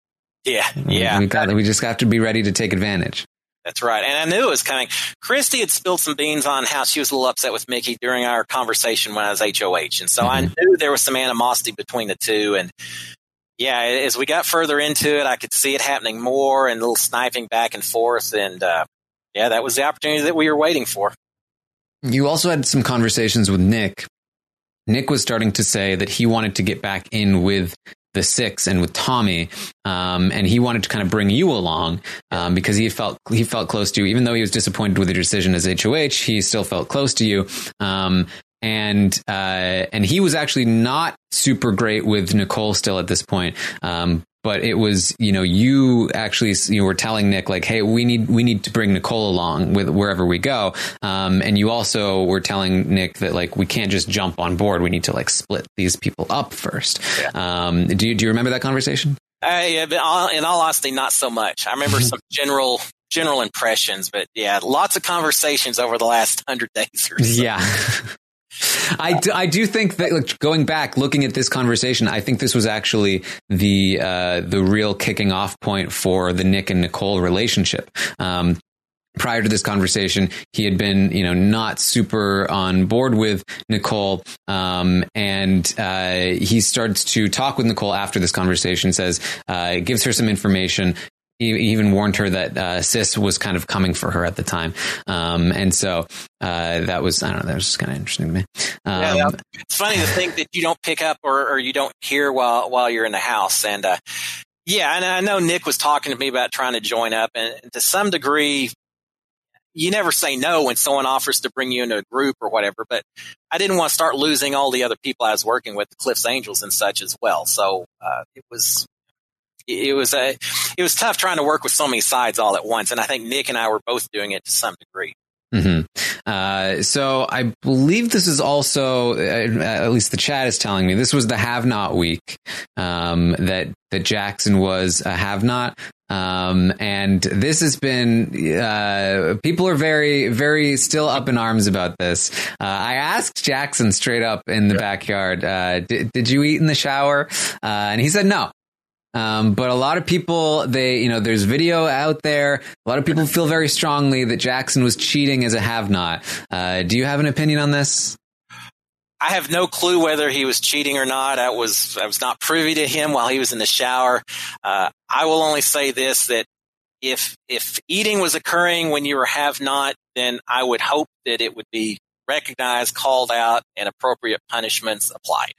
Yeah, yeah. We got. We just have to be ready to take advantage. That's right. And I knew it was coming. Christie had spilled some beans on how she was a little upset with Michie during our conversation when I was HOH. And so mm-hmm. I knew there was some animosity between the two. And yeah, as we got further into it, I could see it happening more and a little sniping back and forth. And uh, yeah, that was the opportunity that we were waiting for. You also had some conversations with Nick. Nick was starting to say that he wanted to get back in with the six and with Tommy, um, and he wanted to kind of bring you along um, because he felt he felt close to you, even though he was disappointed with the decision as HOH. He still felt close to you, um, and uh, and he was actually not super great with Nicole still at this point. Um, but it was you know you actually you were telling Nick like hey we need we need to bring Nicole along with wherever we go. Um, and you also were telling Nick that like we can't just jump on board. We need to like split these people up first. Yeah. um, do you do you remember that conversation? I, yeah, in all honesty not so much. I remember some general general impressions but yeah lots of conversations over the last hundred days or so. yeah I do, I do think that like, going back, looking at this conversation, I think this was actually the uh, the real kicking off point for the Nick and Nicole relationship. Um, prior to this conversation, he had been, you know, not super on board with Nicole. Um, and, uh, he starts to talk with Nicole after this conversation, says, uh, gives her some information, he even warned her that uh, Sis was kind of coming for her at the time, um, and so uh, that was I don't know that was just kind of interesting to me. Um, yeah, it's funny to think that you don't pick up or, or you don't hear while while you're in the house, and uh, yeah, and I know Nick was talking to me about trying to join up, and to some degree, you never say no when someone offers to bring you into a group or whatever. But I didn't want to start losing all the other people I was working with, the Cliffs Angels and such as well. So uh, it was it was a it was tough trying to work with so many sides all at once. And I think Nick and I were both doing it to some degree. Mm-hmm. Uh, so I believe this is also, uh, at least the chat is telling me, this was the have not week um, that that Jackson was a have not. Um, and this has been, uh, people are very, very still up in arms about this. Uh, I asked Jackson straight up in the backyard, uh, did, did you eat in the shower? Uh, and he said no. Um, but a lot of people, they, you know, there's video out there. A lot of people feel very strongly that Jackson was cheating as a have not. Uh, do you have an opinion on this? I have no clue whether he was cheating or not. I was I was not privy to him while he was in the shower. Uh, I will only say this: that if if eating was occurring when you were have not, then I would hope that it would be recognized, called out, and appropriate punishments applied.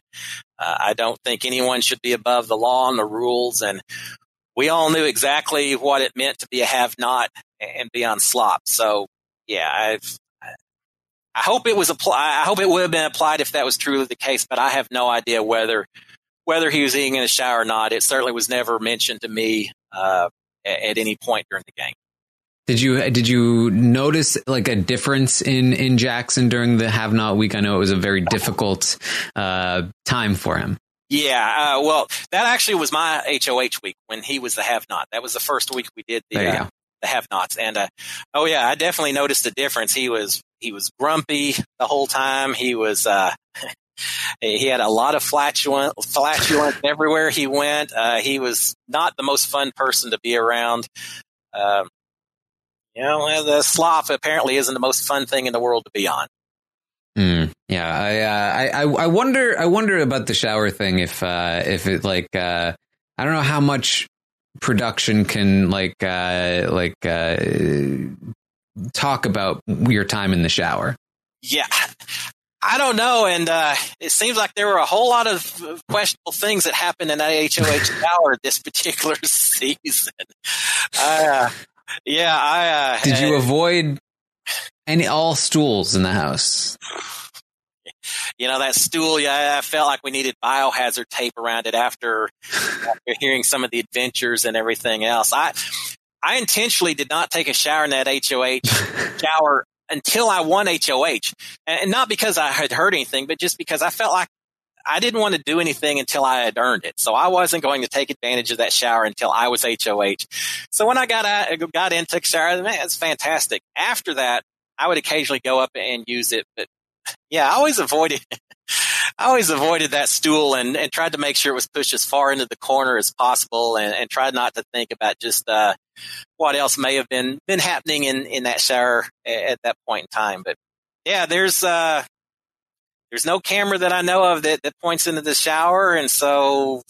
Uh, I don't think anyone should be above the law and the rules, and we all knew exactly what it meant to be a have not and be on slop. So, yeah, I've I hope it was applied. I hope it would have been applied if that was truly the case, but I have no idea whether whether he was eating in a shower or not. It certainly was never mentioned to me uh, at, at any point during the game. Did you did you notice like a difference in in Jackson during the have not week? I know it was a very difficult uh, time for him. Yeah, uh, well, that actually was my HOH week when he was the have not. That was the first week we did the uh, the have nots, and uh, oh yeah, I definitely noticed a difference. He was he was grumpy the whole time. He was uh, he had a lot of flatulence, flatulence everywhere he went. Uh, he was not the most fun person to be around. Um, you know, the slop apparently isn't the most fun thing in the world to be on. Mm, yeah, I, uh, I, I wonder, I wonder about the shower thing. If, uh, if it like, uh, I don't know how much production can like, uh, like, uh, talk about your time in the shower. Yeah, I don't know, and uh, it seems like there were a whole lot of questionable things that happened in that HOH shower this particular season. Yeah, I uh, did. You avoid any all stools in the house. You know that stool. Yeah, I felt like we needed biohazard tape around it after, after hearing some of the adventures and everything else. I I intentionally did not take a shower in that HOH shower until I won HOH, and not because I had heard anything, but just because I felt like I didn't want to do anything until I had earned it. So I wasn't going to take advantage of that shower until I was HOH. So when I got out, got in, took a shower, man, it's fantastic. After that, I would occasionally go up and use it, but yeah, I always avoided, I always avoided that stool and, and tried to make sure it was pushed as far into the corner as possible and, and tried not to think about just, uh, what else may have been, been happening in, in that shower at, at that point in time. But yeah, there's, uh, there's no camera that I know of that, that points into the shower. And so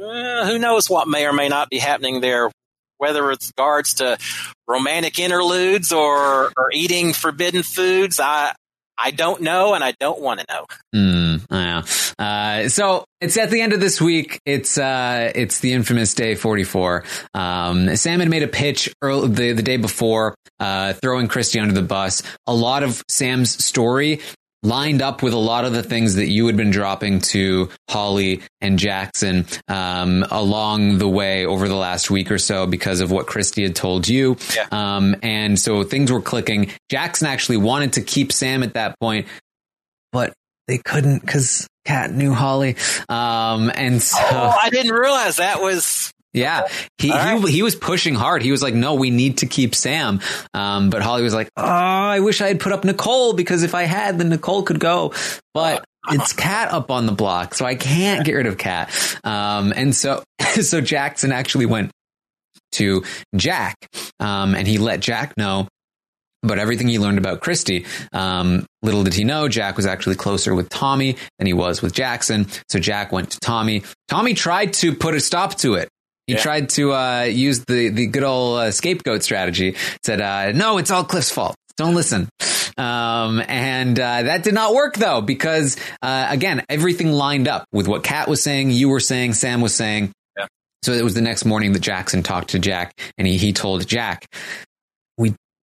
uh, who knows what may or may not be happening there, whether it's regards to romantic interludes or, or eating forbidden foods. I, I don't know, and I don't want to know. Mm. Uh, so it's at the end of this week. It's uh, it's the infamous day forty four. Um, Sam had made a pitch early, the the day before, uh, throwing Christie under the bus. A lot of Sam's story lined up with a lot of the things that you had been dropping to Holly and Jackson um, along the way over the last week or so because of what Christie had told you. Yeah. Um, and so things were clicking. Jackson actually wanted to keep Sam at that point, but they couldn't because Kat knew Holly. Um, and so oh, I didn't realize that was yeah, he, right. he he was pushing hard. He was like, "No, we need to keep Sam." Um, but Holly was like, "Oh, I wish I had put up Nicole because if I had, then Nicole could go." But it's Kat up on the block, so I can't get rid of Kat. Um, and so so Jackson actually went to Jack, um, and he let Jack know but everything he learned about Christie. um, little did he know, Jack was actually closer with Tommy than he was with Jackson. So Jack went to Tommy. Tommy tried to put a stop to it. He yeah. tried to uh, use the the good old uh, scapegoat strategy. Said, uh, "No, it's all Cliff's fault. Don't listen." Um, and uh, that did not work though, because uh, again, everything lined up with what Kat was saying, you were saying, Sam was saying. Yeah. So it was the next morning that Jackson talked to Jack, and he he told Jack,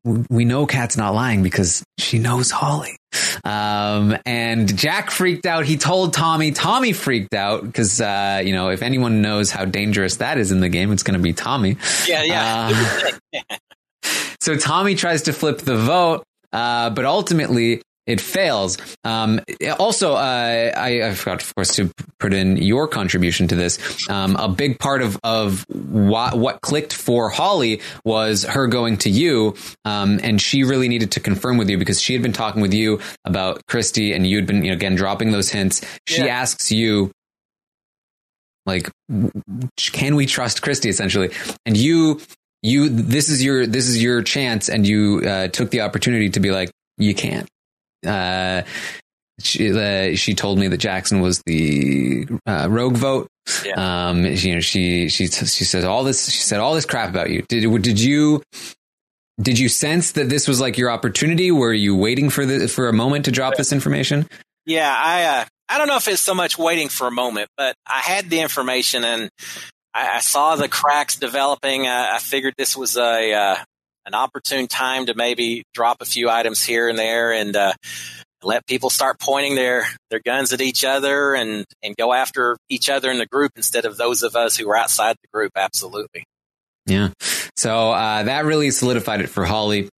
"We know Kat's not lying because she knows Holly. Um, and Jack freaked out. He told Tommy. Tommy freaked out because, uh, you know, if anyone knows how dangerous that is in the game, it's going to be Tommy. Yeah, yeah. Uh, so Tommy tries to flip the vote, uh, but ultimately it fails. Um, also, uh, I, I, forgot, of course, to put in your contribution to this. Um, a big part of of what, what, clicked for Holly was her going to you, um, and she really needed to confirm with you because she had been talking with you about Christie, and you'd been you know, again dropping those hints. She yeah. asks you. Like, can we trust Christie? Essentially, and you you this is your this is your chance and you uh, took the opportunity to be like you can't uh, she, uh, she told me that Jackson was the uh, rogue vote. Yeah. Um, you know, she she she said all this. She said all this crap about you. Did did you did you sense that this was like your opportunity? Were you waiting for the for a moment to drop this information? Yeah, I uh, I don't know if it's so much waiting for a moment, but I had the information and I, I saw the cracks developing. I, I figured this was a uh, an opportune time to maybe drop a few items here and there and uh, let people start pointing their, their guns at each other and, and go after each other in the group instead of those of us who are outside the group. Absolutely. Yeah. So uh, that really solidified it for Holly.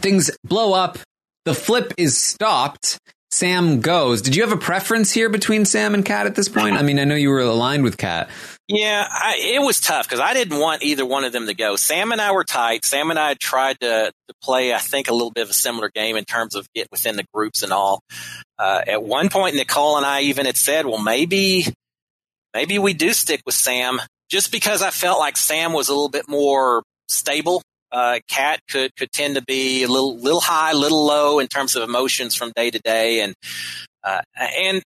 Things blow up. The flip is stopped. Sam goes. Did you have a preference here between Sam and Kat at this point? I mean, I know you were aligned with Kat. Yeah, I, it was tough because I didn't want either one of them to go. Sam and I were tight. Sam and I tried to, to play, I think, a little bit of a similar game in terms of get within the groups and all. Uh, at one point, Nicole and I even had said, well, maybe, maybe we do stick with Sam just because I felt like Sam was a little bit more stable uh, Kat could could tend to be a little little high, little low in terms of emotions from day to day, and uh, and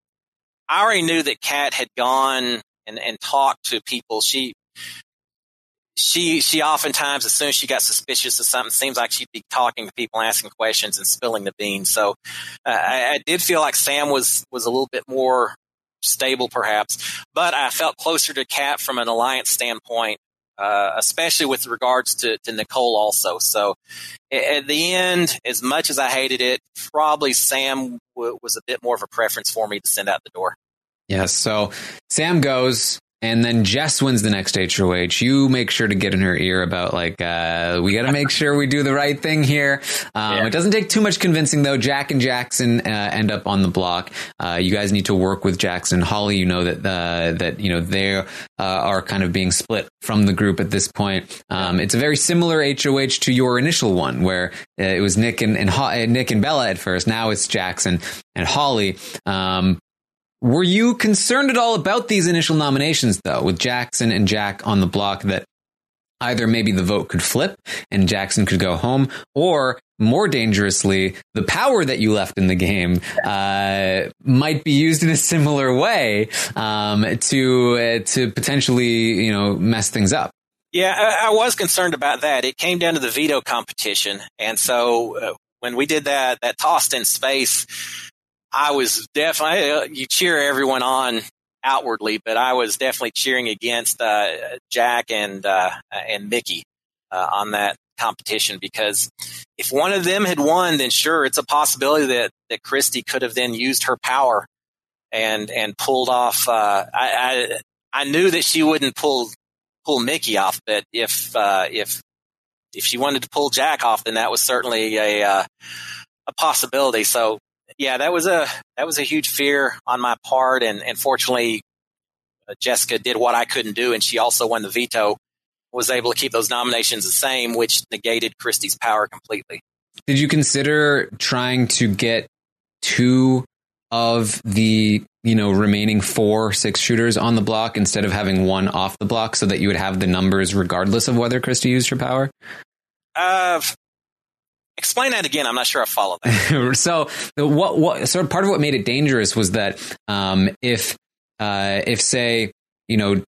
I already knew that Kat had gone and and talked to people. She she she oftentimes as soon as she got suspicious of something seems like she'd be talking to people asking questions and spilling the beans so uh, I, I, did feel like sam was was a little bit more stable perhaps but i felt closer to kat from an alliance standpoint uh, especially with regards to, to Nicole also. So at the end, as much as I hated it, probably Sam w- was a bit more of a preference for me to send out the door. Yes. So Sam goes. And then Jess wins the next HOH. You make sure to get in her ear about like, uh, we got to make sure we do the right thing here. Um, yeah. It doesn't take too much convincing though. Jack and Jackson uh, end up on the block. Uh, you guys need to work with Jackson. Holly, you know that uh, that you know they uh, are kind of being split from the group at this point. Um, it's a very similar HOH to your initial one, where uh, it was Nick and, and Nick and Bella at first. Now it's Jackson and Holly. Um, were you concerned at all about these initial nominations, though, with Jackson and Jack on the block that either maybe the vote could flip and Jackson could go home, or more dangerously, the power that you left in the game uh, might be used in a similar way um, to uh, to potentially you know mess things up. Yeah, I, I, was concerned about that. It came down to the veto competition, and so uh, when we did that that tossed in space I was definitely, uh, you cheer everyone on outwardly, but I was definitely cheering against uh, Jack and uh, and Michie uh, on that competition because if one of them had won, then sure, it's a possibility that that Christie could have then used her power and and pulled off. Uh, I, I, I knew that she wouldn't pull pull Michie off, but if uh, if if she wanted to pull Jack off, then that was certainly a a possibility. So yeah, that was a that was a huge fear on my part, and, and fortunately, uh, Jessica did what I couldn't do, and she also won the veto. Was able to keep those nominations the same, which negated Christie's power completely. Did you consider trying to get two of the you know remaining four six shooters on the block instead of having one off the block, so that you would have the numbers regardless of whether Christie used her power? Uh, Explain that again. I'm not sure I follow that. so what what sort of part of what made it dangerous was that um, if uh, if say you know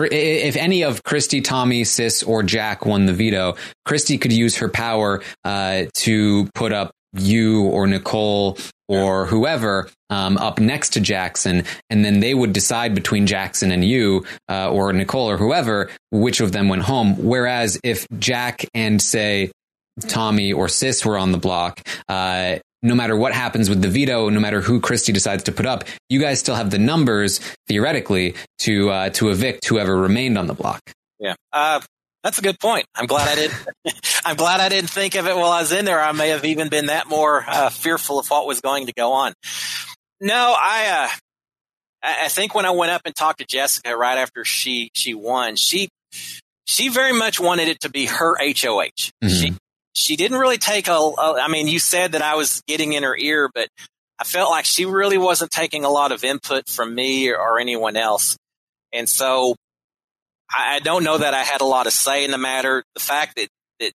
if any of Christie, Tommy, Sis, or Jack won the veto, Christie could use her power uh, to put up you or Nicole or whoever um, up next to Jackson, and then they would decide between Jackson and you uh, or Nicole or whoever which of them went home. Whereas if Jack and say Tommy or Sis were on the block, uh, no matter what happens with the veto, no matter who Christie decides to put up, you guys still have the numbers theoretically to uh, to evict whoever remained on the block. Yeah, uh, that's a good point. I'm glad I didn't. I'm glad I didn't think of it while I was in there. I may have even been that more uh, fearful of what was going to go on. No, I. Uh, I think when I went up and talked to Jessica right after she she won, she she very much wanted it to be her HOH. Mm-hmm. She she didn't really take a, a. I mean, you said that I was getting in her ear, but I felt like she really wasn't taking a lot of input from me or, or anyone else. And so I, I don't know that I had a lot of say in the matter. The fact that, that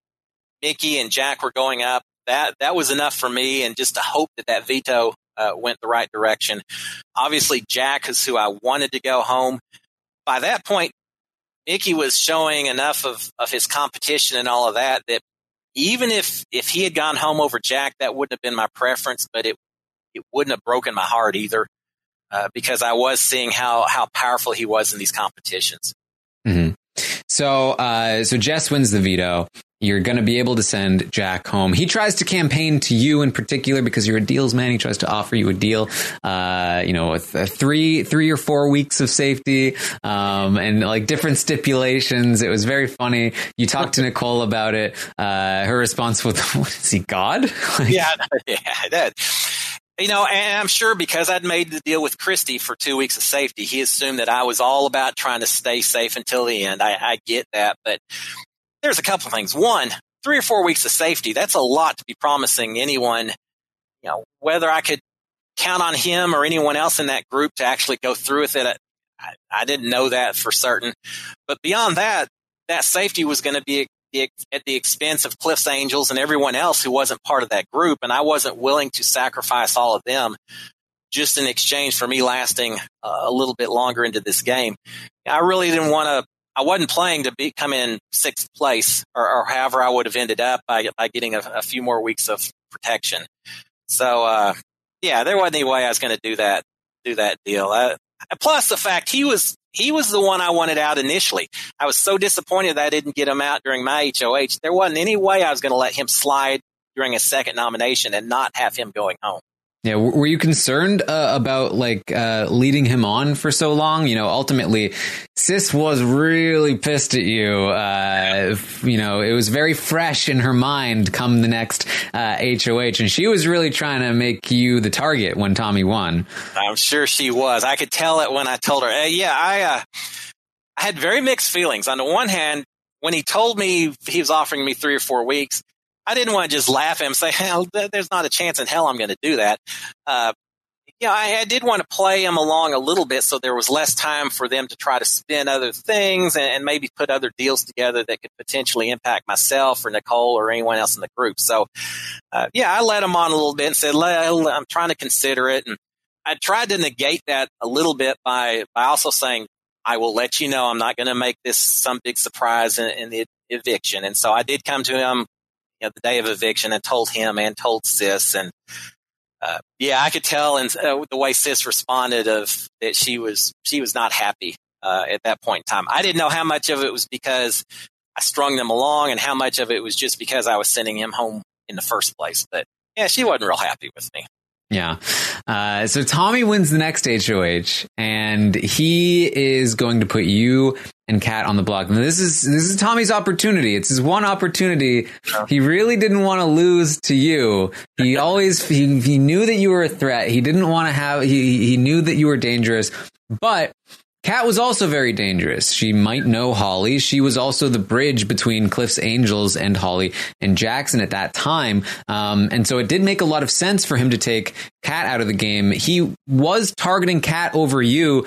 Michie and Jack were going up, that, that was enough for me. And just to hope that that veto uh, went the right direction. Obviously, Jack is who I wanted to go home. By that point, Michie was showing enough of, of his competition and all of that that even if if he had gone home over Jack, that wouldn't have been my preference, but it it wouldn't have broken my heart either, uh, because I was seeing how how powerful he was in these competitions. Mm-hmm. So, uh, so Jess wins the veto. You're going to be able to send Jack home. He tries to campaign to you in particular because you're a deals man. He tries to offer you a deal, uh, you know, with uh, three, three or four weeks of safety, um, and like different stipulations. It was very funny. You talked to Nicole about it. Uh, her response was, "What is he, God?" yeah, yeah, that. You know, and I'm sure because I'd made the deal with Christie for two weeks of safety, he assumed that I was all about trying to stay safe until the end. I, I get that, but there's a couple things. One, three or four weeks of safety, that's a lot to be promising anyone, you know, whether I could count on him or anyone else in that group to actually go through with it. I, I didn't know that for certain. But beyond that, that safety was going to be at the expense of Cliff's Angels and everyone else who wasn't part of that group. And I wasn't willing to sacrifice all of them just in exchange for me lasting uh, a little bit longer into this game. I really didn't want to I wasn't playing to be come in sixth place or, or however I would have ended up by, by getting a, a few more weeks of protection. So, uh, yeah, there wasn't any way I was going to do that, do that deal. Uh, plus the fact he was, he was the one I wanted out initially. I was so disappointed that I didn't get him out during my HOH. There wasn't any way I was going to let him slide during a second nomination and not have him going home. Yeah, were you concerned uh, about like uh, leading him on for so long? You know, ultimately, Sis was really pissed at you. Uh, you know, it was very fresh in her mind come the next HOH, uh, and she was really trying to make you the target when Tommy won. I'm sure she was. I could tell it when I told her. Uh, yeah, I, uh, I had very mixed feelings. On the one hand, when he told me he was offering me three or four weeks, I didn't want to just laugh at him say, hell, there's not a chance in hell I'm going to do that. Uh, you know, I, I, did want to play him along a little bit so there was less time for them to try to spin other things and, and maybe put other deals together that could potentially impact myself or Nicole or anyone else in the group. So, uh, yeah, I let him on a little bit and said, I'm trying to consider it. And I tried to negate that a little bit by, by also saying, I will let you know I'm not going to make this some big surprise in, in the eviction. And so I did come to him you know, the day of eviction and told him and told Sis. And uh, yeah, I could tell and uh, the way Sis responded of that she was she was not happy uh, at that point in time. I didn't know how much of it was because I strung them along and how much of it was just because I was sending him home in the first place. But yeah, she wasn't real happy with me. Yeah. Uh, so Tommy wins the next HOH, and he is going to put you and Kat on the block. And this is this is Tommy's opportunity. It's his one opportunity. He really didn't want to lose to you. He always he, he knew that you were a threat. He didn't want to have he he knew that you were dangerous. But Kat was also very dangerous. She might know Holly. She was also the bridge between Cliff's Angels and Holly and Jackson at that time. Um, and so it did make a lot of sense for him to take Kat out of the game. He was targeting Kat over you,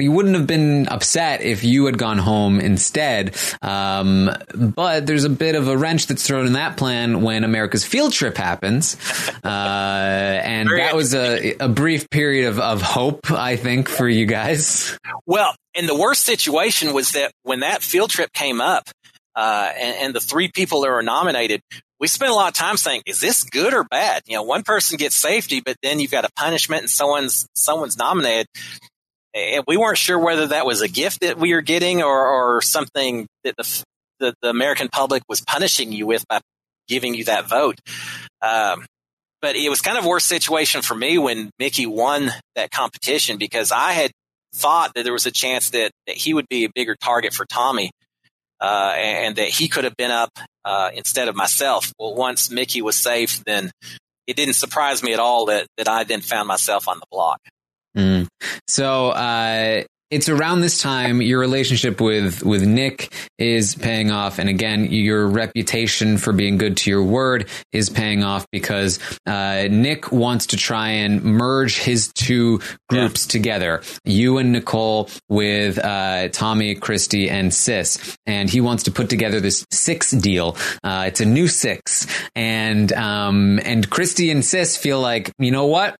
he wouldn't have been upset if you had gone home instead. Um, but there's a bit of a wrench that's thrown in that plan when America's field trip happens. Uh, and that was a, a brief period of, of hope, I think, for you guys. Well, and the worst situation was that when that field trip came up, uh, and, and, the three people that were nominated, we spent a lot of time saying, is this good or bad? You know, one person gets safety, but then you've got a punishment and someone's, someone's nominated and we weren't sure whether that was a gift that we were getting or, or something that the, the, the American public was punishing you with by giving you that vote. Um, but it was kind of a worse situation for me when Michie won that competition because I had thought that there was a chance that, that he would be a bigger target for Tommy. Uh, and that he could have been up uh, instead of myself. Well, once Michie was safe, then it didn't surprise me at all that that I then found myself on the block. Mm. So uh, it's around this time your relationship with with Nick is paying off, and again, your reputation for being good to your word is paying off because uh, Nick wants to try and merge his two groups yeah. together. You and Nicole with uh, Tommy, Christie, and Sis, and he wants to put together this six deal. Uh, it's a new six, and um, and Christie and Sis feel like you know what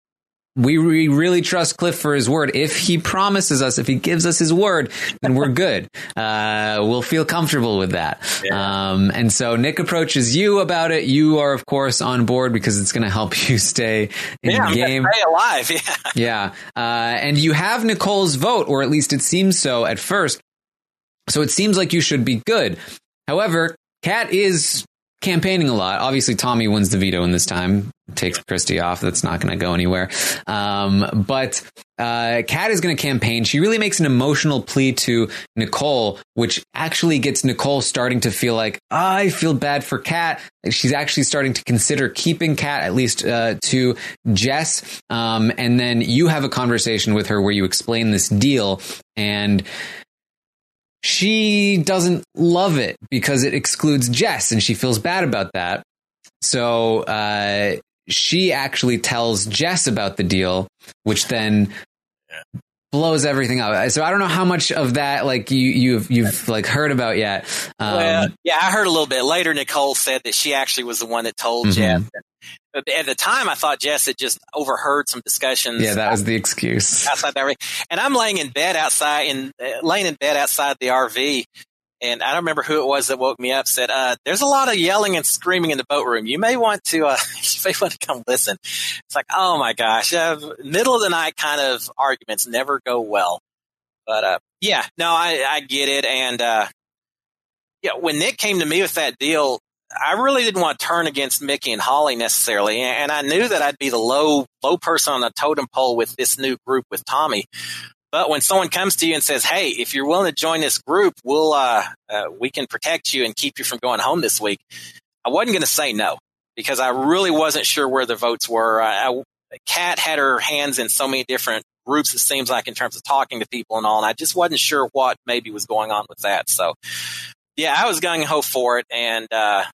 we really trust Cliff for his word. If he promises us, if he gives us his word, then we're good. Uh, we'll feel comfortable with that. Yeah. Um, and so Nick approaches you about it. You are, of course, on board because it's going to help you stay in yeah, the game. Stay alive. Yeah. Yeah. Uh, and you have Nicole's vote, or at least it seems so at first. So it seems like you should be good. However, Kat is campaigning a lot. Obviously, Tommy wins the veto in this time, takes Christie off. That's not going to go anywhere. Um, but uh, Kat is going to campaign. She really makes an emotional plea to Nicole, which actually gets Nicole starting to feel like, oh, I feel bad for Kat. She's actually starting to consider keeping Kat, at least uh, to Jess. Um, and then you have a conversation with her where you explain this deal and she doesn't love it because it excludes Jess and she feels bad about that. So uh, she actually tells Jess about the deal, which then blows everything up. So I don't know how much of that like you you've you've like heard about yet. Um, well, yeah, I heard a little bit later. Nicole said that she actually was the one that told mm-hmm. Jess. But at the time, I thought Jess had just overheard some discussions. Yeah, that was the excuse. Outside that, and I'm laying in bed outside, in uh, laying in bed outside the RV, and I don't remember who it was that woke me up. Said, uh, "There's a lot of yelling and screaming in the boat room. You may want to, uh, you may want to come listen." It's like, oh my gosh, middle of the night kind of arguments never go well. But uh, yeah, no, I, I get it, and uh, yeah, when Nick came to me with that deal, I really didn't want to turn against Michie and Holly necessarily, and I knew that I'd be the low low person on the totem pole with this new group with Tommy. But when someone comes to you and says, "Hey, if you're willing to join this group, we'll uh, uh, we can protect you and keep you from going home this week," I wasn't going to say no because I really wasn't sure where the votes were. I, I, Kat had her hands in so many different groups. It seems like in terms of talking to people and all, and I just wasn't sure what maybe was going on with that. So, yeah, I was gung ho for it, and uh,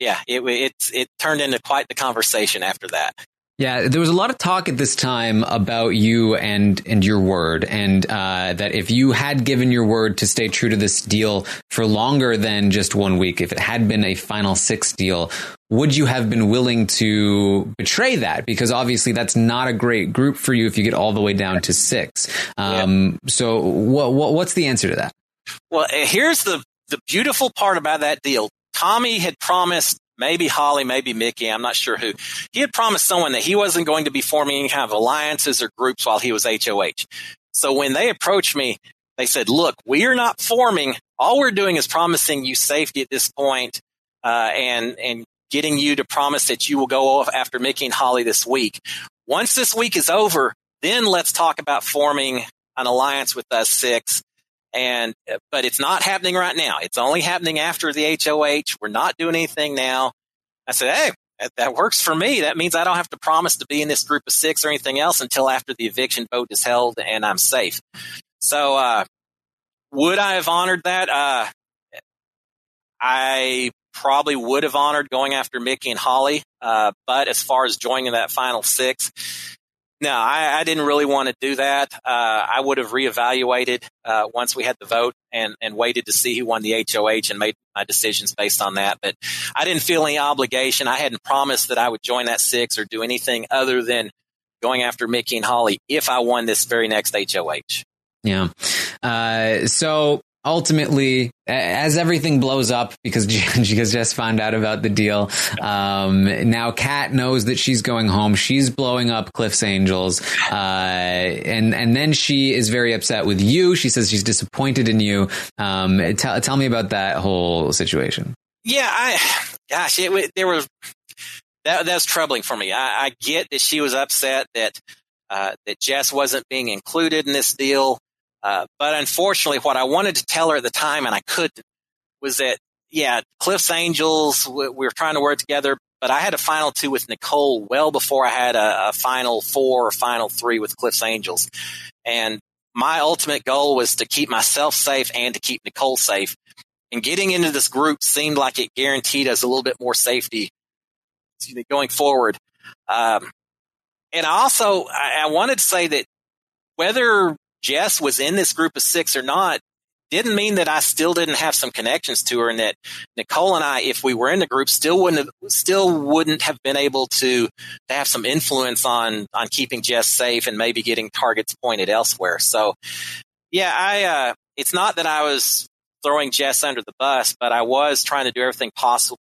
yeah, it, it, it turned into quite the conversation after that. Yeah, there was a lot of talk at this time about you and and your word, and uh, that if you had given your word to stay true to this deal for longer than just one week, if it had been a final six deal, would you have been willing to betray that? Because obviously, that's not a great group for you if you get all the way down to six. Um, yeah. So, what, what what's the answer to that? Well, here's the the beautiful part about that deal. Tommy had promised maybe Holly, maybe Michie, I'm not sure who. He had promised someone that he wasn't going to be forming any kind of alliances or groups while he was HOH. So when they approached me, they said, look, we are not forming. All we're doing is promising you safety at this point, uh, and, and getting you to promise that you will go off after Michie and Holly this week. Once this week is over, then let's talk about forming an alliance with us six and, but it's not happening right now. It's only happening after the HOH. We're not doing anything now. I said, Hey, that, that works for me. That means I don't have to promise to be in this group of six or anything else until after the eviction vote is held and I'm safe. So, uh, would I have honored that? Uh, I probably would have honored going after Michie and Holly. Uh, but as far as joining that final six, no, I, I, didn't really want to do that. Uh, I would have reevaluated uh, once we had the vote and, and waited to see who won the HOH and made my decisions based on that. But I didn't feel any obligation. I hadn't promised that I would join that six or do anything other than going after Michie and Holly if I won this very next HOH. Yeah. Uh, so ultimately, as everything blows up because because Jess found out about the deal, um, now Kat knows that she's going home. She's blowing up Cliff's Angels, uh, and and then she is very upset with you. She says she's disappointed in you. Um, tell tell me about that whole situation. Yeah, I gosh, it, there was that that's troubling for me. I, I get that she was upset that uh, that Jess wasn't being included in this deal, uh, but unfortunately, what I wanted to tell her at the time, and I couldn't, was that yeah, Cliff's Angels, we, we were trying to work together, but I had a final two with Nicole well before I had a, a final four or final three with Cliff's Angels, and my ultimate goal was to keep myself safe and to keep Nicole safe. And getting into this group seemed like it guaranteed us a little bit more safety going forward. Um, and also, I, I wanted to say that whether Jess was in this group of six or not didn't mean that I still didn't have some connections to her, and that Nicole and I, if we were in the group, still wouldn't have, still wouldn't have been able to, to have some influence on on keeping Jess safe and maybe getting targets pointed elsewhere. So, yeah, I uh, it's not that I was throwing Jess under the bus, but I was trying to do everything possible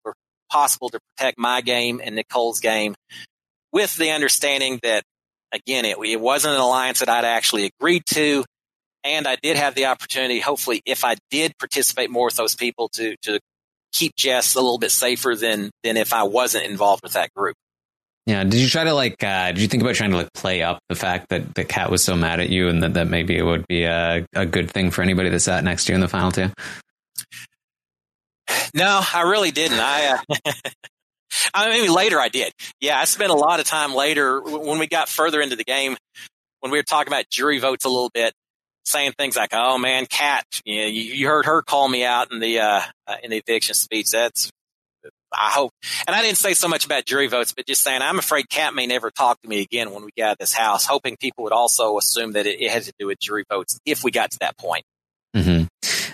possible to protect my game and Nicole's game with the understanding that, again, it, it wasn't an alliance that I'd actually agreed to. And I did have the opportunity, hopefully, if I did participate more with those people to, to keep Jess a little bit safer than, than if I wasn't involved with that group. Yeah. Did you try to like, uh, did you think about trying to like play up the fact that the Kat was so mad at you and that, that maybe it would be a, a good thing for anybody that sat next to you in the final two? No, I really didn't. I, uh, I mean, later I did. Yeah, I spent a lot of time later when we got further into the game, when we were talking about jury votes a little bit, saying things like, "Oh man, Kat, you, know, you, heard her call me out in the uh, uh, in the eviction speech." That's I hope, and I didn't say so much about jury votes, but just saying I'm afraid Kat may never talk to me again when we get out of this house. Hoping people would also assume that it, it had to do with jury votes if we got to that point. Mm-hmm.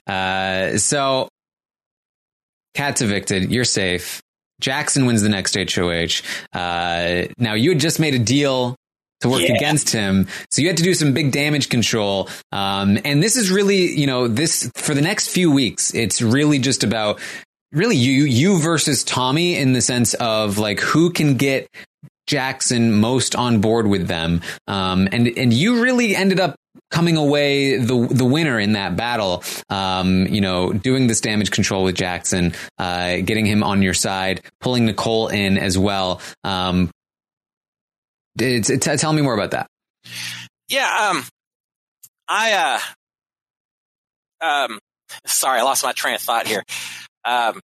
Uh, so Kat's evicted. You're safe. Jackson wins the next HOH. Uh, now you had just made a deal to work yeah. against him. So you had to do some big damage control. Um, and this is really, you know, this for the next few weeks, it's really just about really you, you versus Tommy in the sense of like who can get Jackson most on board with them. Um, and, and you really ended up coming away the the winner in that battle. Um, you know, doing this damage control with Jackson, uh, getting him on your side, pulling Nicole in as well. Um, it's, it's, tell me more about that. Yeah, um, I uh, um, sorry, I lost my train of thought here. Um,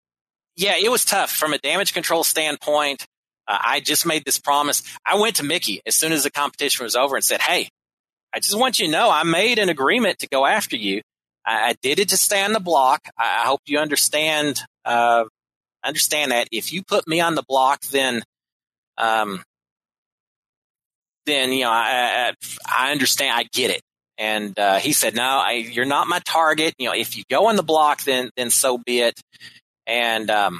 yeah, it was tough from a damage control standpoint. Uh, I just made this promise. I went to Michie as soon as the competition was over and said, "Hey, I just want you to know I made an agreement to go after you. I, I did it to stay on the block. I, I hope you understand uh, understand that. If you put me on the block, then um, then you know I, I, I understand. I get it. And uh, he said, "No, I, you're not my target. You know, if you go on the block, then then so be it." And um,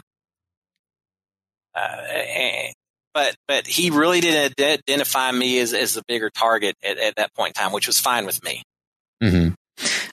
uh, and, but but he really didn't identify me as, as a bigger target at, at that point in time, which was fine with me. Mm-hmm.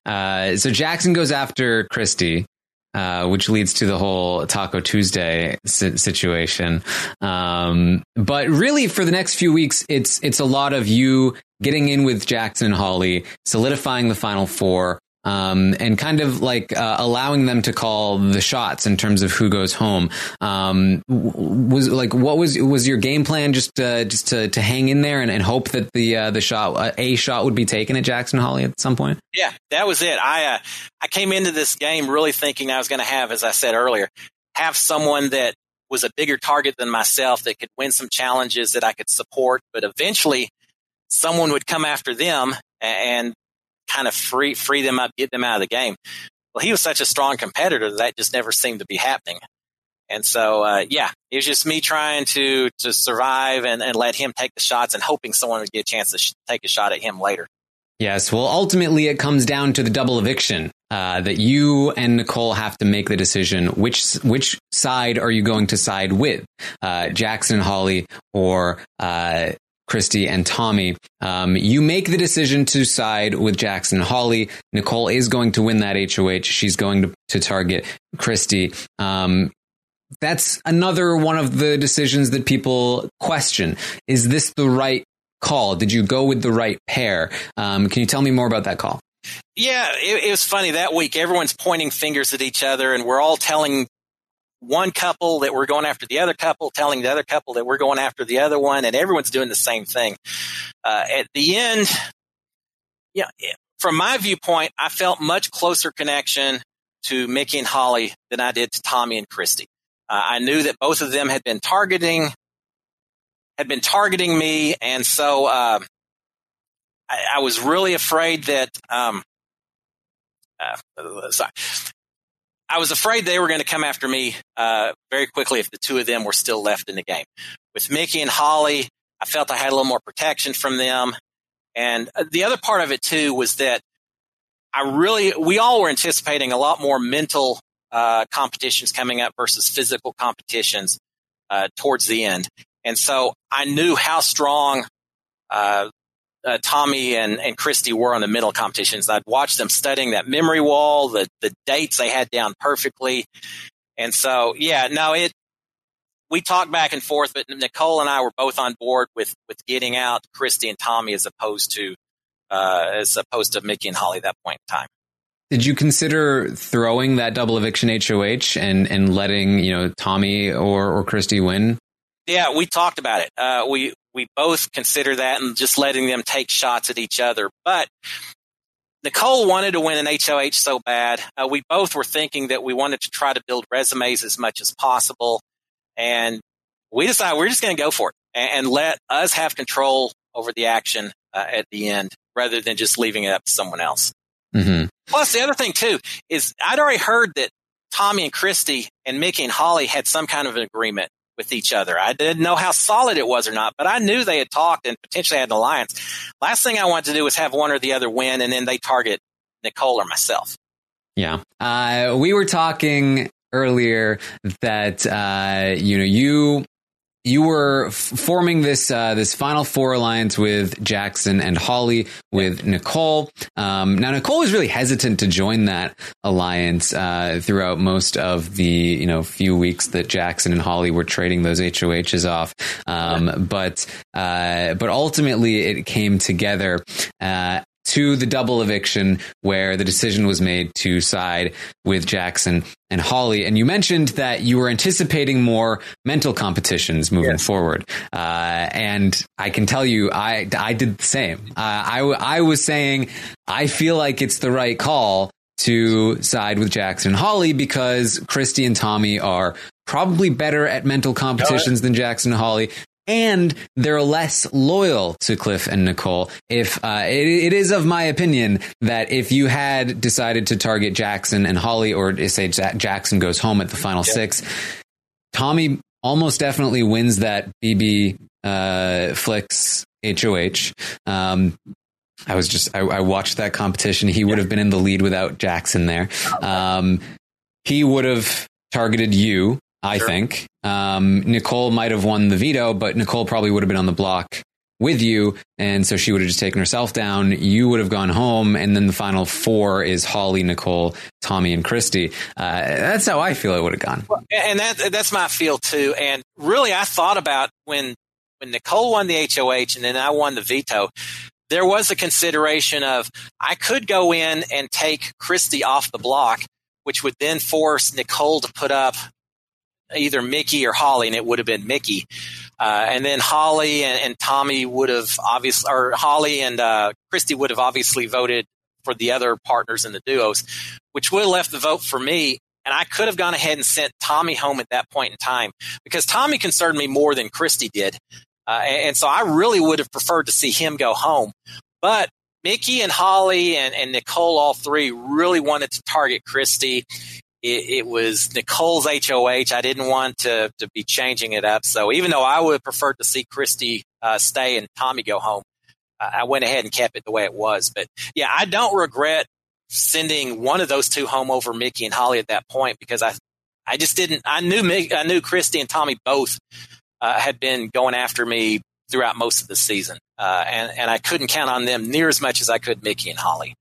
Uh, so Jackson goes after Christie, uh, which leads to the whole Taco Tuesday situation. Um, but really, for the next few weeks, it's it's a lot of you getting in with Jackson and Holly, solidifying the final four, um, and kind of like uh, allowing them to call the shots in terms of who goes home. Um, was like what was was your game plan? Just uh, just to, to hang in there and, and hope that the uh, the shot uh, a shot would be taken at Jackson Holly at some point. Yeah, that was it. I uh, I came into this game really thinking I was going to have, as I said earlier, have someone that was a bigger target than myself that could win some challenges that I could support, but eventually someone would come after them and kind of free free them up, get them out of the game. Well, he was such a strong competitor that, just never seemed to be happening. And so, uh, yeah, it was just me trying to to survive and, and let him take the shots and hoping someone would get a chance to sh- take a shot at him later. Yes, well, ultimately, it comes down to the double eviction uh, that you and Nicole have to make the decision which which side are you going to side with, uh, Jackson Holly or uh, Christie and Tommy. Um, you make the decision to side with Jackson Holly. Nicole is going to win that HOH. She's going to, to target Christie. Um, that's another one of the decisions that people question. Is this the right call? Did you go with the right pair? Um, can you tell me more about that call? Yeah, it, it was funny that week. Everyone's pointing fingers at each other, and we're all telling one couple that we're going after the other couple, telling the other couple that we're going after the other one, and everyone's doing the same thing. Uh, at the end, yeah, from my viewpoint, I felt much closer connection to Michie and Holly than I did to Tommy and Christie. Uh, I knew that both of them had been targeting had been targeting me, and so uh, I, I, was really afraid that. Um, uh, sorry. I was afraid they were going to come after me uh, very quickly if the two of them were still left in the game. With Michie and Holly, I felt I had a little more protection from them. And uh, the other part of it too was that I really, we all were anticipating a lot more mental uh, competitions coming up versus physical competitions uh, towards the end. And so I knew how strong uh, uh, Tommy and, and Christie were on the mental competitions. I'd watched them studying that memory wall, the, the dates they had down perfectly. And so, yeah, no, it, we talked back and forth, but Nicole and I were both on board with, with getting out Christie and Tommy as opposed to, uh, as opposed to Michie and Holly at that point in time. Did you consider throwing that double eviction HOH and, and letting, you know, Tommy or, or Christie win? Yeah, we talked about it. Uh, we, we both consider that and just letting them take shots at each other. But Nicole wanted to win an HOH so bad. Uh, we both were thinking that we wanted to try to build resumes as much as possible. And we decided we're just going to go for it and, and, let us have control over the action uh, at the end rather than just leaving it up to someone else. Mm-hmm. Plus, the other thing too is I'd already heard that Tommy and Christie and Mickey and Holly had some kind of an agreement with each other. I didn't know how solid it was or not, but I knew they had talked and potentially had an alliance. Last thing I wanted to do was have one or the other win, and then they target Nicole or myself. Yeah. Uh, we were talking earlier that, uh, you know, you you were f- forming this uh, this final four alliance with Jackson and Holly with Nicole. Um, now Nicole was really hesitant to join that alliance uh, throughout most of the you know few weeks that Jackson and Holly were trading those HOHs off. Um, but uh, but ultimately it came together uh, to the double eviction where the decision was made to side with Jackson and Holly. And you mentioned that you were anticipating more mental competitions moving yes. forward. Uh, and I can tell you, I, I did the same. Uh, I, I was saying, I feel like it's the right call to side with Jackson and Holly because Christie and Tommy are probably better at mental competitions than Jackson and Holly and they're less loyal to Cliff and Nicole. If uh, it, it is of my opinion that if you had decided to target Jackson and Holly, or say Jackson goes home at the final yeah. six, Tommy almost definitely wins that BB uh, Flicks HOH. Um, I was just I, I, watched that competition. He would have been in the lead without Jackson there. Um, he would have targeted you I sure. think. Um, Nicole might have won the veto, but Nicole probably would have been on the block with you. And so she would have just taken herself down. You would have gone home. And then the final four is Holly, Nicole, Tommy, and Christie. Uh, that's how I feel it would have gone. And that, that's my feel too. And really, I thought about when, when Nicole won the HOH and then I won the veto, there was a consideration of I could go in and take Christie off the block, which would then force Nicole to put up either Michie or Holly, and it would have been Michie. Uh, and then Holly and, and, Tommy would have obviously, or Holly and uh, Christie would have obviously voted for the other partners in the duos, which would have left the vote for me. And I could have gone ahead and sent Tommy home at that point in time because Tommy concerned me more than Christie did. Uh, and, and, so I really would have preferred to see him go home. But Michie and Holly and, and Nicole, all three, really wanted to target Christie it, it, was Nicole's HOH. I didn't want to, to be changing it up. So even though I would have preferred to see Christie uh, stay and Tommy go home, I went ahead and kept it the way it was. But yeah, I don't regret sending one of those two home over Michie and Holly at that point because I, I just didn't. I knew Mick, I knew Christie and Tommy both uh, had been going after me throughout most of the season, uh, and and I couldn't count on them near as much as I could Michie and Holly.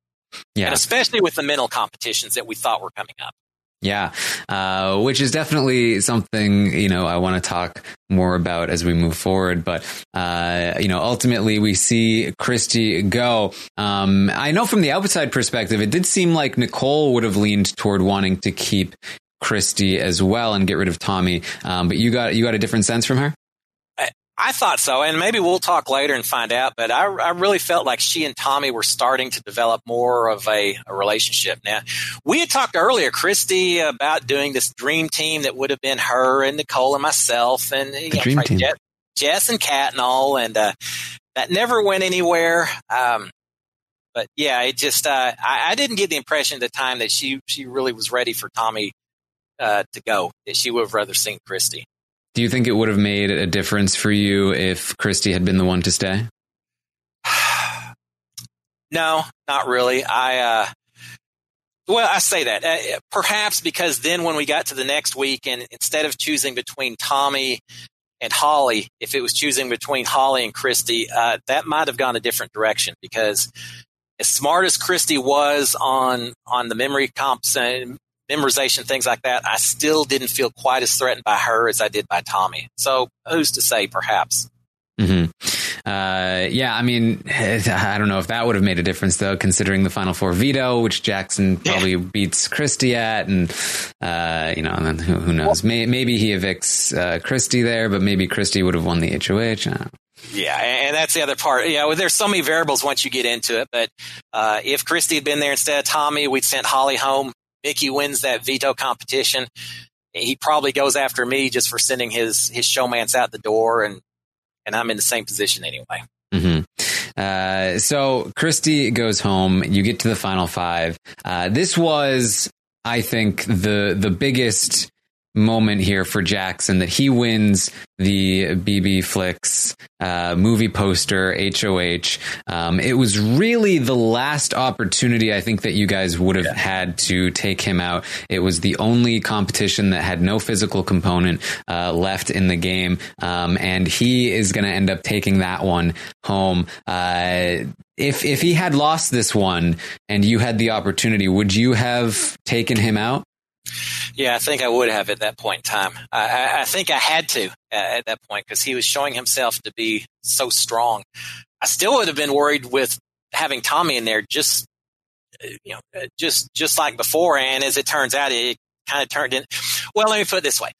Yeah, and especially with the mental competitions that we thought were coming up. Yeah, uh, which is definitely something you know I want to talk more about as we move forward. But uh, you know, ultimately we see Christie go. Um, I know from the outside perspective, it did seem like Nicole would have leaned toward wanting to keep Christie as well and get rid of Tommy. Um, but you got you got a different sense from her. I thought so, and maybe we'll talk later and find out. But I, I really felt like she and Tommy were starting to develop more of a, a, relationship. Now, we had talked earlier, Christie, about doing this dream team that would have been her and Nicole and myself, and you know, dream team. Jess, Jess, and Kat and all, and uh, that never went anywhere. Um, but yeah, it just uh, I, I, didn't get the impression at the time that she she really was ready for Tommy uh, to go. That she would have rather seen Christie. Do you think it would have made a difference for you if Christie had been the one to stay? no, not really. I, uh, well, I say that uh, perhaps because then when we got to the next week and instead of choosing between Tommy and Holly, if it was choosing between Holly and Christie, uh, that might have gone a different direction because as smart as Christie was on on the memory comps and memorization, things like that, I still didn't feel quite as threatened by her as I did by Tommy. So who's to say, perhaps. Mm-hmm. Uh, yeah, I mean, I don't know if that would have made a difference though, considering the Final Four veto, which Jackson probably yeah. beats Christie at, and uh, you know, and then who, who knows? Well, maybe he evicts uh, Christie there, but maybe Christie would have won the HOH. Yeah, and that's the other part. Yeah, well, there's so many variables once you get into it. But uh, if Christie had been there instead of Tommy, we'd sent Holly home. Michie wins that veto competition. He probably goes after me just for sending his his showmance out the door, and and I'm in the same position anyway. Mm-hmm. Uh, so Christy goes home. You get to the final five. Uh, this was, I think, the the biggest moment here for Jackson that he wins the BB Flicks uh, movie poster HOH. Um, it was really the last opportunity I think that you guys would have yeah. had to take him out. It was the only competition that had no physical component uh, left in the game, um, and he is going to end up taking that one home. Uh, if if he had lost this one and you had the opportunity, would you have taken him out? Yeah, I think I would have at that point in time. I, I think I had to uh, at that point because he was showing himself to be so strong. I still would have been worried with having Tommy in there, just uh, you know, uh, just just like before. And as it turns out, it kind of turned in. Well, let me put it this way: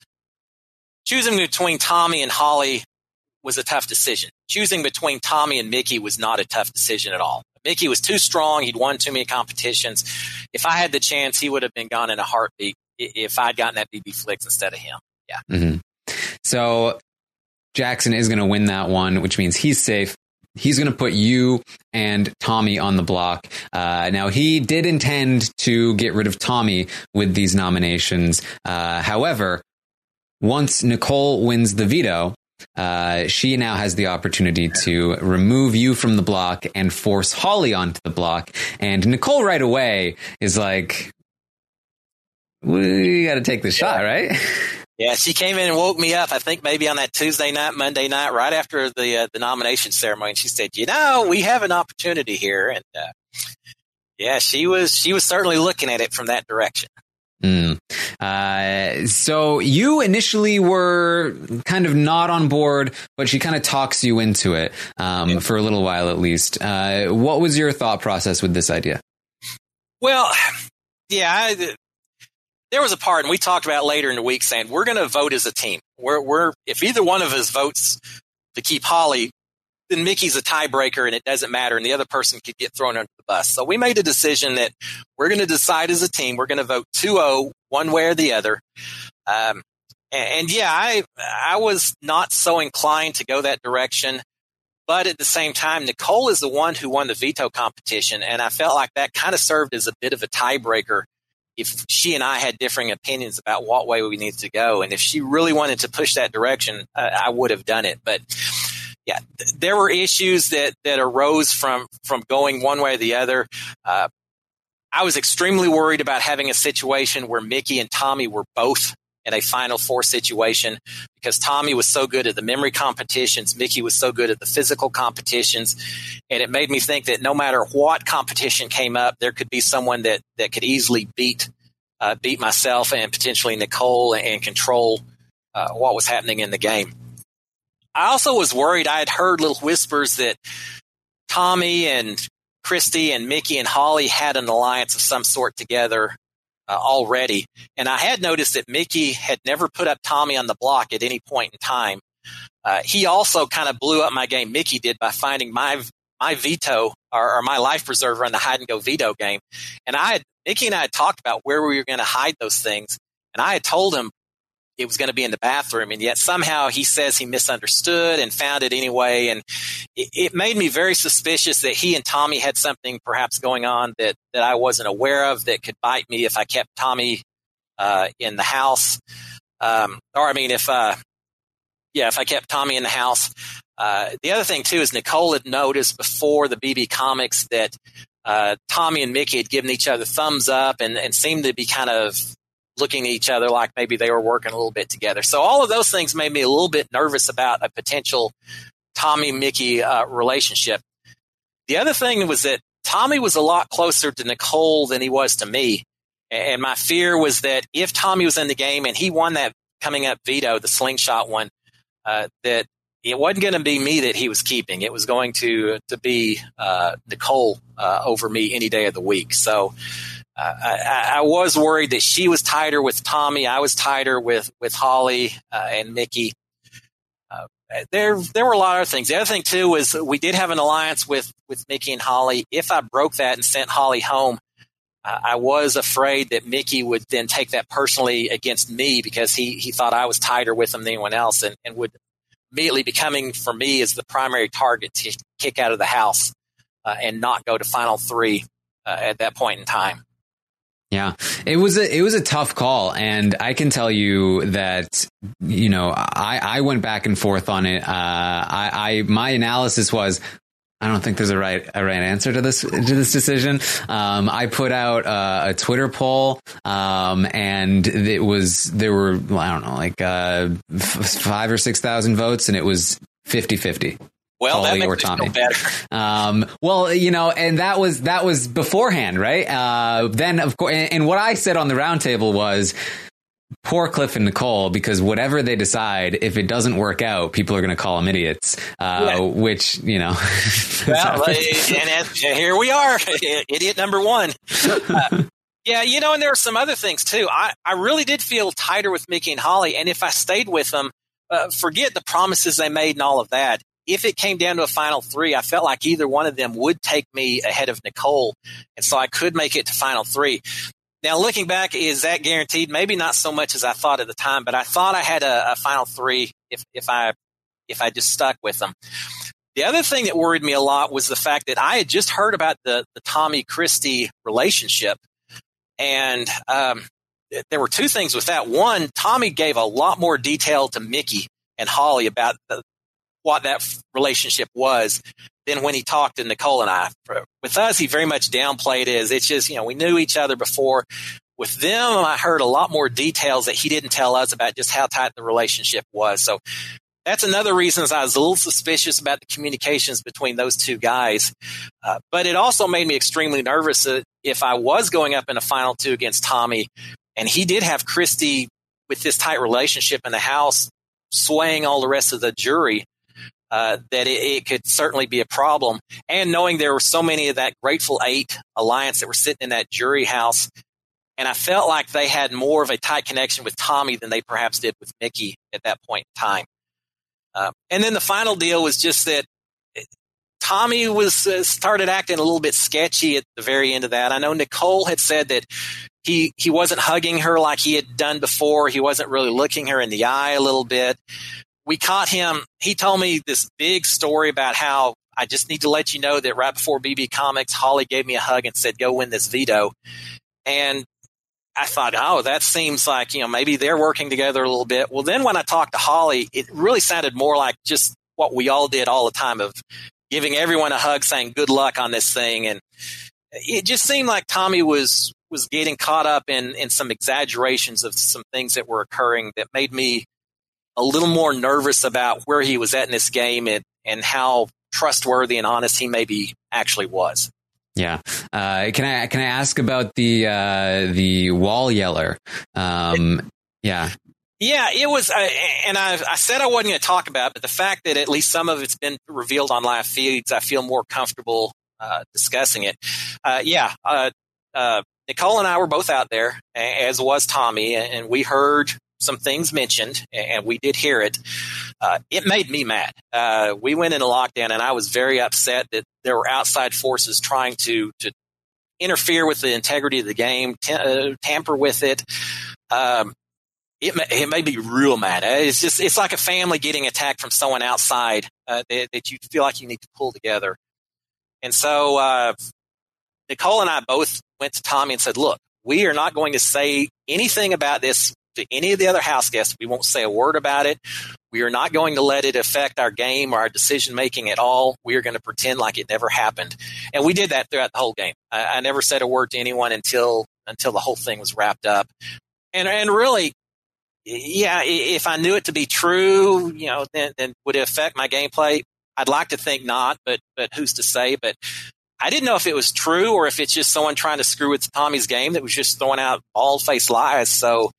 choosing between Tommy and Holly was a tough decision. Choosing between Tommy and Michie was not a tough decision at all. Michie was too strong. He'd won too many competitions. If I had the chance, he would have been gone in a heartbeat if I'd gotten that BB Flicks instead of him. Yeah. Mm-hmm. So Jackson is going to win that one, which means he's safe. He's going to put you and Tommy on the block. Uh, now, he did intend to get rid of Tommy with these nominations. Uh, however, once Nicole wins the veto, uh, she now has the opportunity to remove you from the block and force Holly onto the block. And Nicole right away is like, we got to take the shot, right? Yeah, she came in and woke me up. I think maybe on that Tuesday night, Monday night, right after the uh, the nomination ceremony. She said, "You know, we have an opportunity here," and uh, yeah, she was she was certainly looking at it from that direction. Mm. Uh, so you initially were kind of not on board, but she kind of talks you into it um, yeah. for a little while at least. Uh, what was your thought process with this idea? Well, yeah, I, there was a part, and we talked about later in the week, saying we're going to vote as a team. We're, we're if either one of us votes to keep Holly, then Michie's a tiebreaker, and it doesn't matter, and the other person could get thrown under the bus. So we made a decision that we're going to decide as a team. We're going to vote 2-0 one way or the other. Um, and, and yeah, I I was not so inclined to go that direction. But at the same time, Nicole is the one who won the veto competition, and I felt like that kind of served as a bit of a tiebreaker if she and I had differing opinions about what way we needed to go. And if she really wanted to push that direction, uh, I would have done it. But yeah, th- there were issues that, that arose from, from going one way or the other. Uh, I was extremely worried about having a situation where Michie and Tommy were both in a Final Four situation because Tommy was so good at the memory competitions, Michie was so good at the physical competitions, and it made me think that no matter what competition came up, there could be someone that that could easily beat uh, beat myself and potentially Nicole and control uh, what was happening in the game. I also was worried. I had heard little whispers that Tommy and Christie and Michie and Holly had an alliance of some sort together uh, already. And I had noticed that Michie had never put up Tommy on the block at any point in time. Uh, he also kind of blew up my game. Michie did by finding my my veto or, or, my life preserver on the hide and go veto game. And I had Michie and I had talked about where we were going to hide those things. And I had told him it was going to be in the bathroom. And yet somehow he says he misunderstood and found it anyway. And it, it, made me very suspicious that he and Tommy had something perhaps going on that, that I wasn't aware of that could bite me if I kept Tommy uh, in the house. Um, or I mean, if, uh, yeah, if I kept Tommy in the house. Uh, the other thing too is Nicole had noticed before the BB comics that uh, Tommy and Michie had given each other thumbs up and, and seemed to be kind of looking at each other like maybe they were working a little bit together. So all of those things made me a little bit nervous about a potential Tommy Michie uh, relationship. The other thing was that Tommy was a lot closer to Nicole than he was to me. And my fear was that if Tommy was in the game and he won that coming up veto, the slingshot one, uh, that it wasn't going to be me that he was keeping. It was going to to be uh, Nicole uh, over me any day of the week. So I, I, was worried that she was tighter with Tommy. I was tighter with with Holly uh, and Michie. Uh, there there were a lot of things. The other thing too was we did have an alliance with with Michie and Holly. If I broke that and sent Holly home. I was afraid that Michie would then take that personally against me because he, he thought I was tighter with him than anyone else and, and would immediately becoming for me as the primary target to kick out of the house uh, and not go to final three uh, at that point in time. Yeah, it was a it was a tough call, and I can tell you that you know I I went back and forth on it. Uh, I, I my analysis was I don't think there's a right a right answer to this to this decision. Um, I put out uh, a Twitter poll, um, and it was there were I don't know like uh, f- five or six thousand votes, and it was 50-50. Well, makes or Tommy. better. Um, well, you know, and that was that was beforehand, right? Uh, then, of course, and, and what I said on the roundtable was poor Cliff and Nicole because whatever they decide, if it doesn't work out, people are going to call them idiots. Uh, yeah. Which you know, well, and, and, here we are, idiot number one. Uh, yeah, you know, and there are some other things too. I I really did feel tighter with Michie and Holly, and if I stayed with them, uh, forget the promises they made and all of that. If it came down to a final three, I felt like either one of them would take me ahead of Nicole, and so I could make it to final three. Now, looking back, is that guaranteed? Maybe not so much as I thought at the time, but I thought I had a, a final three if, if I if I just stuck with them. The other thing that worried me a lot was the fact that I had just heard about the, the Tommy Christie relationship. And um, there were two things with that. One, Tommy gave a lot more detail to Michie and Holly about the, what that relationship was than when he talked to Nicole and I. With us, he very much downplayed it it's just, you know, we knew each other before. With them, I heard a lot more details that he didn't tell us about just how tight the relationship was. So that's another reason I was a little suspicious about the communications between those two guys. Uh, but it also made me extremely nervous that if I was going up in a final two against Tommy, and he did have Christie with this tight relationship in the house swaying all the rest of the jury, uh, that it, it, could certainly be a problem. And knowing there were so many of that Grateful Eight alliance that were sitting in that jury house, and I felt like they had more of a tight connection with Tommy than they perhaps did with Michie at that point in time. Uh, and then the final deal was just that Tommy was uh, started acting a little bit sketchy at the very end of that. I know Nicole had said that he he wasn't hugging her like he had done before. He wasn't really looking her in the eye a little bit we caught him. He told me this big story about how I just need to let you know that right before BB Comics, Holly gave me a hug and said, go win this veto. And I thought, oh, that seems like, you know, maybe they're working together a little bit. Well, then when I talked to Holly, it really sounded more like just what we all did all the time of giving everyone a hug, saying good luck on this thing. And it just seemed like Tommy was, was getting caught up in, in some exaggerations of some things that were occurring that made me a little more nervous about where he was at in this game and, and how trustworthy and honest he maybe actually was. Yeah. Uh, can I can I ask about the uh, the wall yeller? Um, yeah. Yeah, it was, uh, and I, I, said I wasn't going to talk about, it, but the fact that at least some of it's been revealed on live feeds, I feel more comfortable uh, discussing it. Uh, yeah, uh, Nicole and I were both out there, as was Tommy, and we heard some things mentioned, and we did hear it. Uh, it made me mad. Uh, we went into lockdown, and I was very upset that there were outside forces trying to to interfere with the integrity of the game, t- uh, tamper with it. Um, it, it made me real mad. It's just it's like a family getting attacked from someone outside uh, that, that, you feel like you need to pull together. And so uh, Nicole and I both went to Tommy and said, "Look, we are not going to say anything about this to any of the other house guests. We won't say a word about it. We are not going to let it affect our game or our decision making at all. We are going to pretend like it never happened. And we did that throughout the whole game. I, I never said a word to anyone until until the whole thing was wrapped up. And and really, yeah, if I knew it to be true, you know, then, then would it affect my gameplay? I'd like to think not, but but who's to say? But I didn't know if it was true or if it's just someone trying to screw with Tommy's game that was just throwing out bald faced lies. So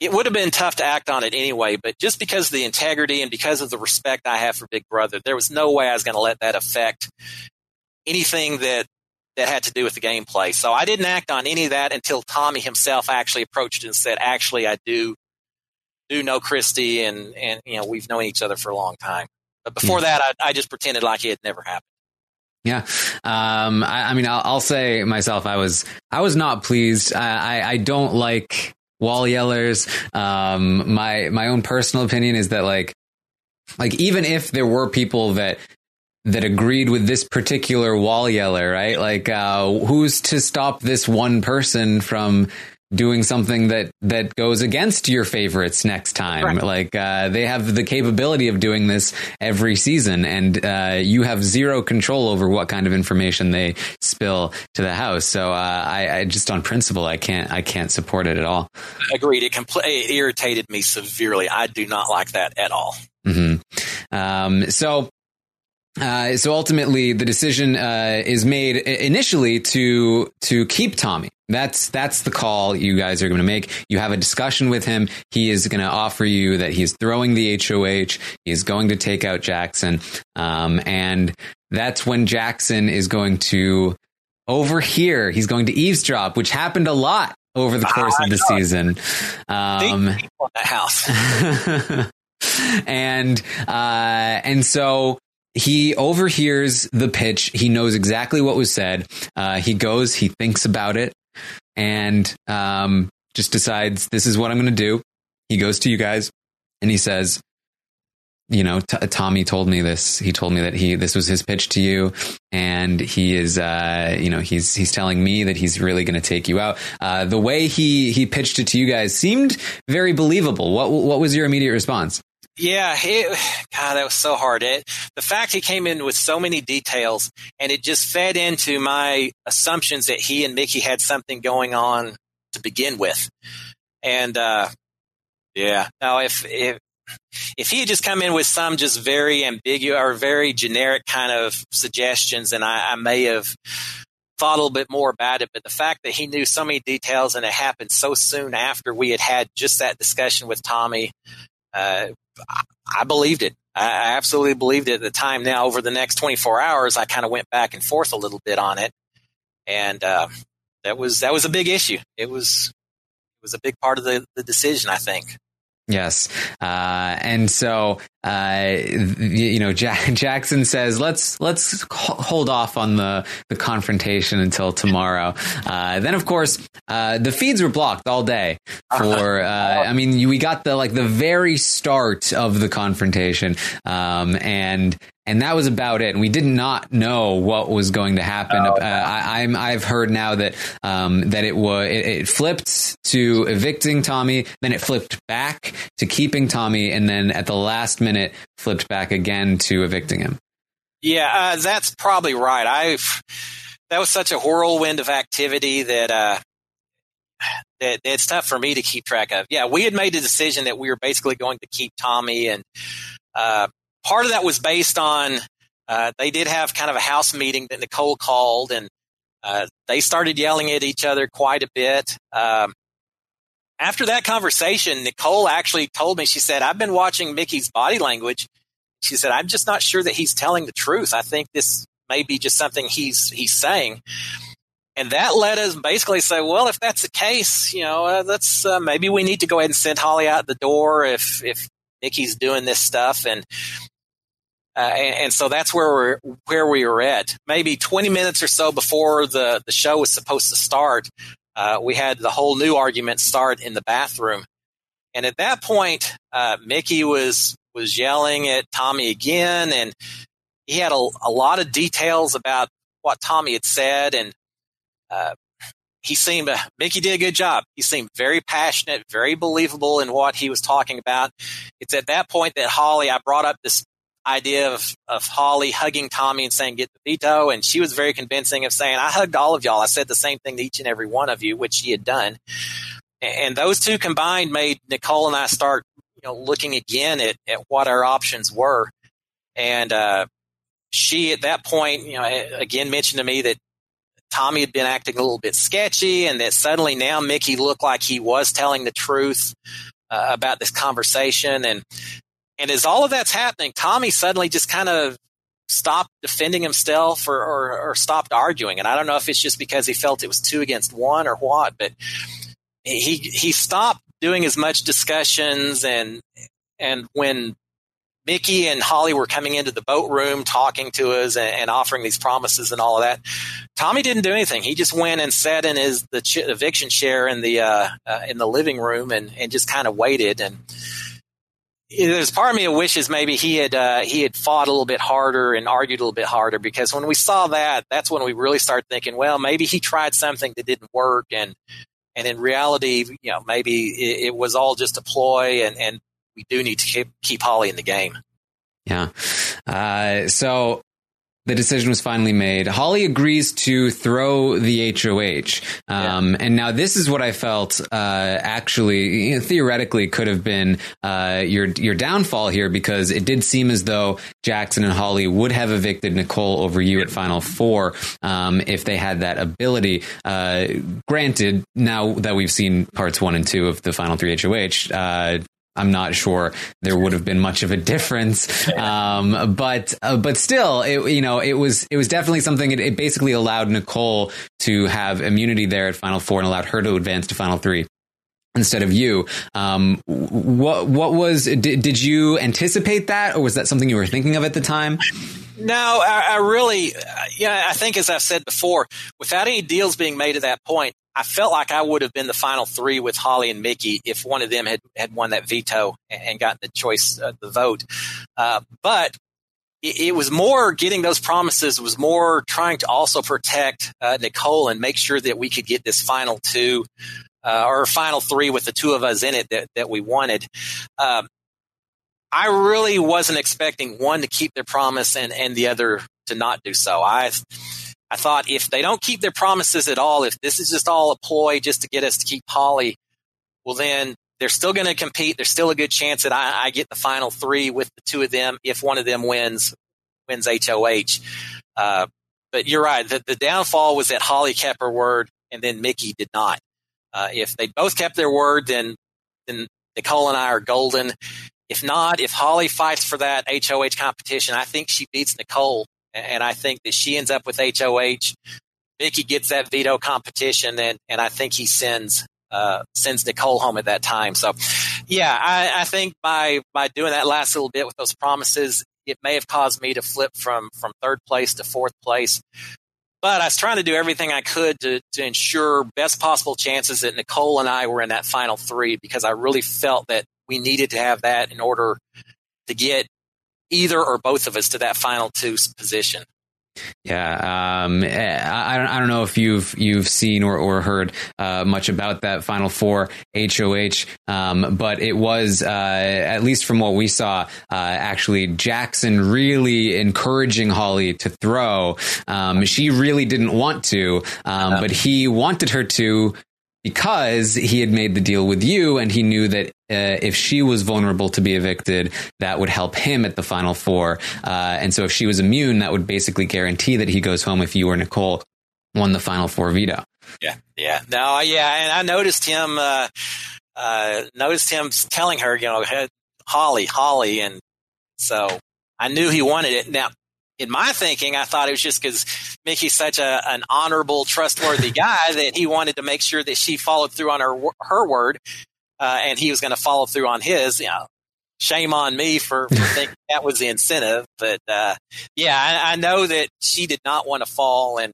it would have been tough to act on it anyway, but just because of the integrity and because of the respect I have for Big Brother, there was no way I was going to let that affect anything that that had to do with the gameplay. So I didn't act on any of that until Tommy himself actually approached and said, "Actually, I do do know Christie, and and you know we've known each other for a long time." But before yeah. that, I, I just pretended like it had never happened. Yeah, um, I, I, mean, I'll, I'll, say myself, I was I was not pleased. I, I, I don't like wall yellers. Um, my my own personal opinion is that like like even if there were people that that agreed with this particular wall yeller, right? Like, uh, who's to stop this one person from doing something that that goes against your favorites next time. Right. Like uh, they have the capability of doing this every season, and uh, you have zero control over what kind of information they spill to the house. So uh, I, I, just on principle, I can't I can't support it at all. Agreed. It, compl- it irritated me severely. I do not like that at all. Mm-hmm. Um, so uh, so ultimately, the decision uh, is made initially to to keep Tommy. That's that's the call you guys are going to make. You have a discussion with him. He is going to offer you that he's throwing the HOH. He's going to take out Jackson, um, and that's when Jackson is going to overhear. He's going to eavesdrop, which happened a lot over the course of the season. Um, the house. and uh, and so he overhears the pitch. He knows exactly what was said. Uh, he goes, he thinks about it, and um, just decides this is what I'm going to do. He goes to you guys and he says, you know, t- Tommy told me this. He told me that he this was his pitch to you, and he is, uh, you know, he's he's telling me that he's really going to take you out. Uh, the way he he pitched it to you guys seemed very believable. What what was your immediate response? Yeah, it, God, that was so hard. It, the fact he came in with so many details, and it just fed into my assumptions that he and Michie had something going on to begin with. And uh, yeah, now if if if he had just come in with some just very ambiguous or very generic kind of suggestions, and I, I may have thought a little bit more about it. But the fact that he knew so many details and it happened so soon after we had had just that discussion with Tommy, uh, I believed it. I absolutely believed it at the time. Now, over the next 24 hours, I kind of went back and forth a little bit on it, and uh, that was that was a big issue. It was it was a big part of the, the decision, I think. Yes, uh, and so uh, you know, Jack- Jackson says, "Let's let's hold off on the the confrontation until tomorrow." Uh, then, of course, uh, the feeds were blocked all day. For uh, I mean, we got the like the very start of the confrontation, um, and and that was about it. And we did not know what was going to happen. Oh, uh, I, am I've heard now that um, that it was it, it, flipped to evicting Tommy, then it flipped back to keeping Tommy, and then at the last minute flipped back again to evicting him. Yeah, uh, that's probably right. I've that was such a whirlwind of activity that uh, that it's tough for me to keep track of. Yeah, we had made the decision that we were basically going to keep Tommy, and uh, part of that was based on uh, they did have kind of a house meeting that Nicole called, and uh, they started yelling at each other quite a bit. Um, after that conversation, Nicole actually told me, she said, I've been watching Michie's body language. She said, I'm just not sure that he's telling the truth. I think this may be just something he's, he's saying. and that led us basically say, well, if that's the case, you know, uh, let's uh, maybe we need to go ahead and send Holly out the door if if Michie's doing this stuff, and uh, and, and, so that's where we're where we were at. Maybe 20 minutes or so before the the show was supposed to start, uh, we had the whole new argument start in the bathroom, and at that point, uh, Michie was was yelling at Tommy again, and he had a, a lot of details about what Tommy had said, and uh, he seemed uh, Michie did a good job. He seemed very passionate, very believable in what he was talking about. It's at that point that Holly, I brought up this idea of, of Holly hugging Tommy and saying, get the veto. And she was very convincing of saying, I hugged all of y'all. I said the same thing to each and every one of you, which she had done. And those two combined made Nicole and I start, you know, looking again at, at what our options were. And, uh, she at that point, you know, again mentioned to me that Tommy had been acting a little bit sketchy and that suddenly now Michie looked like he was telling the truth uh, about this conversation. And, and as all of that's happening, Tommy suddenly just kind of stopped defending himself or, or, or, stopped arguing. And I don't know if it's just because he felt it was two against one or what, but he, he stopped doing as much discussions and, and when Michie and Holly were coming into the boat room talking to us and, and, offering these promises and all of that. Tommy didn't do anything. He just went and sat in his the ch- eviction chair in the uh, uh, in the living room and, and just kind of waited. And there's part of me that wishes maybe he had uh, he had fought a little bit harder and argued a little bit harder because when we saw that, that's when we really started thinking, well, maybe he tried something that didn't work and and in reality, you know, maybe it, it was all just a ploy and, and we do need to keep, keep Holly in the game. Yeah. Uh, so the decision was finally made. Holly agrees to throw the HOH. Um, yeah. And now this is what I felt uh, actually, you know, theoretically, could have been uh, your your downfall here because it did seem as though Jackson and Holly would have evicted Nicole over you at Final Four um, if they had that ability. Uh, granted, now that we've seen parts one and two of the Final Three HOH, uh, I'm not sure there would have been much of a difference. Um, but uh, but still, it, you know, it was it was definitely something. It, it, basically allowed Nicole to have immunity there at Final Four and allowed her to advance to Final Three instead of you. Um, what what was did, did you anticipate that, or was that something you were thinking of at the time? No, I, I really, uh, yeah, I think as I've said before, without any deals being made at that point, I felt like I would have been the final three with Holly and Mickey if one of them had, had won that veto and gotten the choice, uh, the vote. Uh, but it, it, was more getting those promises, was more trying to also protect uh, Nicole and make sure that we could get this final two uh, or final three with the two of us in it that, that we wanted. Um, I really wasn't expecting one to keep their promise and, and the other to not do so. I I thought if they don't keep their promises at all, if this is just all a ploy just to get us to keep Holly, well, then they're still going to compete. There's still a good chance that I, I, get the final three with the two of them if one of them wins wins HOH. Uh, but you're right. The, the, downfall was that Holly kept her word and then Michie did not. Uh, if they both kept their word, then then Nicole and I are golden. If not, if Holly fights for that HOH competition, I think she beats Nicole and I think that she ends up with HOH. Michie gets that veto competition, and, and I think he sends uh, sends Nicole home at that time. So, yeah, I, I think by by doing that last little bit with those promises, it may have caused me to flip from from third place to fourth place. But I was trying to do everything I could to, to ensure best possible chances that Nicole and I were in that final three because I really felt that we needed to have that in order to get either or both of us to that final two position. Yeah, um, I, don't, I don't know if you've you've seen or, or heard uh, much about that Final Four HOH, um, but it was uh, at least from what we saw, uh, actually Jackson really encouraging Holly to throw. Um, she really didn't want to, um, but he wanted her to because he had made the deal with you and he knew that uh, if she was vulnerable to be evicted, that would help him at the final four. Uh, and so if she was immune, that would basically guarantee that he goes home if you or Nicole won the final four veto. Yeah, yeah, no, yeah, and I noticed him. Uh, uh noticed him telling her, you know, Holly, Holly, and so I knew he wanted it. Now in my thinking, I thought it was just because Michie's such a, an honorable, trustworthy guy that he wanted to make sure that she followed through on her her word, uh, and he was going to follow through on his. You know, shame on me for, for thinking that was the incentive. But uh, yeah, I, I know that she did not want to fall, and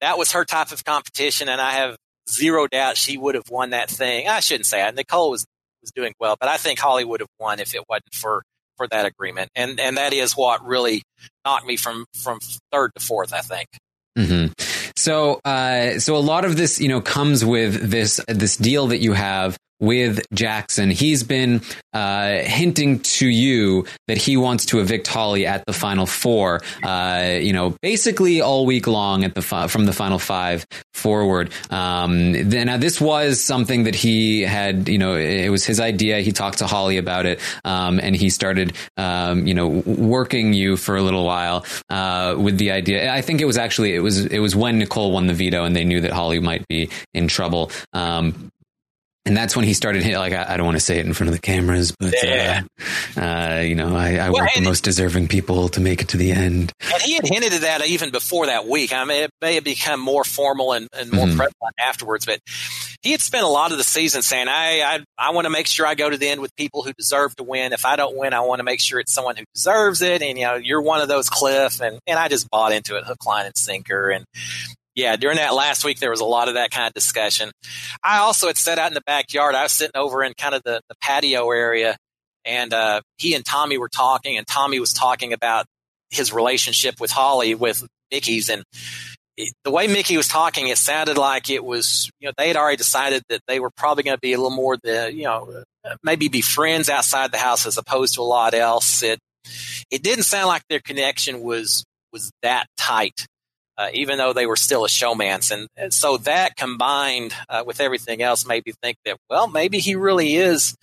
that was her type of competition, and I have zero doubt she would have won that thing. I shouldn't say it. Nicole was was doing well, but I think Holly would have won if it wasn't for for that agreement, and and that is what really knocked me from from third to fourth. I think. Mm-hmm. So, uh, so a lot of this, you know, comes with this this deal that you have with Jackson. He's been uh, hinting to you that he wants to evict Holly at the final four. Uh, you know, basically all week long at the fi- from the final five forward. Um, then, now this was something that he had. You know, it was his idea. He talked to Holly about it, um, and he started, um, you know, working you for a little while uh, with the idea. I think it was actually it was it was when Nicole won the veto, and they knew that Holly might be in trouble. Um, and that's when he started hit like I, I, don't want to say it in front of the cameras, but yeah. uh, uh, you know I, I well, work the most deserving people to make it to the end. And he had hinted at that even before that week. I mean, it may have become more formal and, and more mm-hmm. prevalent afterwards, but he had spent a lot of the season saying, "I I, I want to make sure I go to the end with people who deserve to win. If I don't win, I want to make sure it's someone who deserves it." And you know, you're one of those, Cliff, and and I just bought into it, hook, line, and sinker, and yeah, during that last week, there was a lot of that kind of discussion. I also had sat out in the backyard. I was sitting over in kind of the, the patio area, and uh, he and Tommy were talking, and Tommy was talking about his relationship with Holly, with Michie's, and the way Michie was talking, it sounded like it was, you know, they had already decided that they were probably going to be a little more the, you know, maybe be friends outside the house as opposed to a lot else. It, it didn't sound like their connection was was that tight uh, even though they were still a showmance. And, and so that combined uh, with everything else made me think that, well, maybe he really is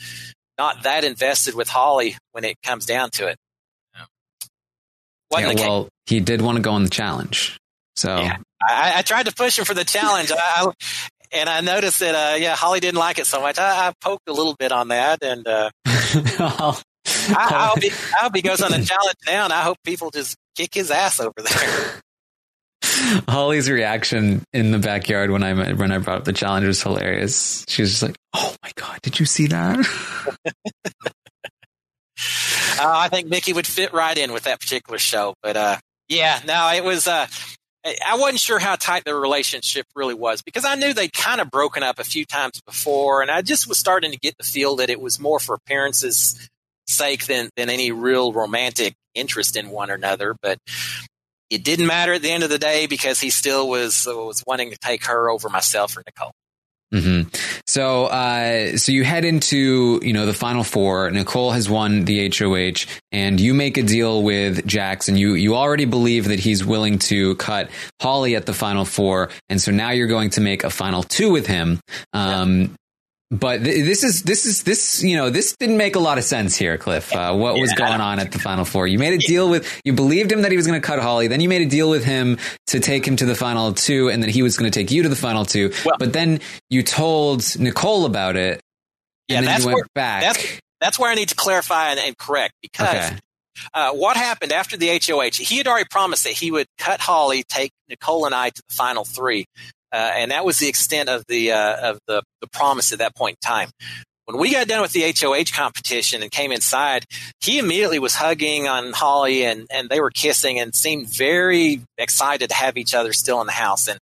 not that invested with Holly when it comes down to it. Yeah, well, he did want to go on the challenge. So yeah, I, I, tried to push him for the challenge. I, and I noticed that, uh, yeah, Holly didn't like it so much. I, I poked a little bit on that, and uh, I, I, hope he, I hope he goes on the challenge now, and I hope people just kick his ass over there. Holly's reaction in the backyard when I when I brought up the challenge was hilarious. She was just like, "Oh my god, did you see that?" uh, I think Michie would fit right in with that particular show, but uh, yeah, no, it was. Uh, I wasn't sure how tight their relationship really was because I knew they'd kind of broken up a few times before, and I just was starting to get the feel that it was more for appearances' sake than than any real romantic interest in one another. But it didn't matter at the end of the day because he still was was wanting to take her over myself or Nicole. Mm-hmm. So, uh, so you head into you know the final four. Nicole has won the HOH, and you make a deal with Jax, and you you already believe that he's willing to cut Holly at the final four, and so now you're going to make a final two with him. Um, but th- this is this is this you know this didn't make a lot of sense here, Cliff. Uh, what yeah. was going on at the Final Four? You made a deal with you believed him that he was going to cut Holly. Then you made a deal with him to take him to the final two, and then he was going to take you to the final two. Well, but then you told Nicole about it, yeah, and then that's you went where, back. That's, that's where I need to clarify and, and correct because. Okay. Uh, what happened after the HOH? He had already promised that he would cut Holly, take Nicole and I to the final three. Uh, and that was the extent of the uh, of the, the promise at that point in time. When we got done with the HOH competition and came inside, he immediately was hugging on Holly and, and they were kissing and seemed very excited to have each other still in the house. And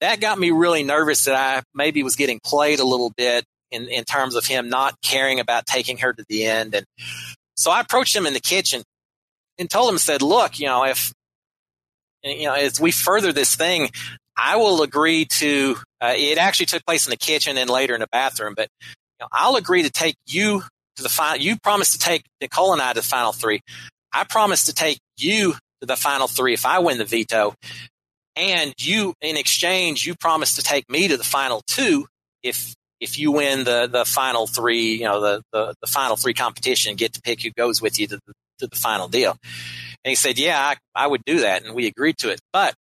that got me really nervous that I maybe was getting played a little bit in, in terms of him not caring about taking her to the end. And so I approached him in the kitchen and told him, said, look, you know, if, you know, as we further this thing, I will agree to. Uh, it actually took place in the kitchen and later in the bathroom, but you know, I'll agree to take you to the final. You promised to take Nicole and I to the final three. I promise to take you to the final three if I win the veto, and you, in exchange, you promise to take me to the final two if if you win the the final three. You know the the, the final three competition, and get to pick who goes with you to the, to the final deal. And he said, "Yeah, I, I would do that," and we agreed to it, but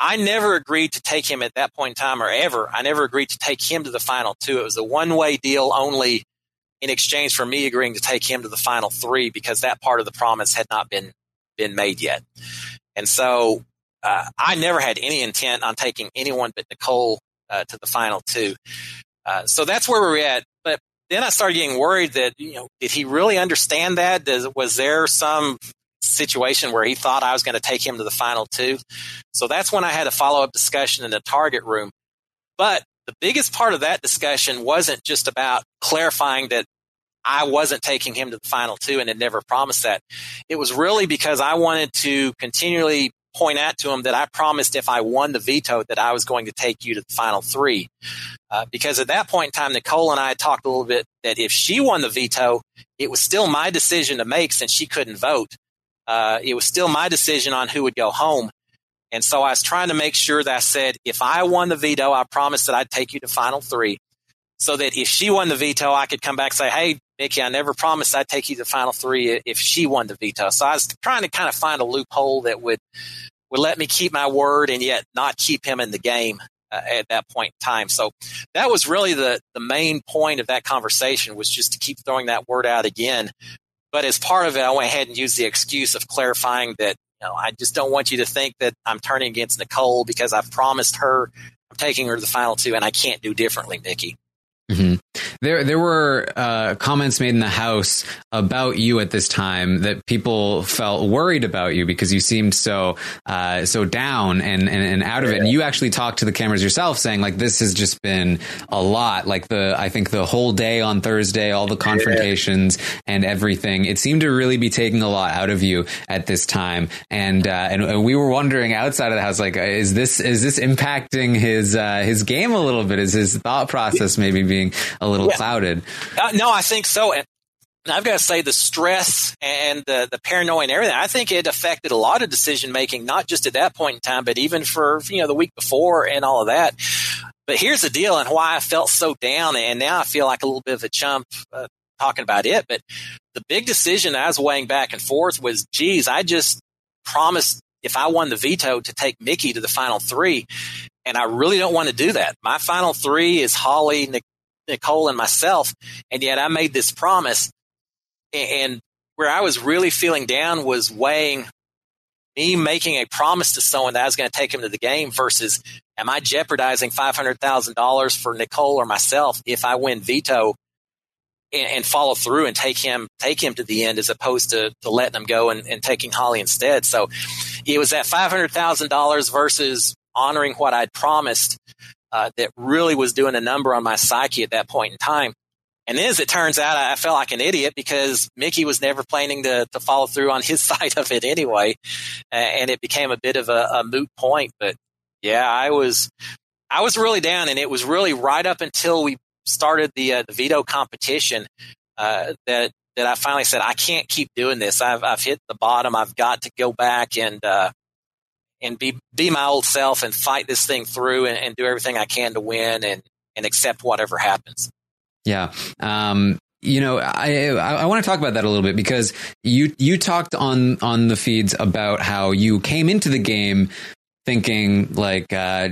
I never agreed to take him at that point in time or ever. I never agreed to take him to the final two. It was a one way deal only in exchange for me agreeing to take him to the final three because that part of the promise had not been been made yet. And so uh, I never had any intent on taking anyone but Nicole uh, to the final two. Uh, so that's where we're at. But then I started getting worried that, you know, did he really understand that? Does, was there some situation where he thought I was going to take him to the final two? So that's when I had a follow up discussion in the target room. But the biggest part of that discussion wasn't just about clarifying that I wasn't taking him to the final two and had never promised that. It was really because I wanted to continually point out to him that I promised if I won the veto that I was going to take you to the final three. Uh, because at that point in time, Nicole and I talked a little bit that if she won the veto, it was still my decision to make since she couldn't vote. Uh, it was still my decision on who would go home. And so I was trying to make sure that I said, if I won the veto, I promised that I'd take you to final three. So that if she won the veto, I could come back and say, hey, Michie, I never promised I'd take you to final three if she won the veto. So I was trying to kind of find a loophole that would would let me keep my word and yet not keep him in the game uh, at that point in time. So that was really the the main point of that conversation was just to keep throwing that word out again. But as part of it, I went ahead and used the excuse of clarifying that you know I just don't want you to think that I'm turning against Nicole because I've promised her I'm taking her to the final two and I can't do differently, Nikki. Mm-hmm. There, there were uh, comments made in the house about you at this time that people felt worried about you because you seemed so, uh, so down and, and, and out of it. And you actually talked to the cameras yourself, saying like this has just been a lot. Like the, I think the whole day on Thursday, all the confrontations and everything. It seemed to really be taking a lot out of you at this time. And uh, and, and we were wondering outside of the house, like, is this is this impacting his uh, his game a little bit? Is his thought process maybe being being a little yeah. clouded. Uh, no, I think so. And I've got to say the stress and the, the paranoia and everything, I think it affected a lot of decision making, not just at that point in time, but even for, you know, the week before and all of that. But here's the deal and why I felt so down. And now I feel like a little bit of a chump uh, talking about it. But the big decision I was weighing back and forth was, geez, I just promised if I won the veto to take Michie to the final three. And I really don't want to do that. My final three is Holly, Nicole and myself. And yet I made this promise. And where I was really feeling down was weighing me making a promise to someone that I was going to take him to the game versus am I jeopardizing $500,000 for Nicole or myself if I win veto and, and, follow through and take him, take him to the end as opposed to, to letting him go and, and taking Holly instead. So it was that $500,000 versus honoring what I'd promised uh, that really was doing a number on my psyche at that point in time. And then, as it turns out, I felt like an idiot because Michie was never planning to, to follow through on his side of it anyway, and it became a bit of a, a moot point. But yeah, I was I was really down, and it was really right up until we started the, uh, the veto competition uh, that that I finally said I can't keep doing this. I've I've hit the bottom. I've got to go back and uh, and be be my old self and fight this thing through and, and do everything I can to win and and accept whatever happens. Yeah. Um, you know, I I, want to talk about that a little bit because you you talked on on the feeds about how you came into the game thinking like uh,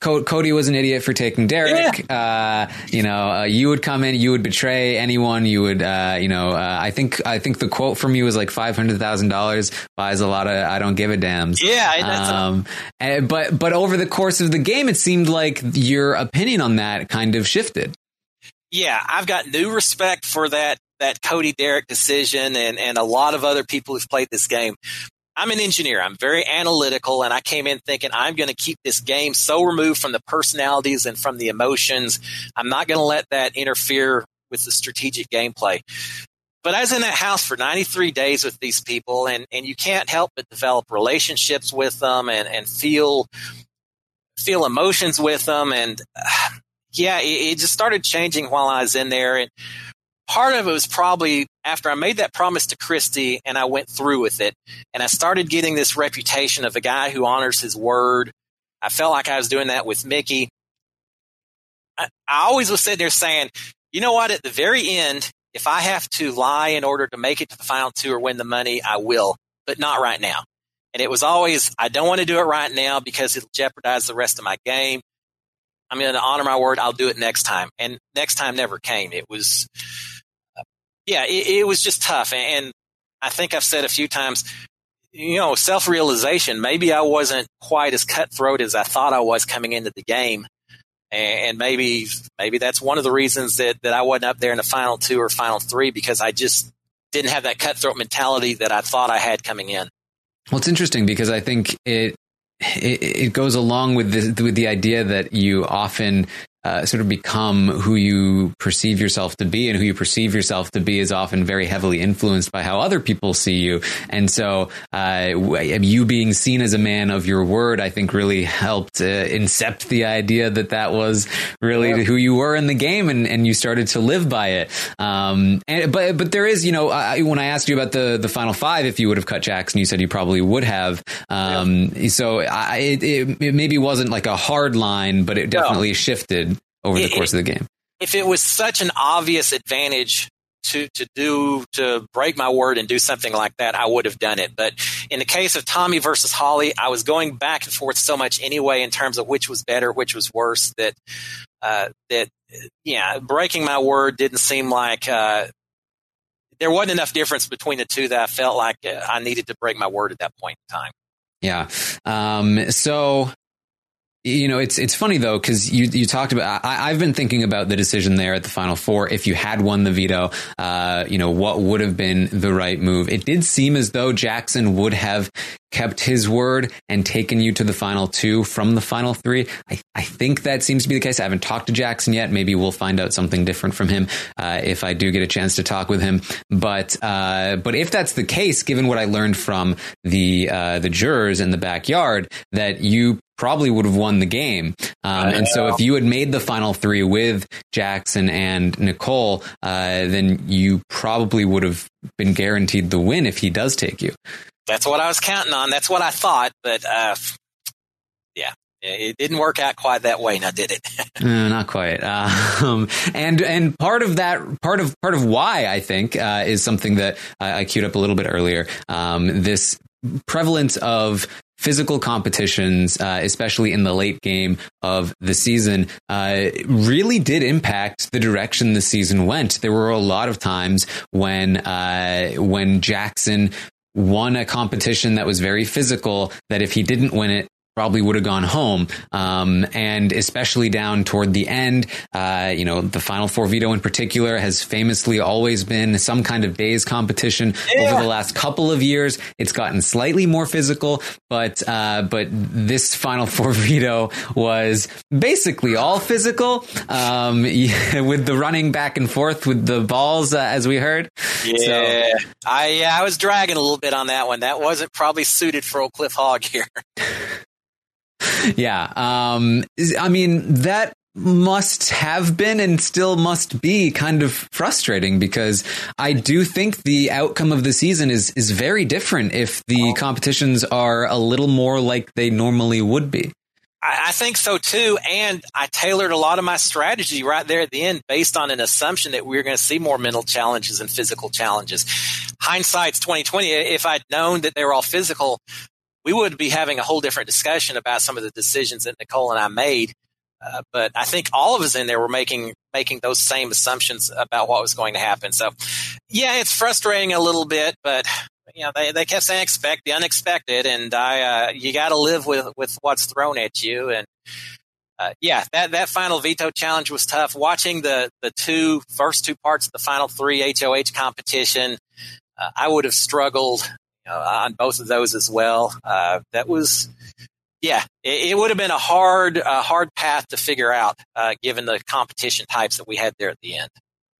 Cody was an idiot for taking Derrick. Yeah. Uh, you know, uh, you would come in, you would betray anyone. You would, uh, you know, uh, I think I think the quote from you was like five hundred thousand dollars buys a lot of I don't give a damn. Yeah. Um, and, eh, but but over the course of the game, it seemed like your opinion on that kind of shifted. Yeah, I've got new respect for that that Cody Derrick decision and, and a lot of other people who've played this game. I'm an engineer. I'm very analytical, and I came in thinking I'm going to keep this game so removed from the personalities and from the emotions. I'm not going to let that interfere with the strategic gameplay. But I was in that house for 93 days with these people, and, and you can't help but develop relationships with them and, and feel feel emotions with them. And uh, yeah, it, it just started changing while I was in there. And part of it was probably after I made that promise to Christie and I went through with it and I started getting this reputation of a guy who honors his word. I felt like I was doing that with Michie. I, I always was sitting there saying, you know what, at the very end, if I have to lie in order to make it to the final two or win the money, I will, but not right now. And it was always, I don't want to do it right now because it'll jeopardize the rest of my game. I'm going to honor my word. I'll do it next time. And next time never came. It was, yeah, it, it was just tough. And I think I've said a few times, you know, self realization. Maybe I wasn't quite as cutthroat as I thought I was coming into the game. And maybe, maybe that's one of the reasons that, that I wasn't up there in the final two or final three because I just didn't have that cutthroat mentality that I thought I had coming in. Well, it's interesting because I think it it, it goes along with the with the idea that you often uh, sort of become who you perceive yourself to be, and who you perceive yourself to be is often very heavily influenced by how other people see you. And so, uh, you being seen as a man of your word, I think, really helped uh, incept the idea that that was really yeah. who you were in the game, and, and you started to live by it. Um, and but but there is, you know, I, when I asked you about the the final five, if you would have cut Jackson, you said you probably would have. Um, yeah. So I, it, it, it maybe wasn't like a hard line, but it definitely no. shifted over the course of the game. If it was such an obvious advantage to to do to break my word and do something like that, I would have done it. But in the case of Tommy versus Holly, I was going back and forth so much anyway in terms of which was better, which was worse. That uh, that yeah, breaking my word didn't seem like uh, there wasn't enough difference between the two that I felt like uh, I needed to break my word at that point in time. Yeah. Um, so you know, it's it's funny though because you you talked about. I, have been thinking about the decision there at the final four. If you had won the veto, uh, you know, what would have been the right move? It did seem as though Jackson would have kept his word and taken you to the final two from the final three. I, I think that seems to be the case. I haven't talked to Jackson yet. Maybe we'll find out something different from him uh, if I do get a chance to talk with him. But uh, but if that's the case, given what I learned from the uh, the jurors in the backyard, that you probably would have won the game. Um, and so if you had made the final three with Jackson and Nicole, uh, then you probably would have been guaranteed the win if he does take you. That's what I was counting on. That's what I thought. But uh, yeah, it didn't work out quite that way now did it no, not quite um, and and part of that part of part of why i think uh, is something that I, I queued up a little bit earlier um, this prevalence of physical competitions, uh, especially in the late game of the season, uh, really did impact the direction the season went. There were a lot of times when uh, when Jackson won a competition that was very physical that if he didn't win it probably would have gone home. Um, and especially down toward the end, uh, you know, the Final Four veto in particular has famously always been some kind of days competition. Yeah. Over the last couple of years, it's gotten slightly more physical, but uh, but this Final Four veto was basically all physical, um, with the running back and forth with the balls, uh, as we heard. Yeah, so, I yeah, I was dragging a little bit on that one. That wasn't probably suited for old Cliff Hogg here. yeah. Um, I mean, that must have been and still must be kind of frustrating because I do think the outcome of the season is is very different if the competitions are a little more like they normally would be. I, think so too, and I tailored a lot of my strategy right there at the end based on an assumption that we were going to see more mental challenges and physical challenges. Hindsight's twenty twenty. If I'd known that they were all physical, we would be having a whole different discussion about some of the decisions that Nicole and I made. Uh, but I think all of us in there were making making those same assumptions about what was going to happen. So, yeah, it's frustrating a little bit, but you know they, they kept saying expect the unexpected, and I uh, you got to live with with what's thrown at you. And uh, yeah, that that final veto challenge was tough. Watching the the two first two parts of the final three HOH competition, uh, I would have struggled on both of those as well. Uh, that was, yeah, it, would have been a hard, uh, hard path to figure out, uh, given the competition types that we had there at the end.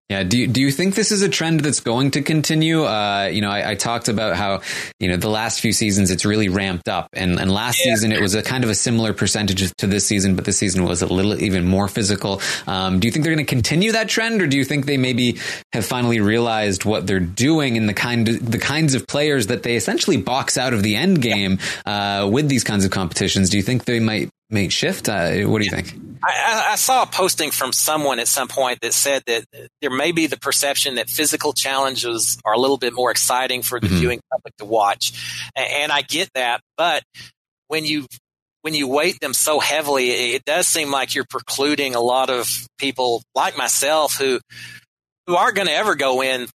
Yeah. Do you, do you think this is a trend that's going to continue? Uh, you know, I, I, talked about how, you know, the last few seasons it's really ramped up and, and last yeah. season it was a kind of a similar percentage to this season, but this season was a little even more physical. Um, do you think they're going to continue that trend or do you think they maybe have finally realized what they're doing and the kind of, the kinds of players that they essentially box out of the end game, uh, with these kinds of competitions? Do you think they might, might shift? Uh, what do you think? I, I, saw a posting from someone at some point that said that there may be the perception that physical challenges are a little bit more exciting for the mm-hmm. viewing public to watch, and, and I get that. But when you when you weight them so heavily, it does seem like you're precluding a lot of people like myself who who aren't going to ever go in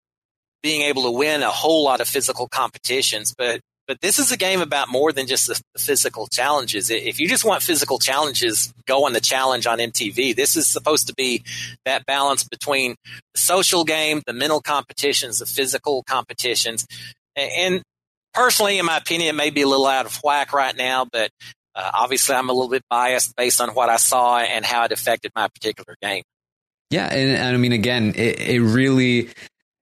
being able to win a whole lot of physical competitions, but But this is a game about more than just the, physical challenges. If you just want physical challenges, go on the challenge on MTV. This is supposed to be that balance between the social game, the mental competitions, the physical competitions. And personally, in my opinion, it may be a little out of whack right now, but uh, obviously I'm a little bit biased based on what I saw and how it affected my particular game. Yeah, and, and I mean, again, it, it really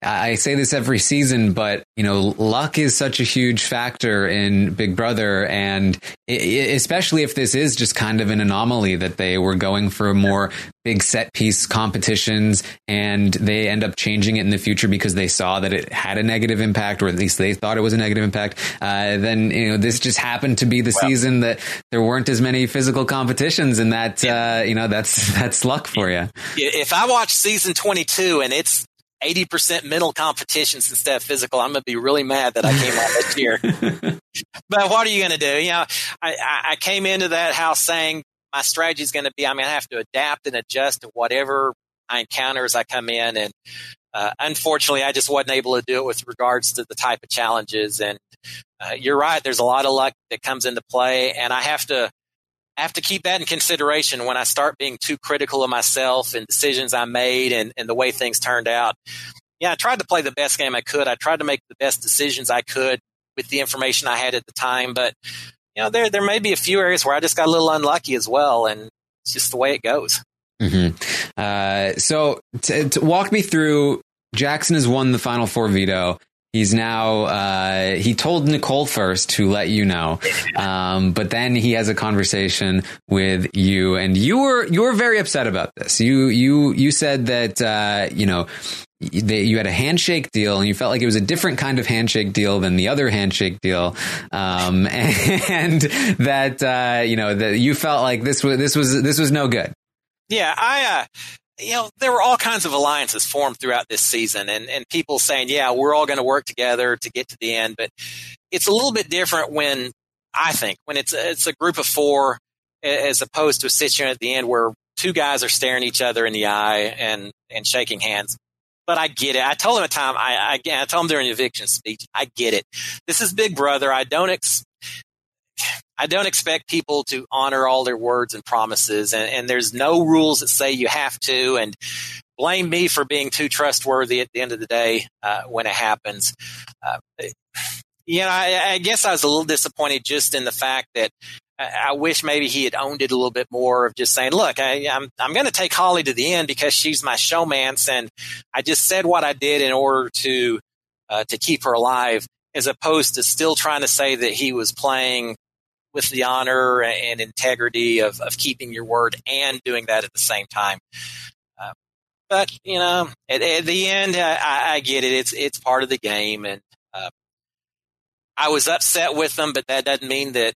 I say this every season, but you know, luck is such a huge factor in Big Brother, and especially if this is just kind of an anomaly that they were going for more big set piece competitions, and they end up changing it in the future because they saw that it had a negative impact, or at least they thought it was a negative impact. Uh, then you know, this just happened to be the well, season that there weren't as many physical competitions, and that uh, you know, that's that's luck for you. If I watch season twenty two and it's 80% mental competitions instead of physical. I'm going to be really mad that I came out this year. but what are you going to do? You know, I, I came into that house saying my strategy is going to be I'm going to have to adapt and adjust to whatever I encounter as I come in. And uh, unfortunately, I just wasn't able to do it with regards to the type of challenges. And uh, you're right, there's a lot of luck that comes into play. And I have to I have to keep that in consideration when I start being too critical of myself and decisions I made and, and the way things turned out. Yeah, I tried to play the best game I could. I tried to make the best decisions I could with the information I had at the time. But, you know, there, there may be a few areas where I just got a little unlucky as well. And it's just the way it goes. Mm-hmm. Uh, so to, to walk me through, Jackson has won the final four veto. He's now, uh, he told Nicole first to let you know. Um, but then he has a conversation with you and you were, you were very upset about this. You, you, you said that, uh, you know, they, you had a handshake deal and you felt like it was a different kind of handshake deal than the other handshake deal. Um, and that, uh, you know, that you felt like this was, this was, this was no good. Yeah. I, uh, you know, there were all kinds of alliances formed throughout this season and, and people saying, yeah, we're all going to work together to get to the end. But it's a little bit different when I think when it's, it's a group of four as opposed to a situation at the end where two guys are staring each other in the eye and, and shaking hands. But I get it. I told him a time, I, I, I told him during the eviction speech, I get it. This is Big Brother. I don't ex- I don't expect people to honor all their words and promises, and, and there's no rules that say you have to. And blame me for being too trustworthy at the end of the day uh, when it happens. Uh, you know, I, I, guess I was a little disappointed just in the fact that I, I wish maybe he had owned it a little bit more of just saying, look, I, am I'm, I'm going to take Holly to the end because she's my showmance, and I just said what I did in order to uh, to keep her alive, as opposed to still trying to say that he was playing with the honor and integrity of, of keeping your word and doing that at the same time. Uh, but you know, at, at the end, I, I, get it. It's it's part of the game, and uh, I was upset with them, but that doesn't mean that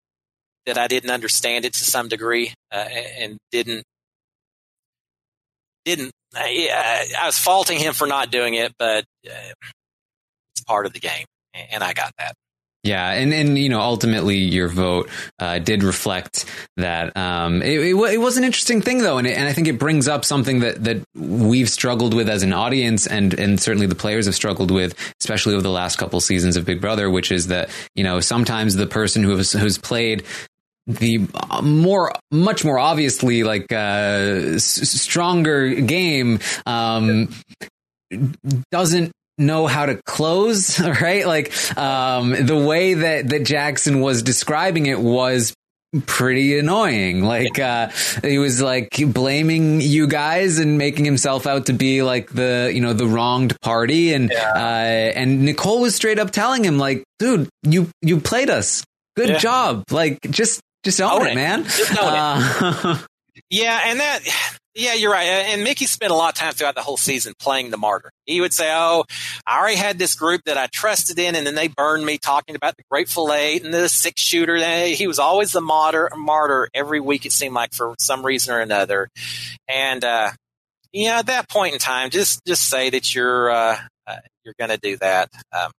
that I didn't understand it to some degree uh, and didn't didn't. I, I, was faulting him for not doing it, but uh, it's part of the game, and I got that. Yeah, and and you know ultimately your vote uh, did reflect that. Um, it, it, it, was an interesting thing though, and it, and I think it brings up something that that we've struggled with as an audience, and and certainly the players have struggled with, especially over the last couple seasons of Big Brother, which is that you know sometimes the person who has who's played the more much more obviously like uh, s- stronger game um, doesn't know how to close, right? Like um, the way that that Jackson was describing it was pretty annoying. Like uh, he was like blaming you guys and making himself out to be like the you know the wronged party, and yeah. uh, and Nicole was straight up telling him like, dude, you you played us, good yeah. job, like just just own, own it, it, man. Uh, it. yeah, and that yeah, you're right. And Michie spent a lot of time throughout the whole season playing the martyr. He would say, Oh, I already had this group that I trusted in, and then they burned me talking about the Grateful Eight and the six shooter. He was always the martyr, martyr every week, it seemed like, for some reason or another. And, uh, yeah, at that point in time, just, just say that you're, uh, uh you're going to do that. Um,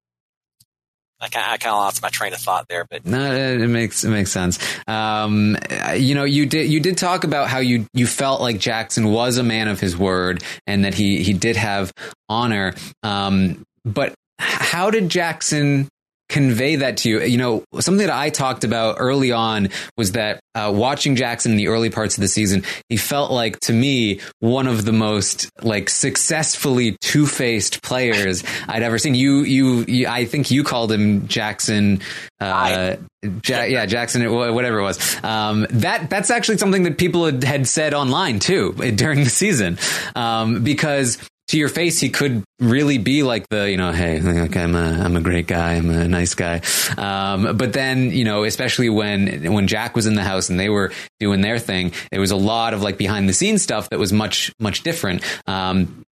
I kind, of, lost my train of thought there, but no, it makes it makes sense. Um, you know, you did you did talk about how you you felt like Jackson was a man of his word and that he he did have honor. Um, but how did Jackson convey that to you? You know, something that I talked about early on was that uh, watching Jackson in the early parts of the season, he felt like to me one of the most like successfully two faced players I'd ever seen. You, you, you, I think you called him Jackson. Uh, ja- yeah, Jackson, whatever it was. Um, that that's actually something that people had, had said online too during the season, um, because to your face, he could really be like the, you know, hey, okay, I'm a, I'm a great guy, I'm a nice guy. Um, but then, you know, especially when when Jack was in the house and they were doing their thing, there was a lot of like behind the scenes stuff that was much much different. Um,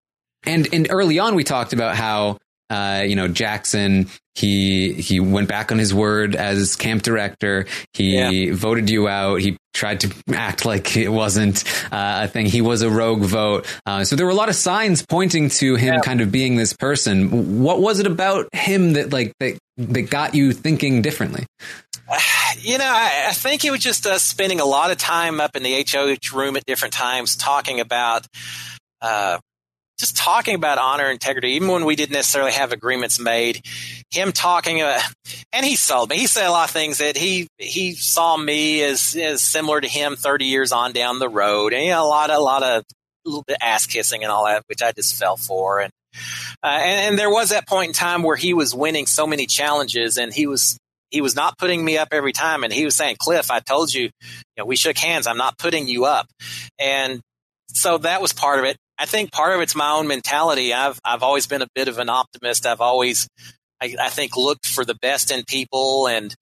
and and early on, we talked about how uh, you know, Jackson, he he went back on his word as camp director. He yeah. voted you out. He tried to act like it wasn't uh, a thing. He was a rogue vote. Uh, so there were a lot of signs pointing to him yeah. kind of being this person. What was it about him that like that that got you thinking differently? You know, I, I think it was just uh, spending a lot of time up in the HOH room at different times talking about uh, just talking about honor integrity, even when we didn't necessarily have agreements made, him talking, about, and he sold me. He said a lot of things that he he saw me as as similar to him thirty years on down the road, and a lot a lot of a little bit ass kissing and all that, which I just fell for, and, uh, and and there was that point in time where he was winning so many challenges, and he was he was not putting me up every time, and he was saying, "Cliff, I told you, you know, we shook hands. I'm not putting you up," and so that was part of it. I think part of it's my own mentality. I've I've always been a bit of an optimist. I've always, I, I think, looked for the best in people, and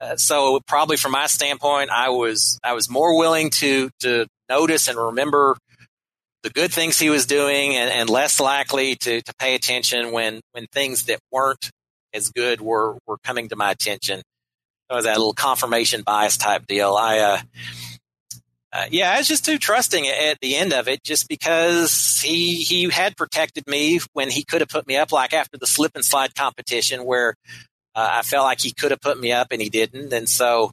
uh, so probably from my standpoint, I was I was more willing to to notice and remember the good things he was doing, and, and less likely to to pay attention when when things that weren't as good were were coming to my attention. It was that little confirmation bias type deal. I. Uh, uh, yeah, I was just too trusting at the end of it, just because he he had protected me when he could have put me up, like after the slip and slide competition, where uh, I felt like he could have put me up and he didn't, and so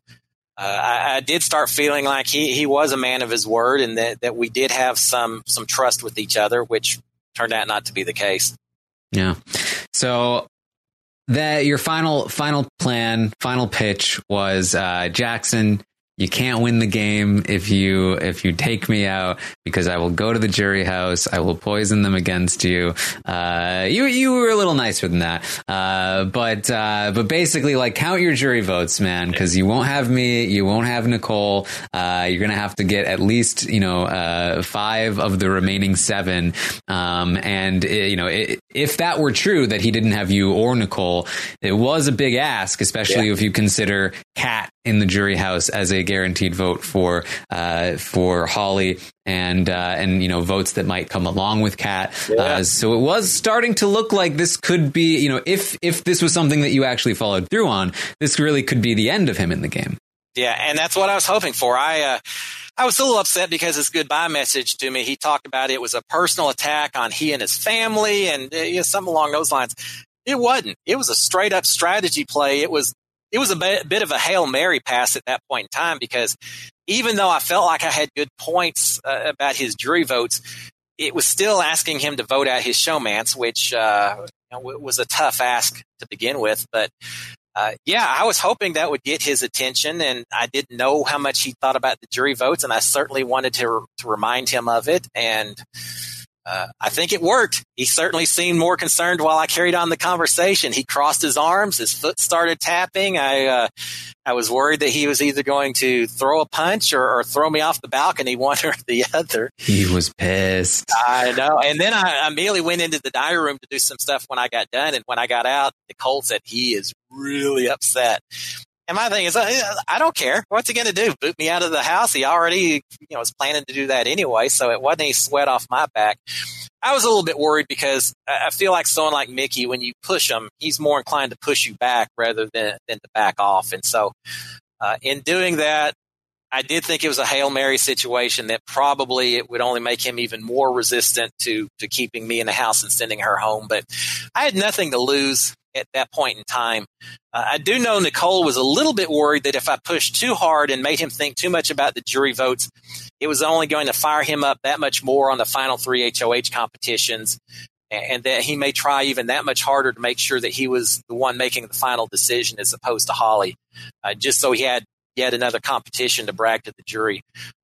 uh, I, I, did start feeling like he he was a man of his word, and that that we did have some some trust with each other, which turned out not to be the case. Yeah. So that your final final plan, final pitch was uh, Jackson you can't win the game if you if you take me out because I will go to the jury house. I will poison them against you. Uh, you you were a little nicer than that, uh, but uh, but basically like count your jury votes, man, because you won't have me, you won't have Nicole. Uh, you're gonna have to get at least you know uh, five of the remaining seven. Um, and it, you know it, if that were true that he didn't have you or Nicole, it was a big ask, especially yeah. if you consider Kat in the jury house as a guaranteed vote for uh, for Holly and uh, and you know votes that might come along with Kat. Yeah. Uh, so it was starting to look like this could be you know if if this was something that you actually followed through on, this really could be the end of him in the game. Yeah, and that's what I was hoping for. I. Uh, I was a little upset because his goodbye message to me, he talked about it was a personal attack on he and his family and uh, you know, something along those lines. It wasn't. It was a straight up strategy play. It was it was a bit, of a hail mary pass at that point in time because even though I felt like I had good points uh, about his jury votes, it was still asking him to vote out his showmance, which uh, was a tough ask to begin with. But uh, yeah, I was hoping that would get his attention, and I didn't know how much he thought about the jury votes, and I certainly wanted to to remind him of it. And uh, I think it worked. He certainly seemed more concerned while I carried on the conversation. He crossed his arms, his foot started tapping. I, uh, I was worried that he was either going to throw a punch or, or, throw me off the balcony, one or the other. He was pissed. I know. And then I immediately went into the dining room to do some stuff when I got done. And when I got out, Nicole said he is really upset. And my thing is, uh, I don't care. What's he going to do? Boot me out of the house? He already, you know, was planning to do that anyway. So it wasn't any sweat off my back. I was a little bit worried because I feel like someone like Michie, when you push him, he's more inclined to push you back rather than, than to back off. And so, uh, in doing that, I did think it was a Hail Mary situation that probably it would only make him even more resistant to, to keeping me in the house and sending her home. But I had nothing to lose at that point in time. Uh, I do know Nicole was a little bit worried that if I pushed too hard and made him think too much about the jury votes, it was only going to fire him up that much more on the final three HOH competitions. and that he may try even that much harder to make sure that he was the one making the final decision as opposed to Holly, uh, just so he had yet another competition to brag to the jury.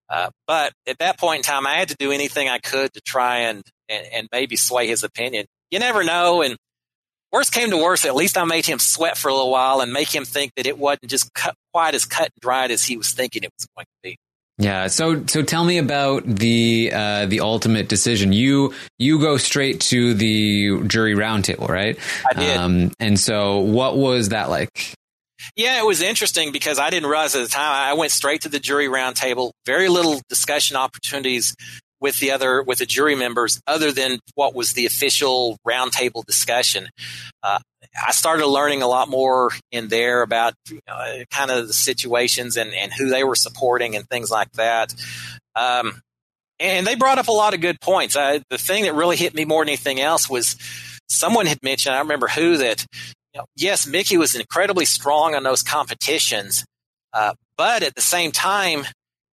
Uh, but at that point in time, I had to do anything I could to try and, and, and maybe sway his opinion. You never know. And worst came to worst, at least I made him sweat for a little while and make him think that it wasn't just cut, quite as cut and dried as he was thinking it was going to be. Yeah. So so tell me about the uh, the ultimate decision. You you go straight to the jury roundtable, right? I did. Um, and so what was that like? Yeah, it was interesting because I didn't realize at the time. I went straight to the jury roundtable. Very little discussion opportunities with the other with the jury members, other than what was the official roundtable discussion. Uh, I started learning a lot more in there about know, kind of the situations and, and who they were supporting and things like that. Um, and they brought up a lot of good points. Uh, the thing that really hit me more than anything else was someone had mentioned, I remember who, that yes, Michie was incredibly strong on those competitions, uh, but at the same time,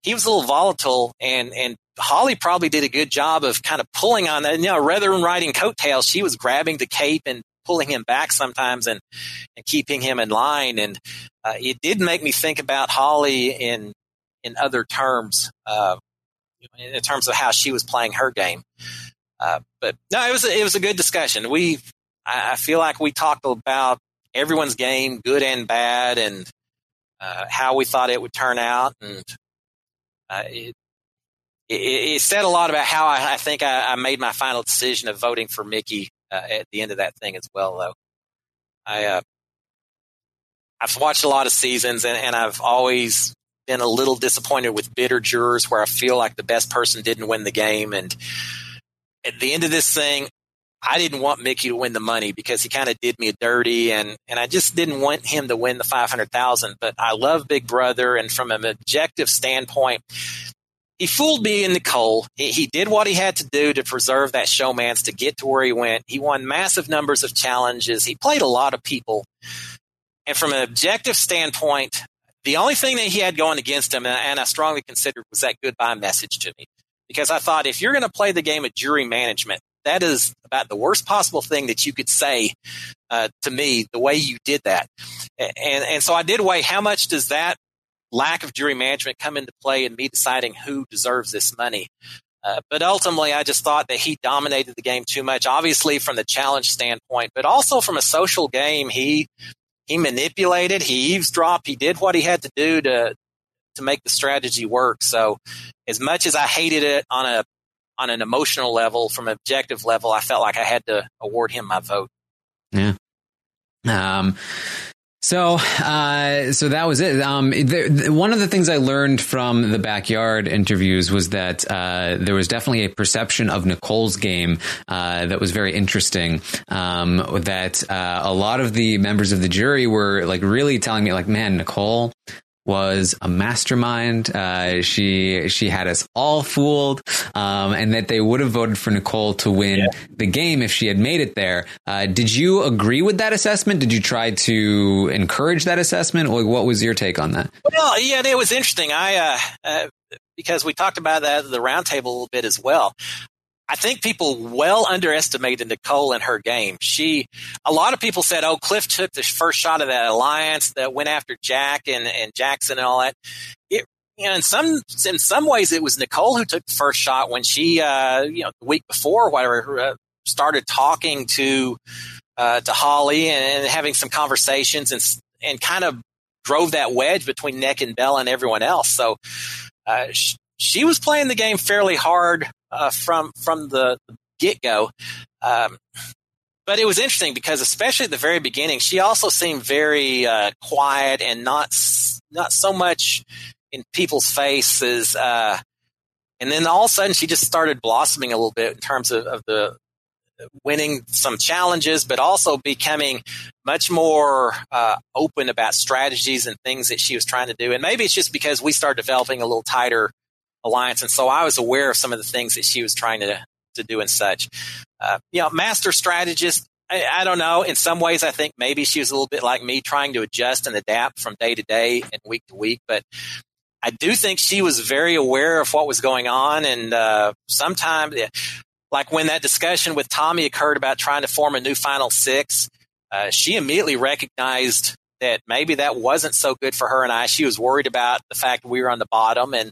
he was a little volatile and, and Holly probably did a good job of kind of pulling on that. You know, rather than riding coattails, she was grabbing the cape and pulling him back sometimes and, and keeping him in line. And uh, it did make me think about Holly in in other terms, uh, in terms of how she was playing her game. Uh, but no, it was a, it was a good discussion. We I, I, feel like we talked about everyone's game, good and bad, and uh, how we thought it would turn out, and uh, it, it, it, said a lot about how I, I think I, I, made my final decision of voting for Michie uh, at the end of that thing as well. Though I, uh, I've watched a lot of seasons and, and I've always been a little disappointed with bitter jurors where I feel like the best person didn't win the game. And at the end of this thing, I didn't want Michie to win the money because he kind of did me dirty and, and I just didn't want him to win the 500,000. But I love Big Brother. And from an objective standpoint, he fooled me and Nicole. He, he did what he had to do to preserve that showmance to get to where he went. He won massive numbers of challenges. He played a lot of people. And from an objective standpoint, the only thing that he had going against him, and I strongly considered, was that goodbye message to me. Because I thought if you're going to play the game of jury management, that is about the worst possible thing that you could say uh, to me, the way you did that. And, and so I did weigh how much does that lack of jury management come into play in me deciding who deserves this money. Uh, but ultimately, I just thought that he dominated the game too much. Obviously, from the challenge standpoint, but also from a social game, he he manipulated, he eavesdropped, he did what he had to do to to make the strategy work. So, as much as I hated it on a on an emotional level, from an objective level, I felt like I had to award him my vote. Yeah. Um, so, uh, so that was it. Um, one of the things I learned from the backyard interviews was that uh, there was definitely a perception of Nicole's game uh, that was very interesting. Um, that uh, a lot of the members of the jury were like really telling me, like, "Man, Nicole, was a mastermind. Uh, she she had us all fooled, um, and that they would have voted for Nicole to win yeah. the game if she had made it there. Uh, did you agree with that assessment? Did you try to encourage that assessment? Or what was your take on that? Well, yeah, it was interesting. I uh, uh because we talked about that at the roundtable a little bit as well. I think people well underestimated Nicole in her game. She, a lot of people said, "Oh, Cliff took the first shot of that alliance that went after Jack and, and Jackson and all that." It, you know, in some in some ways, it was Nicole who took the first shot when she, uh, you know, the week before, whatever, uh, started talking to uh, to Holly and, and, having some conversations and and kind of drove that wedge between Nick and Bella and everyone else. So. Uh, she, she was playing the game fairly hard uh, from from the get go. Um, but it was interesting because, especially at the very beginning, she also seemed very uh, quiet and not not so much in people's faces. Uh, and then all of a sudden, she just started blossoming a little bit in terms of, of the winning some challenges, but also becoming much more uh, open about strategies and things that she was trying to do. And maybe it's just because we started developing a little tighter alliance. And so I was aware of some of the things that she was trying to, to do and such. Uh, you know, master strategist, I, I, don't know. In some ways, I think maybe she was a little bit like me trying to adjust and adapt from day to day and week to week. But I do think she was very aware of what was going on. And uh, sometimes, like when that discussion with Tommy occurred about trying to form a new Final Six, uh, she immediately recognized that maybe that wasn't so good for her and I. She was worried about the fact we were on the bottom. And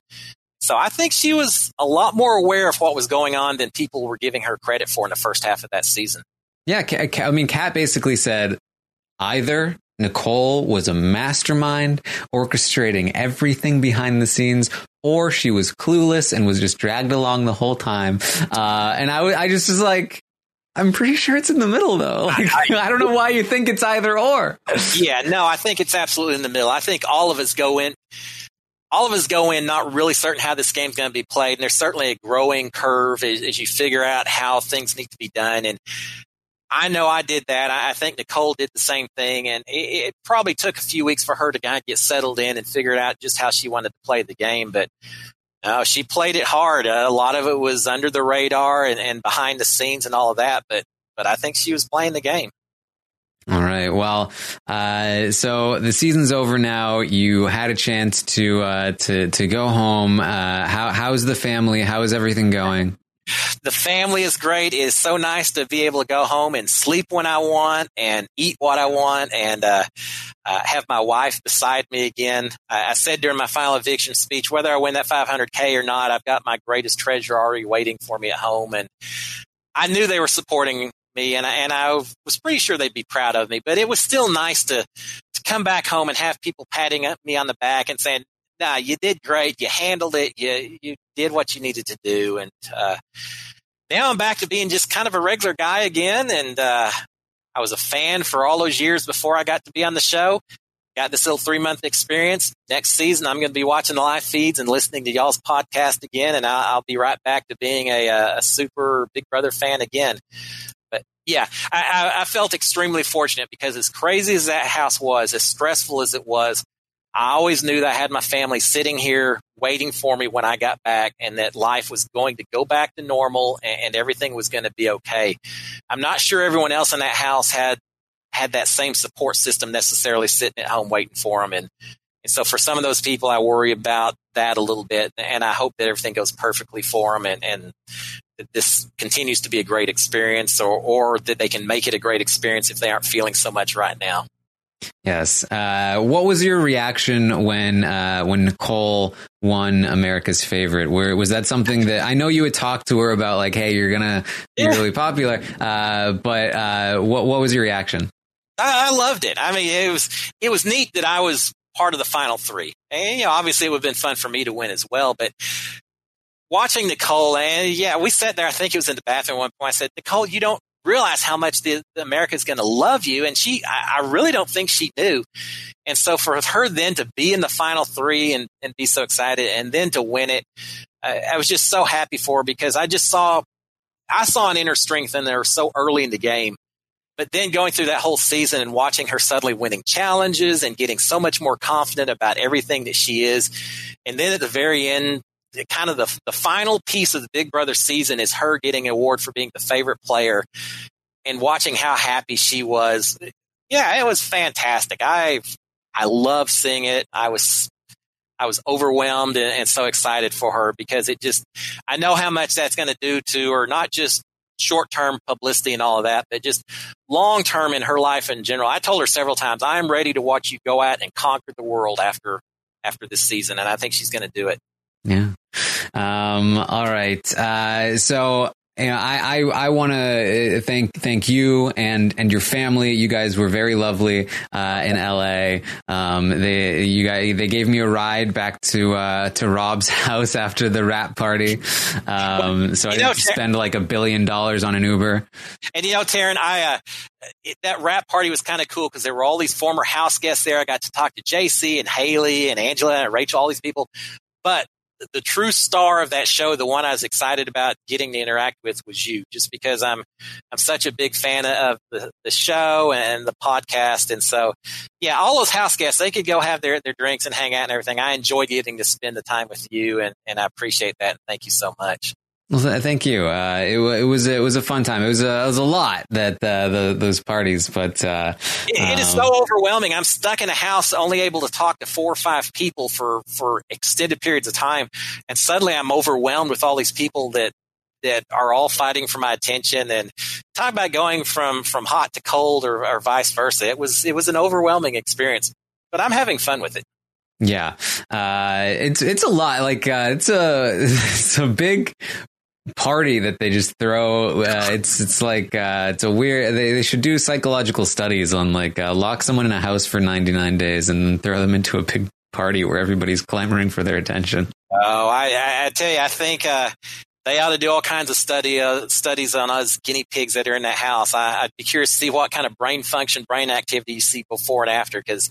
so I think she was a lot more aware of what was going on than people were giving her credit for in the first half of that season. Yeah, I mean, Kat basically said either Nicole was a mastermind orchestrating everything behind the scenes, or she was clueless and was just dragged along the whole time. Uh, and I, I just was like, I'm pretty sure it's in the middle though. Like, I, I, don't know why you think it's either or. Yeah, no, I think it's absolutely in the middle. I think all of us go in, all of us go in not really certain how this game's going to be played. And there's certainly a growing curve as, as, you figure out how things need to be done. And I know I did that. I, I think Nicole did the same thing. And it, it, probably took a few weeks for her to kind of get settled in and figure out just how she wanted to play the game. But no, she played it hard. Uh, a lot of it was under the radar and, and behind the scenes and all of that. But but I think she was playing the game. All right. Well, uh, so the season's over now. You had a chance to uh, to to go home. Uh, how how's the family? How is everything going? The family is great. It is so nice to be able to go home and sleep when I want and eat what I want and uh, uh, have my wife beside me again. I, I, said during my final eviction speech, whether I win that 500K or not, I've got my greatest treasure already waiting for me at home. And I knew they were supporting me and I, and I was pretty sure they'd be proud of me, but it was still nice to, to come back home and have people patting me on the back and saying, nah, you did great. You handled it. You, you did what you needed to do. And, uh, now I'm back to being just kind of a regular guy again. And, uh, I was a fan for all those years before I got to be on the show. Got this little three month experience. Next season, I'm going to be watching the live feeds and listening to y'all's podcast again. And I'll, I'll be right back to being a, a super Big Brother fan again. Yeah, I, I, I felt extremely fortunate because as crazy as that house was, as stressful as it was, I always knew that I had my family sitting here waiting for me when I got back and that life was going to go back to normal and, and everything was going to be okay. I'm not sure everyone else in that house had had that same support system necessarily sitting at home waiting for them. And, and so for some of those people, I worry about that a little bit. And I hope that everything goes perfectly for them and, and that this continues to be a great experience or, or that they can make it a great experience if they aren't feeling so much right now. Yes. Uh, what was your reaction when uh, when Nicole won America's Favorite? Where was that something that I know you had talked to her about? Like, hey, you're gonna be yeah. really popular. Uh, but uh, what what was your reaction? I, I, loved it. I mean, it was it was neat that I was part of the final three, and you know, obviously, it would have been fun for me to win as well. But watching Nicole, and yeah, we sat there. I think it was in the bathroom at one point. I said, Nicole, you don't realize how much the, the America is going to love you. And she, I, I, really don't think she knew. And so for her then to be in the final three and, and be so excited and then to win it, I was just so happy for her because I just saw, I saw an inner strength in there so early in the game. But then going through that whole season and watching her suddenly winning challenges and getting so much more confident about everything that she is. And then at the very end, kind of the, the final piece of the Big Brother season is her getting an award for being the favorite player and watching how happy she was. Yeah, it was fantastic. I I love seeing it. I was I was overwhelmed and, and so excited for her because it just I know how much that's going to do to her, not just short term publicity and all of that, but just long term in her life in general. I told her several times, I am ready to watch you go out and conquer the world after after this season, and I think she's going to do it. Yeah. Um, all right. Uh, so you know, I, I, I want to uh, thank thank you and and your family. You guys were very lovely uh, in LA. Um, they you guys they gave me a ride back to uh, to Rob's house after the wrap party. Um, so I didn't spend like a billion dollars on an Uber. And you know, Taryn, I uh, it, that wrap party was kind of cool because there were all these former house guests there. I got to talk to JC and Haleigh and Angela and Rachel, all these people. But the true star of that show, the one I was excited about getting to interact with was you, just because I'm I'm such a big fan of the, the show and the podcast. And so, yeah, all those house guests, they could go have their, their drinks and hang out and everything. I enjoyed getting to spend the time with you and, and I appreciate that. Thank you so much. Well, thank you. Uh, it, it, was it was a fun time. It was a, it was a lot that uh, the, those parties, but uh, it, it um, is so overwhelming. I'm stuck in a house, only able to talk to four or five people for for extended periods of time, and suddenly I'm overwhelmed with all these people that that are all fighting for my attention. And talk about going from from hot to cold, or, or vice versa. It was it was an overwhelming experience, but I'm having fun with it. Yeah, uh, it's it's a lot. Like uh, it's a it's a big party that they just throw. Uh, it's it's like uh, it's a weird. They, they should do psychological studies on like uh, lock someone in a house for ninety nine days and throw them into a big party where everybody's clamoring for their attention. Oh, I, I, tell you, I think uh, they ought to do all kinds of study uh, studies on us guinea pigs that are in that house. I, would be curious to see what kind of brain function, brain activity you see before and after because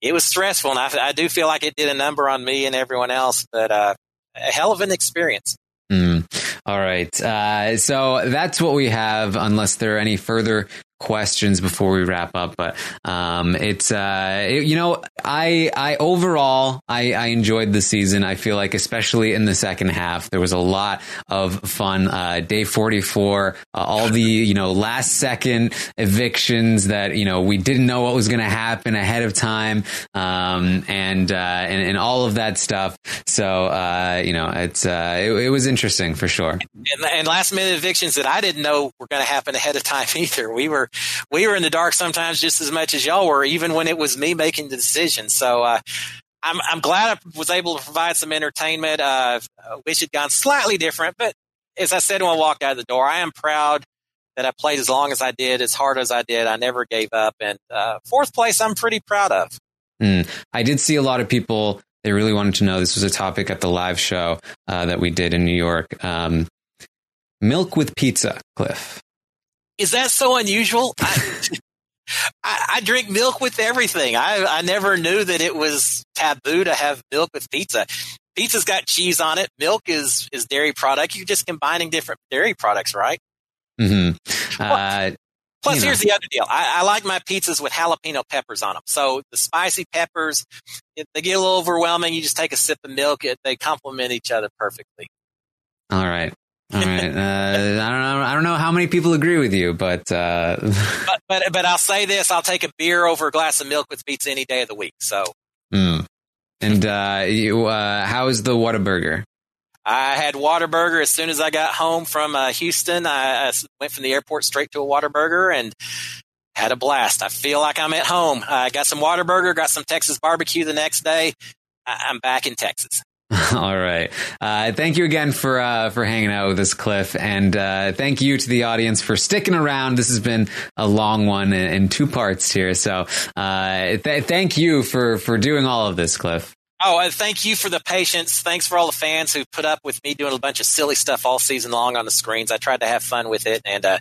it was stressful, and I, I, do feel like it did a number on me and everyone else. But uh, a hell of an experience. Mm. All right. Uh, so that's what we have, unless there are any further questions before we wrap up but um, it's uh, it, you know i i overall I, I enjoyed the season. I feel like especially in the second half there was a lot of fun. Uh, day 44 uh, all the you know last second evictions that you know we didn't know what was going to happen ahead of time um, and, uh, and and all of that stuff. So uh, you know it's uh, it, it, was interesting for sure. And, and last minute evictions that i didn't know were going to happen ahead of time either. We were we were in the dark sometimes just as much as y'all were, even when it was me making the decision. So uh, I'm I'm glad I was able to provide some entertainment. Uh, I wish it gone slightly different, but as I said when I walked out of the door, I am proud that I played as long as I did, as hard as I did. I never gave up, and uh, fourth place, I'm pretty proud of. Mm. I did see a lot of people. They really wanted to know. This was a topic at the live show uh, that we did in New York. Um, milk with pizza, Cliff is that so unusual? I, I, I, drink milk with everything. I, I never knew that it was taboo to have milk with pizza. Pizza's got cheese on it. Milk is is dairy product. You're just combining different dairy products, right? Mm-hmm. Uh, Plus, here's know. the other deal. I, I, like my pizzas with jalapeno peppers on them. So the spicy peppers, they get a little overwhelming. You just take a sip of milk. It, they complement each other perfectly. All right. All right. Uh, I don't know. I don't know how many people agree with you, but, uh... but but but I'll say this: I'll take a beer over a glass of milk with pizza any day of the week. So. Mm. And uh, you, uh, how is the Whataburger? I had Whataburger as soon as I got home from uh, Houston. I, I, went from the airport straight to a Whataburger and had a blast. I feel like I'm at home. I got some Whataburger, got some Texas barbecue the next day. I, I'm back in Texas. All right. Uh, thank you again for uh, for hanging out with us, Cliff, and uh, thank you to the audience for sticking around. This has been a long one in, two parts here, so uh, th- thank you for for doing all of this, Cliff. Oh, thank you for the patience. Thanks for all the fans who put up with me doing a bunch of silly stuff all season long on the screens. I tried to have fun with it, and uh,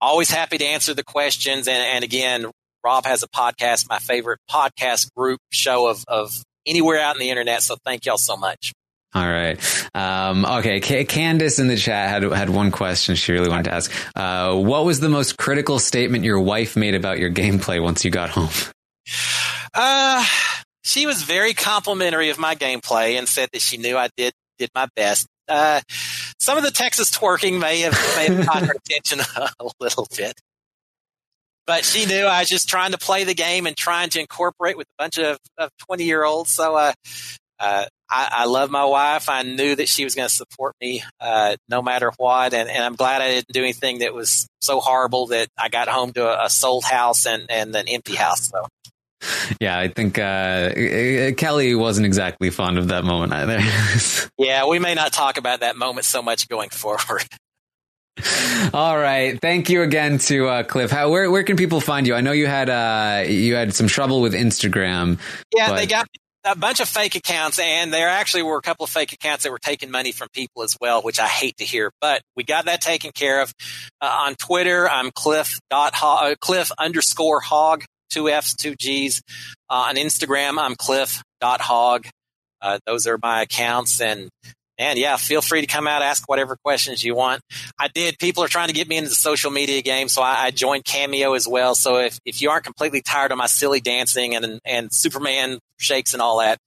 always happy to answer the questions. And, and again, Rob has a podcast, my favorite podcast group show of of anywhere out in the internet. So thank y'all so much. All right. Um, okay. C- Candace in the chat had had one question she really wanted to ask. Uh, what was the most critical statement your wife made about your gameplay once you got home? Uh, she was very complimentary of my gameplay and said that she knew I did did my best. Uh, some of the Texas twerking may have may have caught her attention a little bit but she knew I was just trying to play the game and trying to incorporate with a bunch of, 20 year olds. So, uh, uh, I, I, love my wife. I knew that she was going to support me, uh, no matter what. And, and, I'm glad I didn't do anything that was so horrible that I got home to a, a sold house and, and an empty house. So. Yeah, I think uh, Kelly wasn't exactly fond of that moment either. yeah, we may not talk about that moment so much going forward. All right. Thank you again to uh, Cliff. How, where where can people find you? I know you had uh, you had some trouble with Instagram. Yeah, but... they got a bunch of fake accounts, and there actually were a couple of fake accounts that were taking money from people as well, which I hate to hear. But we got that taken care of. Uh, on Twitter, I'm Cliff dot uh, Cliff underscore Hogg, two F's, two G's. Uh, on Instagram, I'm Cliff dot Hogg. Uh, those are my accounts, and and yeah, feel free to come out, ask whatever questions you want. I did. People are trying to get me into the social media game, so I, I joined Cameo as well. So if, if you aren't completely tired of my silly dancing and and Superman shakes and all that,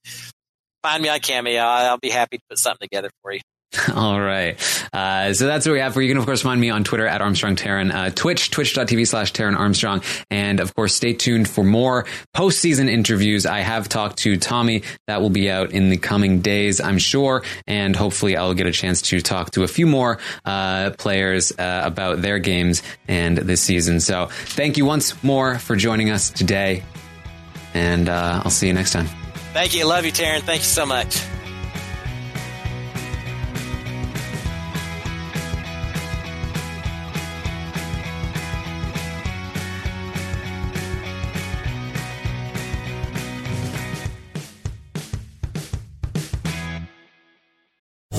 find me on Cameo. I'll be happy to put something together for you. All right. Uh, so that's what we have for you. You can, of course, find me on Twitter at Armstrong Taryn, uh, Twitch, twitch.tv slash Taryn Armstrong. And of course, stay tuned for more postseason interviews. I have talked to Tommy. That will be out in the coming days, I'm sure. And hopefully I'll get a chance to talk to a few more, uh, players, uh, about their games and this season. So thank you once more for joining us today. And, uh, I'll see you next time. Thank you. Love you, Taryn. Thank you so much.